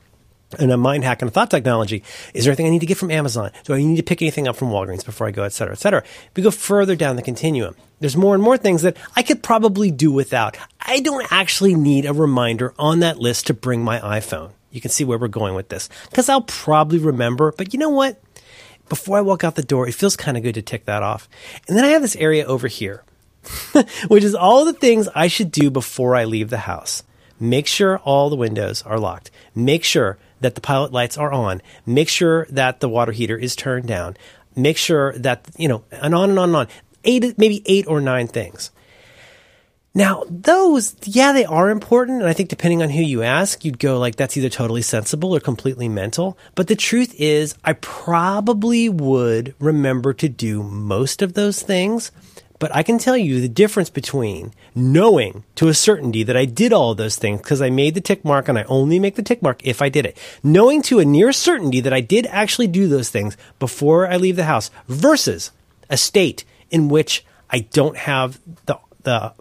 and a mind hack and a thought technology. Is there anything I need to get from Amazon? Do I need to pick anything up from Walgreens before I go, et cetera, et cetera? We go further down the continuum. There's more and more things that I could probably do without. I don't actually need a reminder on that list to bring my iPhone. You can see where we're going with this because I'll probably remember, but you know what? before I walk out the door, it feels kind of good to tick that off. And then I have this area over here, which is all the things I should do before I leave the house. Make sure all the windows are locked. Make sure that the pilot lights are on. Make sure that the water heater is turned down. Make sure that, you know, and on and on and on. Eight, maybe eight or nine things. Now, those, yeah, they are important. And I think depending on who you ask, you'd go like, that's either totally sensible or completely mental. But the truth is, I probably would remember to do most of those things. But I can tell you the difference between knowing to a certainty that I did all those things because I made the tick mark and I only make the tick mark if I did it. Knowing to a near certainty that I did actually do those things before I leave the house versus a state in which I don't have the, the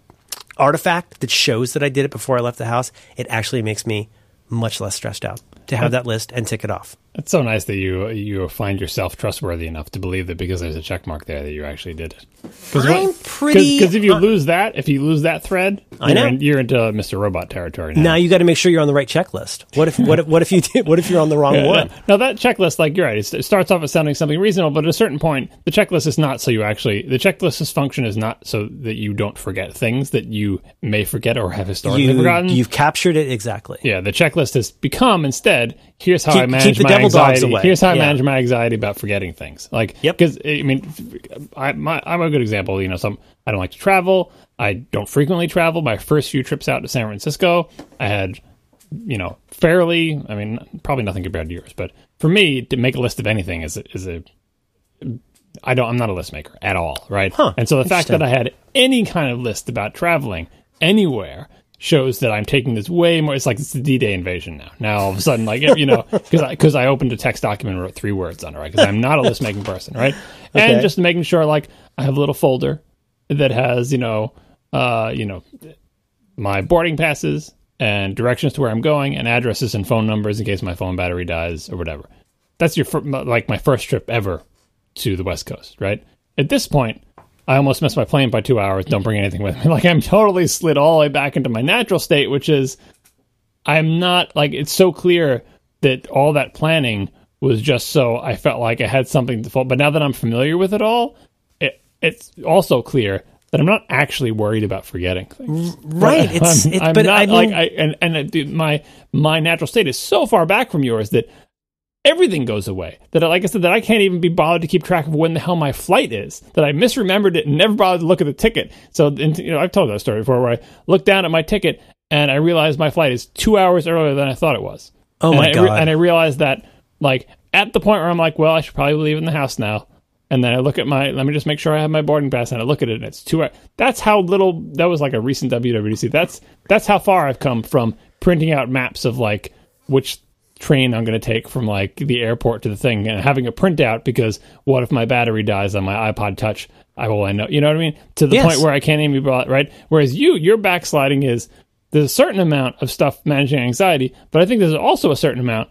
artifact that shows that I did it before I left the house, it actually makes me much less stressed out to have that list and tick it off. It's so nice that you you find yourself trustworthy enough to believe that because there's a check mark there that you actually did it. I'm pretty. Because if you uh, lose that, if you lose that thread, I you're, know. in- you're into Mr. Robot territory now. now you got to make sure you're on the right checklist. What if what if what if you did, what if you're on the wrong Yeah, one? no, no, that checklist, like you're right, it starts off as sounding something reasonable, but at a certain point, the checklist is not so you actually the checklist's function is not so that you don't forget things that you may forget or have historically You forgotten. you've captured it exactly. yeah, the checklist has become instead. Here's how Keep- I manage my anxiety. Here's how I manage my anxiety about forgetting things. Like, Yep. because I mean, I, my, I'm a good example. You know, some I don't like to travel. I don't frequently travel. My first few trips out to San Francisco, I had, you know, fairly. I mean, probably nothing compared to yours, but for me to make a list of anything is a, is a I don't. I'm not a list maker at all, right? Huh, and so the fact that I had any kind of list about traveling anywhere shows that I'm taking this way more. It's like it's the D-Day invasion now. Now all of a sudden, like you know, because I, 'cause I opened a text document and wrote three words on it, right? Because I'm not a list making person, right? Okay. And just making sure, like, I have a little folder that has, you know, uh, you know, my boarding passes and directions to where I'm going and addresses and phone numbers in case my phone battery dies or whatever. That's your fir- like my first trip ever to the West Coast, right? At this point, I almost missed my plane by two hours. Don't bring anything with me. Like I'm totally slid all the way back into my natural state, which is I'm not like it's so clear that all that planning was just so I felt like I had something to fall. But now that I'm familiar with it all, it, it's also clear that I'm not actually worried about forgetting things. Right. It's, I'm, it's I'm but not I mean, like I and and uh, dude, my my natural state is so far back from yours that everything goes away. That like I said, that I can't even be bothered to keep track of when the hell my flight is. That I misremembered it and never bothered to look at the ticket. So and, you know I've told that story before where I looked down at my ticket and I realized my flight is two hours earlier than I thought it was. Oh and my I God. and I realized that like at the point where I'm like, well, I should probably leave in the house now. And then I look at my, let me just make sure I have my boarding pass, and I look at it, and it's two. hours. That's how little. That was like a recent WWDC. That's that's how far I've come from printing out maps of like which train I'm going to take from like the airport to the thing, and having a printout because what if my battery dies on my iPod Touch? I will I know. You know what I mean? To the Yes. point where I can't even be brought right. Whereas you, your backsliding is there's a certain amount of stuff managing anxiety, but I think there's also a certain amount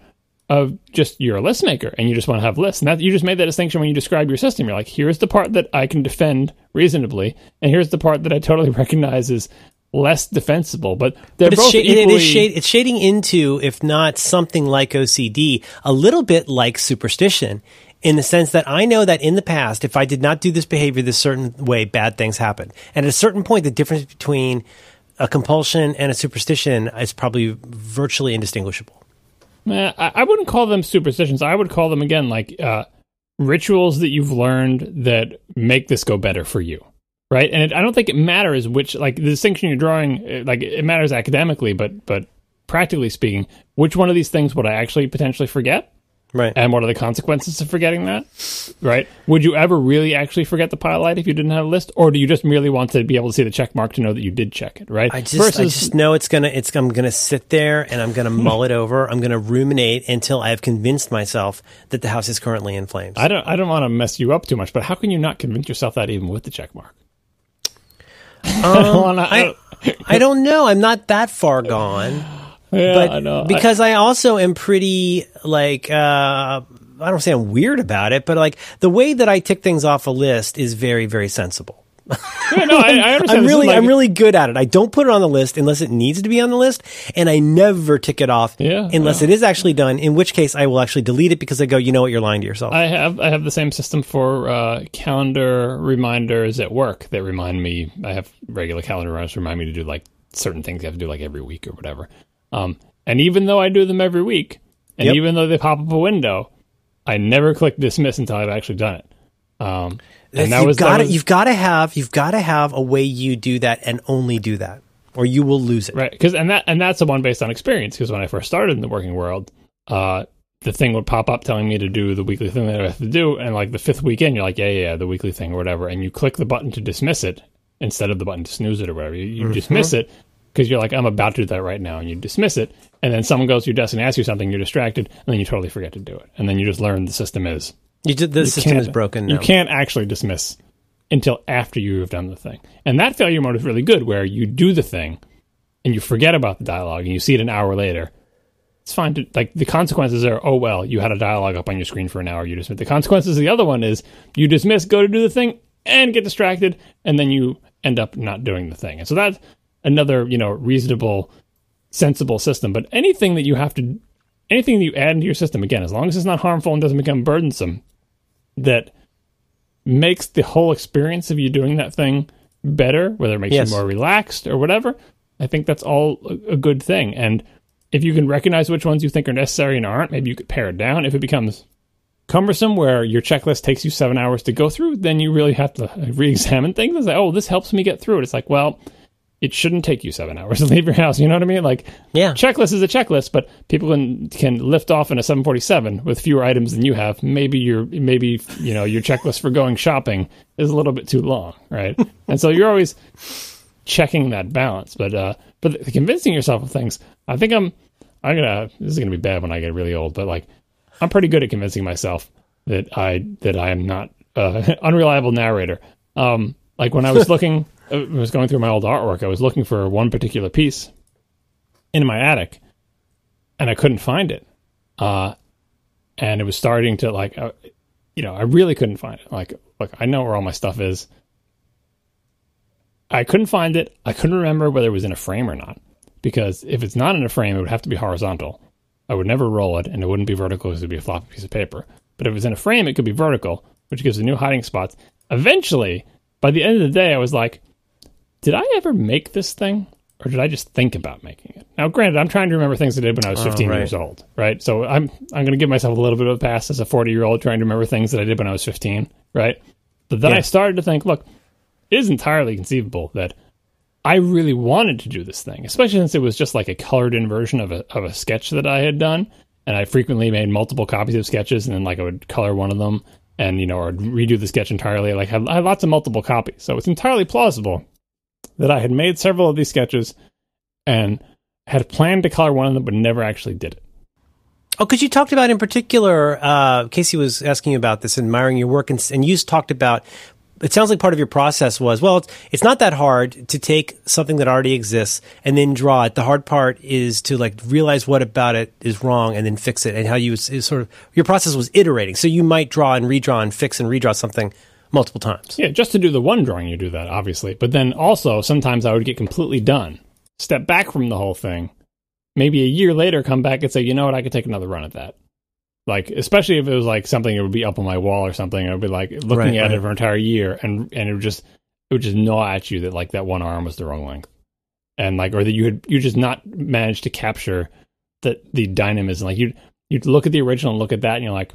of just you're a list maker and you just want to have lists. And that you just made that distinction when you describe your system. You're like, here's the part that I can defend reasonably, and here's the part that I totally recognize is less defensible. But they're But it's, both it equally. is shade, it's shading into, if not something like OCD, a little bit like superstition, in the sense that I know that in the past, if I did not do this behavior this certain way, bad things happen. And at a certain point, the difference between a compulsion and a superstition is probably virtually indistinguishable. Eh, I, I wouldn't call them superstitions. I would call them again like uh, rituals that you've learned that make this go better for you, right? And it, I don't think it matters which like the distinction you're drawing. eh, Like it matters academically, but but practically speaking, which one of these things would I actually potentially forget? Right. And what are the consequences of forgetting that? Right? Would you ever really actually forget the pilot light if you didn't have a list, or do you just merely want to be able to see the check mark to know that you did check it? Right? I just, I just know it's gonna, it's, I'm gonna sit there and I'm gonna mull it over. I'm gonna ruminate until I have convinced myself that the house is currently in flames. I don't. I don't want to mess you up too much, but how can you not convince yourself that even with the check mark? I don't wanna- I I, don't- know. I'm not that far gone. yeah, but I know. because I, also am pretty like uh, I don't say I'm weird about it, but like the way that I tick things off a list is very very sensible. Yeah, no, I, I understand. I'm really like- I'm really good at it. I don't put it on the list unless it needs to be on the list, and I never tick it off Yeah, unless it is actually done. In which case, I will actually delete it because I go, you know what, you're lying to yourself. I have I have the same system for uh, calendar reminders at work that remind me. I have regular calendar reminders remind me to do like certain things I have to do like every week or whatever. Um, and even though I do them every week, and Yep. even though they pop up a window, I never click dismiss until I've actually done it. Um, and that you've got to you've got to have you've got to have a way you do that and only do that, or you will lose it. right because and that and that's the one based on experience because when i first started in the working world uh the thing would pop up telling me to do the weekly thing that i have to do and like the fifth weekend, you're like yeah yeah, yeah the weekly thing or whatever and you click the button to dismiss it instead of the button to snooze it or whatever you, you dismiss it because you're like i'm about to do that right now and you dismiss it and then someone goes to your desk and asks you something you're distracted and then you totally forget to do it and then you just learn the system is You did, the system is broken. You can't actually dismiss until after you have done the thing. And that failure mode is really good where you do the thing and you forget about the dialogue and you see it an hour later it's fine to like the consequences are oh well you had a dialogue up on your screen for an hour you dismiss the consequences of the other one is you dismiss go to do the thing and get distracted and then you end up not doing the thing and so that's another you know reasonable sensible system but anything that you have to anything that you add into your system again as long as it's not harmful and doesn't become burdensome that makes the whole experience of you doing that thing better whether it makes Yes. you more relaxed or whatever i think that's all a, good thing and if you can recognize which ones you think are necessary and aren't, maybe you could pare it down. If it becomes cumbersome, where your checklist takes you seven hours to go through, then you really have to re-examine things and say, "Oh, this helps me get through it." It's like, well, it shouldn't take you seven hours to leave your house. You know what I mean? Like, Yeah. checklist is a checklist, but people can can lift off in a 747 with fewer items than you have. Maybe your maybe you know your checklist for going shopping is a little bit too long, right? and so you're always checking that balance. But uh, but the convincing yourself of things, I think I'm I'm gonna this is gonna be bad when I get really old, but like I'm pretty good at convincing myself that I that I am not uh, unreliable narrator. Um, like when I was looking, I was going through my old artwork, I was looking for one particular piece in my attic, and I couldn't find it. Uh, and it was starting to like, uh, you know, I really couldn't find it. Like, look, I know where all my stuff is. I couldn't find it. I couldn't remember whether it was in a frame or not. Because if it's not in a frame, it would have to be horizontal. I would never roll it, and it wouldn't be vertical because it would be a floppy piece of paper. But if it was in a frame, it could be vertical, which gives it new hiding spots. Eventually, by the end of the day, I was like, did I ever make this thing? Or did I just think about making it? Now, granted, I'm trying to remember things I did when I was 15 right. years old, right? So I'm I'm going to give myself a little bit of a pass as a 40 year old trying to remember things that I did when I was 15, right? But then Yeah. I started to think, look, it is entirely conceivable that I really wanted to do this thing, especially since it was just like a colored in version of a of a sketch that I had done, and I frequently made multiple copies of sketches, and then like I would color one of them, and you know, or redo the sketch entirely. Like I had, I had lots of multiple copies, so it's entirely plausible that I had made several of these sketches and had planned to color one of them, but never actually did it. Oh, because you talked about in particular, uh, Casey was asking about this, admiring your work, and, and you talked about. It sounds like part of your process was well. It's, it's not that hard to take something that already exists and then draw it. The hard part is to like realize what about it is wrong and then fix it. And how you sort of your process was iterating. So you might draw and redraw and fix and redraw something multiple times. Yeah, just to do the one drawing, you do that, obviously. But then also, sometimes I would get completely done, step back from the whole thing, maybe a year later come back and say, you know what, I could take another run at that. Like, especially if it was like something that would be up on my wall or something, I would be like looking Right, at right. it for an entire year and, and it would just, it would just gnaw at you that like that one arm was the wrong length. And like, or that you had, you just not managed to capture the, the dynamism. Like, you'd, you'd look at the original and look at that and you're like,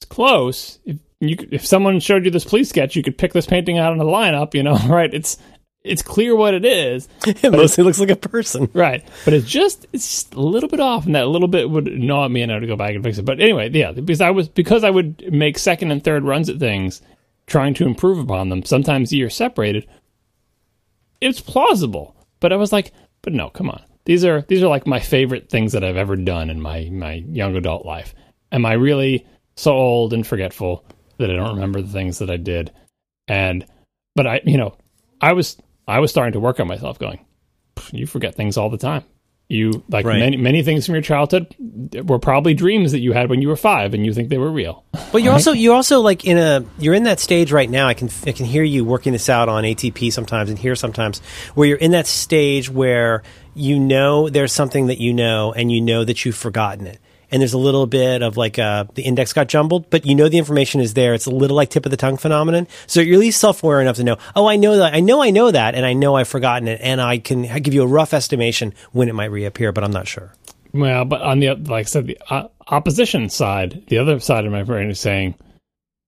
it's close. If you could, if someone showed you this police sketch, you could pick this painting out in the lineup. You know, right? It's it's clear what it is, It mostly looks like a person. right? But it's just it's just a little bit off, and that little bit would gnaw at me, and I would go back and fix it. But anyway, yeah, because I was because I would make second and third runs at things, trying to improve upon them. Sometimes years separated. It's plausible, but I was like, but no, come on. These are these are like my favorite things that I've ever done in my my young adult life. Am I really so old and forgetful that I don't remember the things that I did? And but I, you know, I was I was starting to work on myself, going, you forget things all the time. You like Right. many many things from your childhood were probably dreams that you had when you were five, and you think they were real. But you're also you're also like in a you're in that stage right now. I can I can hear you working this out on ATP sometimes and here sometimes where you're in that stage where you know there's something that you know and you know that you've forgotten it. And there's a little bit of like uh, the index got jumbled, but you know the information is there. It's a little like tip of the tongue phenomenon. So you're at least self aware enough to know, oh, I know that, I know I know that, and I know I've forgotten it, and I can give you a rough estimation when it might reappear, but I'm not sure. Well, but on the like I said, the uh, opposition side, the other side of my brain is saying,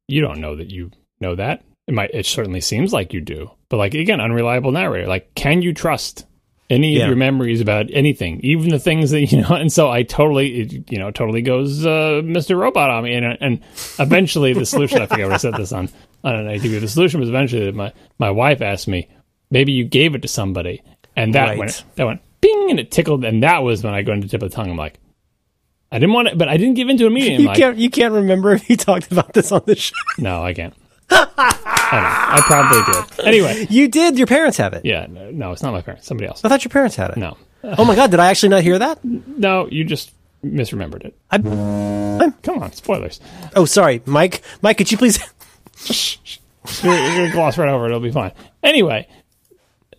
you don't know that you know that. It might. It certainly seems like you do, but like again, unreliable narrator. Like, can you trust any Yeah. of your memories about anything, even the things that you know? And so I totally, it, you know, totally goes uh, Mr. Robot on me, and and eventually the solution. I forget what I said this on on an ATP. The solution was eventually that my my wife asked me, maybe you gave it to somebody, and that Right. went that went bing, and it tickled, and that was when I go into tip of the tongue. I'm like. I didn't want it, but I didn't give into immediately. I'm You like, can't you can't remember if you talked about this on the show. no, I can't. I. I probably did. Anyway, You did. Your parents have it. yeah, no, no, it's not my parents. Somebody else. I thought your parents had it. No, Oh my god, did I actually not hear that? no, you just misremembered it. I'm. Come on, spoilers. oh, sorry, Mike. Mike, could you please? You're, you're gonna gloss right over it. It'll be fine. Anyway,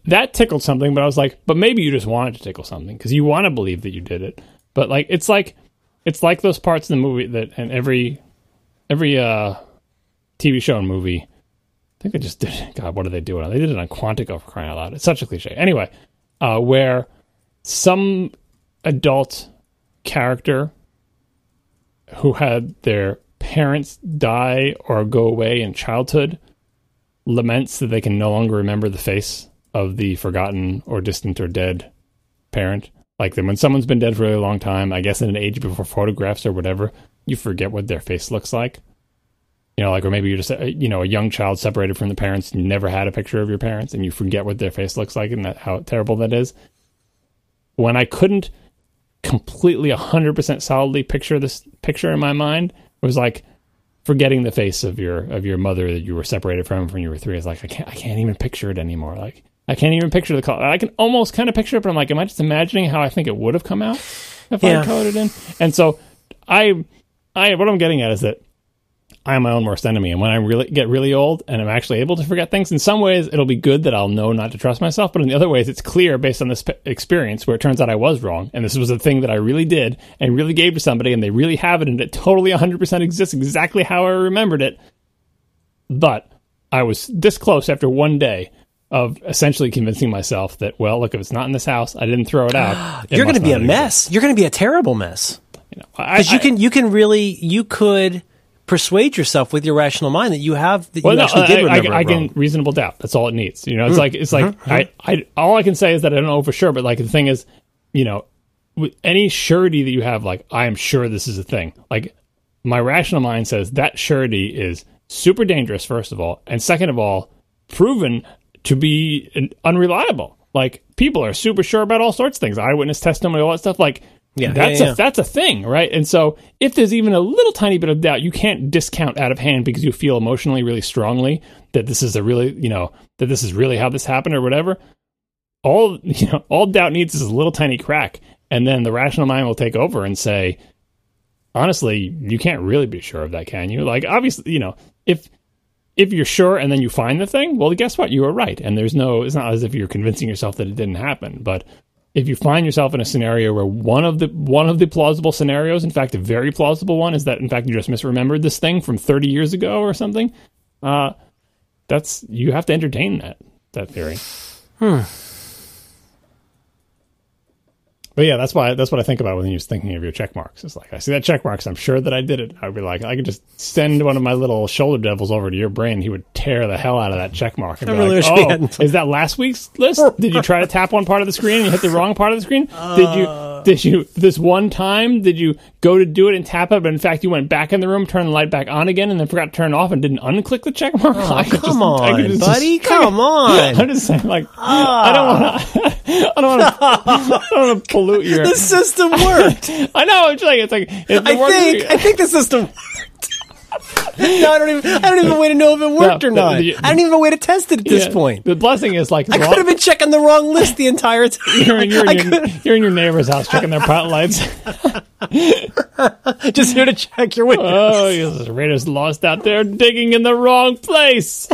that tickled something, but I was like, but maybe you just wanted to tickle something because you want to believe that you did it. But like, it's like, it's like those parts in the movie that, and every, every uh, TV show and movie. I think they just did. God, what are they doing? They did it on Quantico for crying out loud. It's such a cliche. Anyway, uh, where some adult character who had their parents die or go away in childhood laments that they can no longer remember the face of the forgotten or distant or dead parent. Like then when someone's been dead for a really long time, I guess in an age before photographs or whatever, you forget what their face looks like. You know, like or maybe you're just a, you know a young child separated from the parents, and you never had a picture of your parents, and you forget what their face looks like and that how terrible that is. When I couldn't completely 100% solidly picture this picture in my mind, it was like forgetting the face of your of your mother that you were separated from when you were three. It's like I can't I can't even picture it anymore. Like I can't even picture the color. I can almost kind of picture it, but I'm like, am I just imagining how I think it would have come out if I Yeah. colored it in? And so I I what I'm getting at is that I am my own worst enemy, and when I really get really old and I'm actually able to forget things, in some ways it'll be good that I'll know not to trust myself, but in the other ways it's clear based on this pe- experience where it turns out I was wrong, and this was a thing that I really did and really gave to somebody, and they really have it, and it totally 100% exists exactly how I remembered it. But I was this close after one day of essentially convincing myself that, well, look, if it's not in this house, I didn't throw it out. it You're going to be a exist. mess. You're going to be a terrible mess. You know, I, you can you can really you could persuade yourself with your rational mind that you have that Well, you no, actually I, did remember I it wrong. can reasonable doubt. That's all it needs. You know, it's hmm. like it's like uh-huh. I, I all I can say is that I don't know for sure. But like the thing is, you know, with any surety that you have, like I am sure this is a thing. Like my rational mind says that surety is super dangerous. First of all, and second of all, proven to be unreliable. Like people are super sure about all sorts of things, eyewitness testimony, all that stuff. Like Yeah, that's yeah, a that's a thing, right? And so if there's even a little tiny bit of doubt, you can't discount out of hand because you feel emotionally really strongly that this is a really, you know, that this is really how this happened or whatever. All you know, all doubt needs is a little tiny crack, and then the rational mind will take over and say, honestly, you can't really be sure of that, can you? Like obviously, you know, if if you're sure and then you find the thing, well, guess what? You were right, and there's no. It's not as if you're convincing yourself that it didn't happen, but if you find yourself in a scenario where one of the one of the plausible scenarios, in fact, a very plausible one, is that in fact you just misremembered this thing from 30 years ago or something, uh, that's you have to entertain that that theory. But yeah, that's why that's what I think about when you're thinking of your check marks. It's like I see that check marks, I'm sure that I did it. I'd be like, I could just send one of my little shoulder devils over to your brain. He would tear the hell out of that check mark. And I be really like, oh, is that last week's list? Did you try to tap one part of the screen and you hit the wrong part of the screen? did you did you this one time did you go to do it and tap it, but in fact you went back in the room, turned the light back on again, and then forgot to turn it off and didn't unclick the check mark? Oh, come just- on, just- buddy. Come on. I'm just saying, like, I don't want to, I don't want to, I don't want to pollute your. the system worked. I know. It's like it's like it's I think I think the system worked. No, I don't even I don't even way to know if it worked No, or not. the- the- I don't even have a way to test it at this point. The blessing is like I could have been checking the wrong list the entire time. You're, you're, in your, you're in your neighbor's house checking their pot lights. just here to check your window. Oh, the Raiders lost out there digging in the wrong place.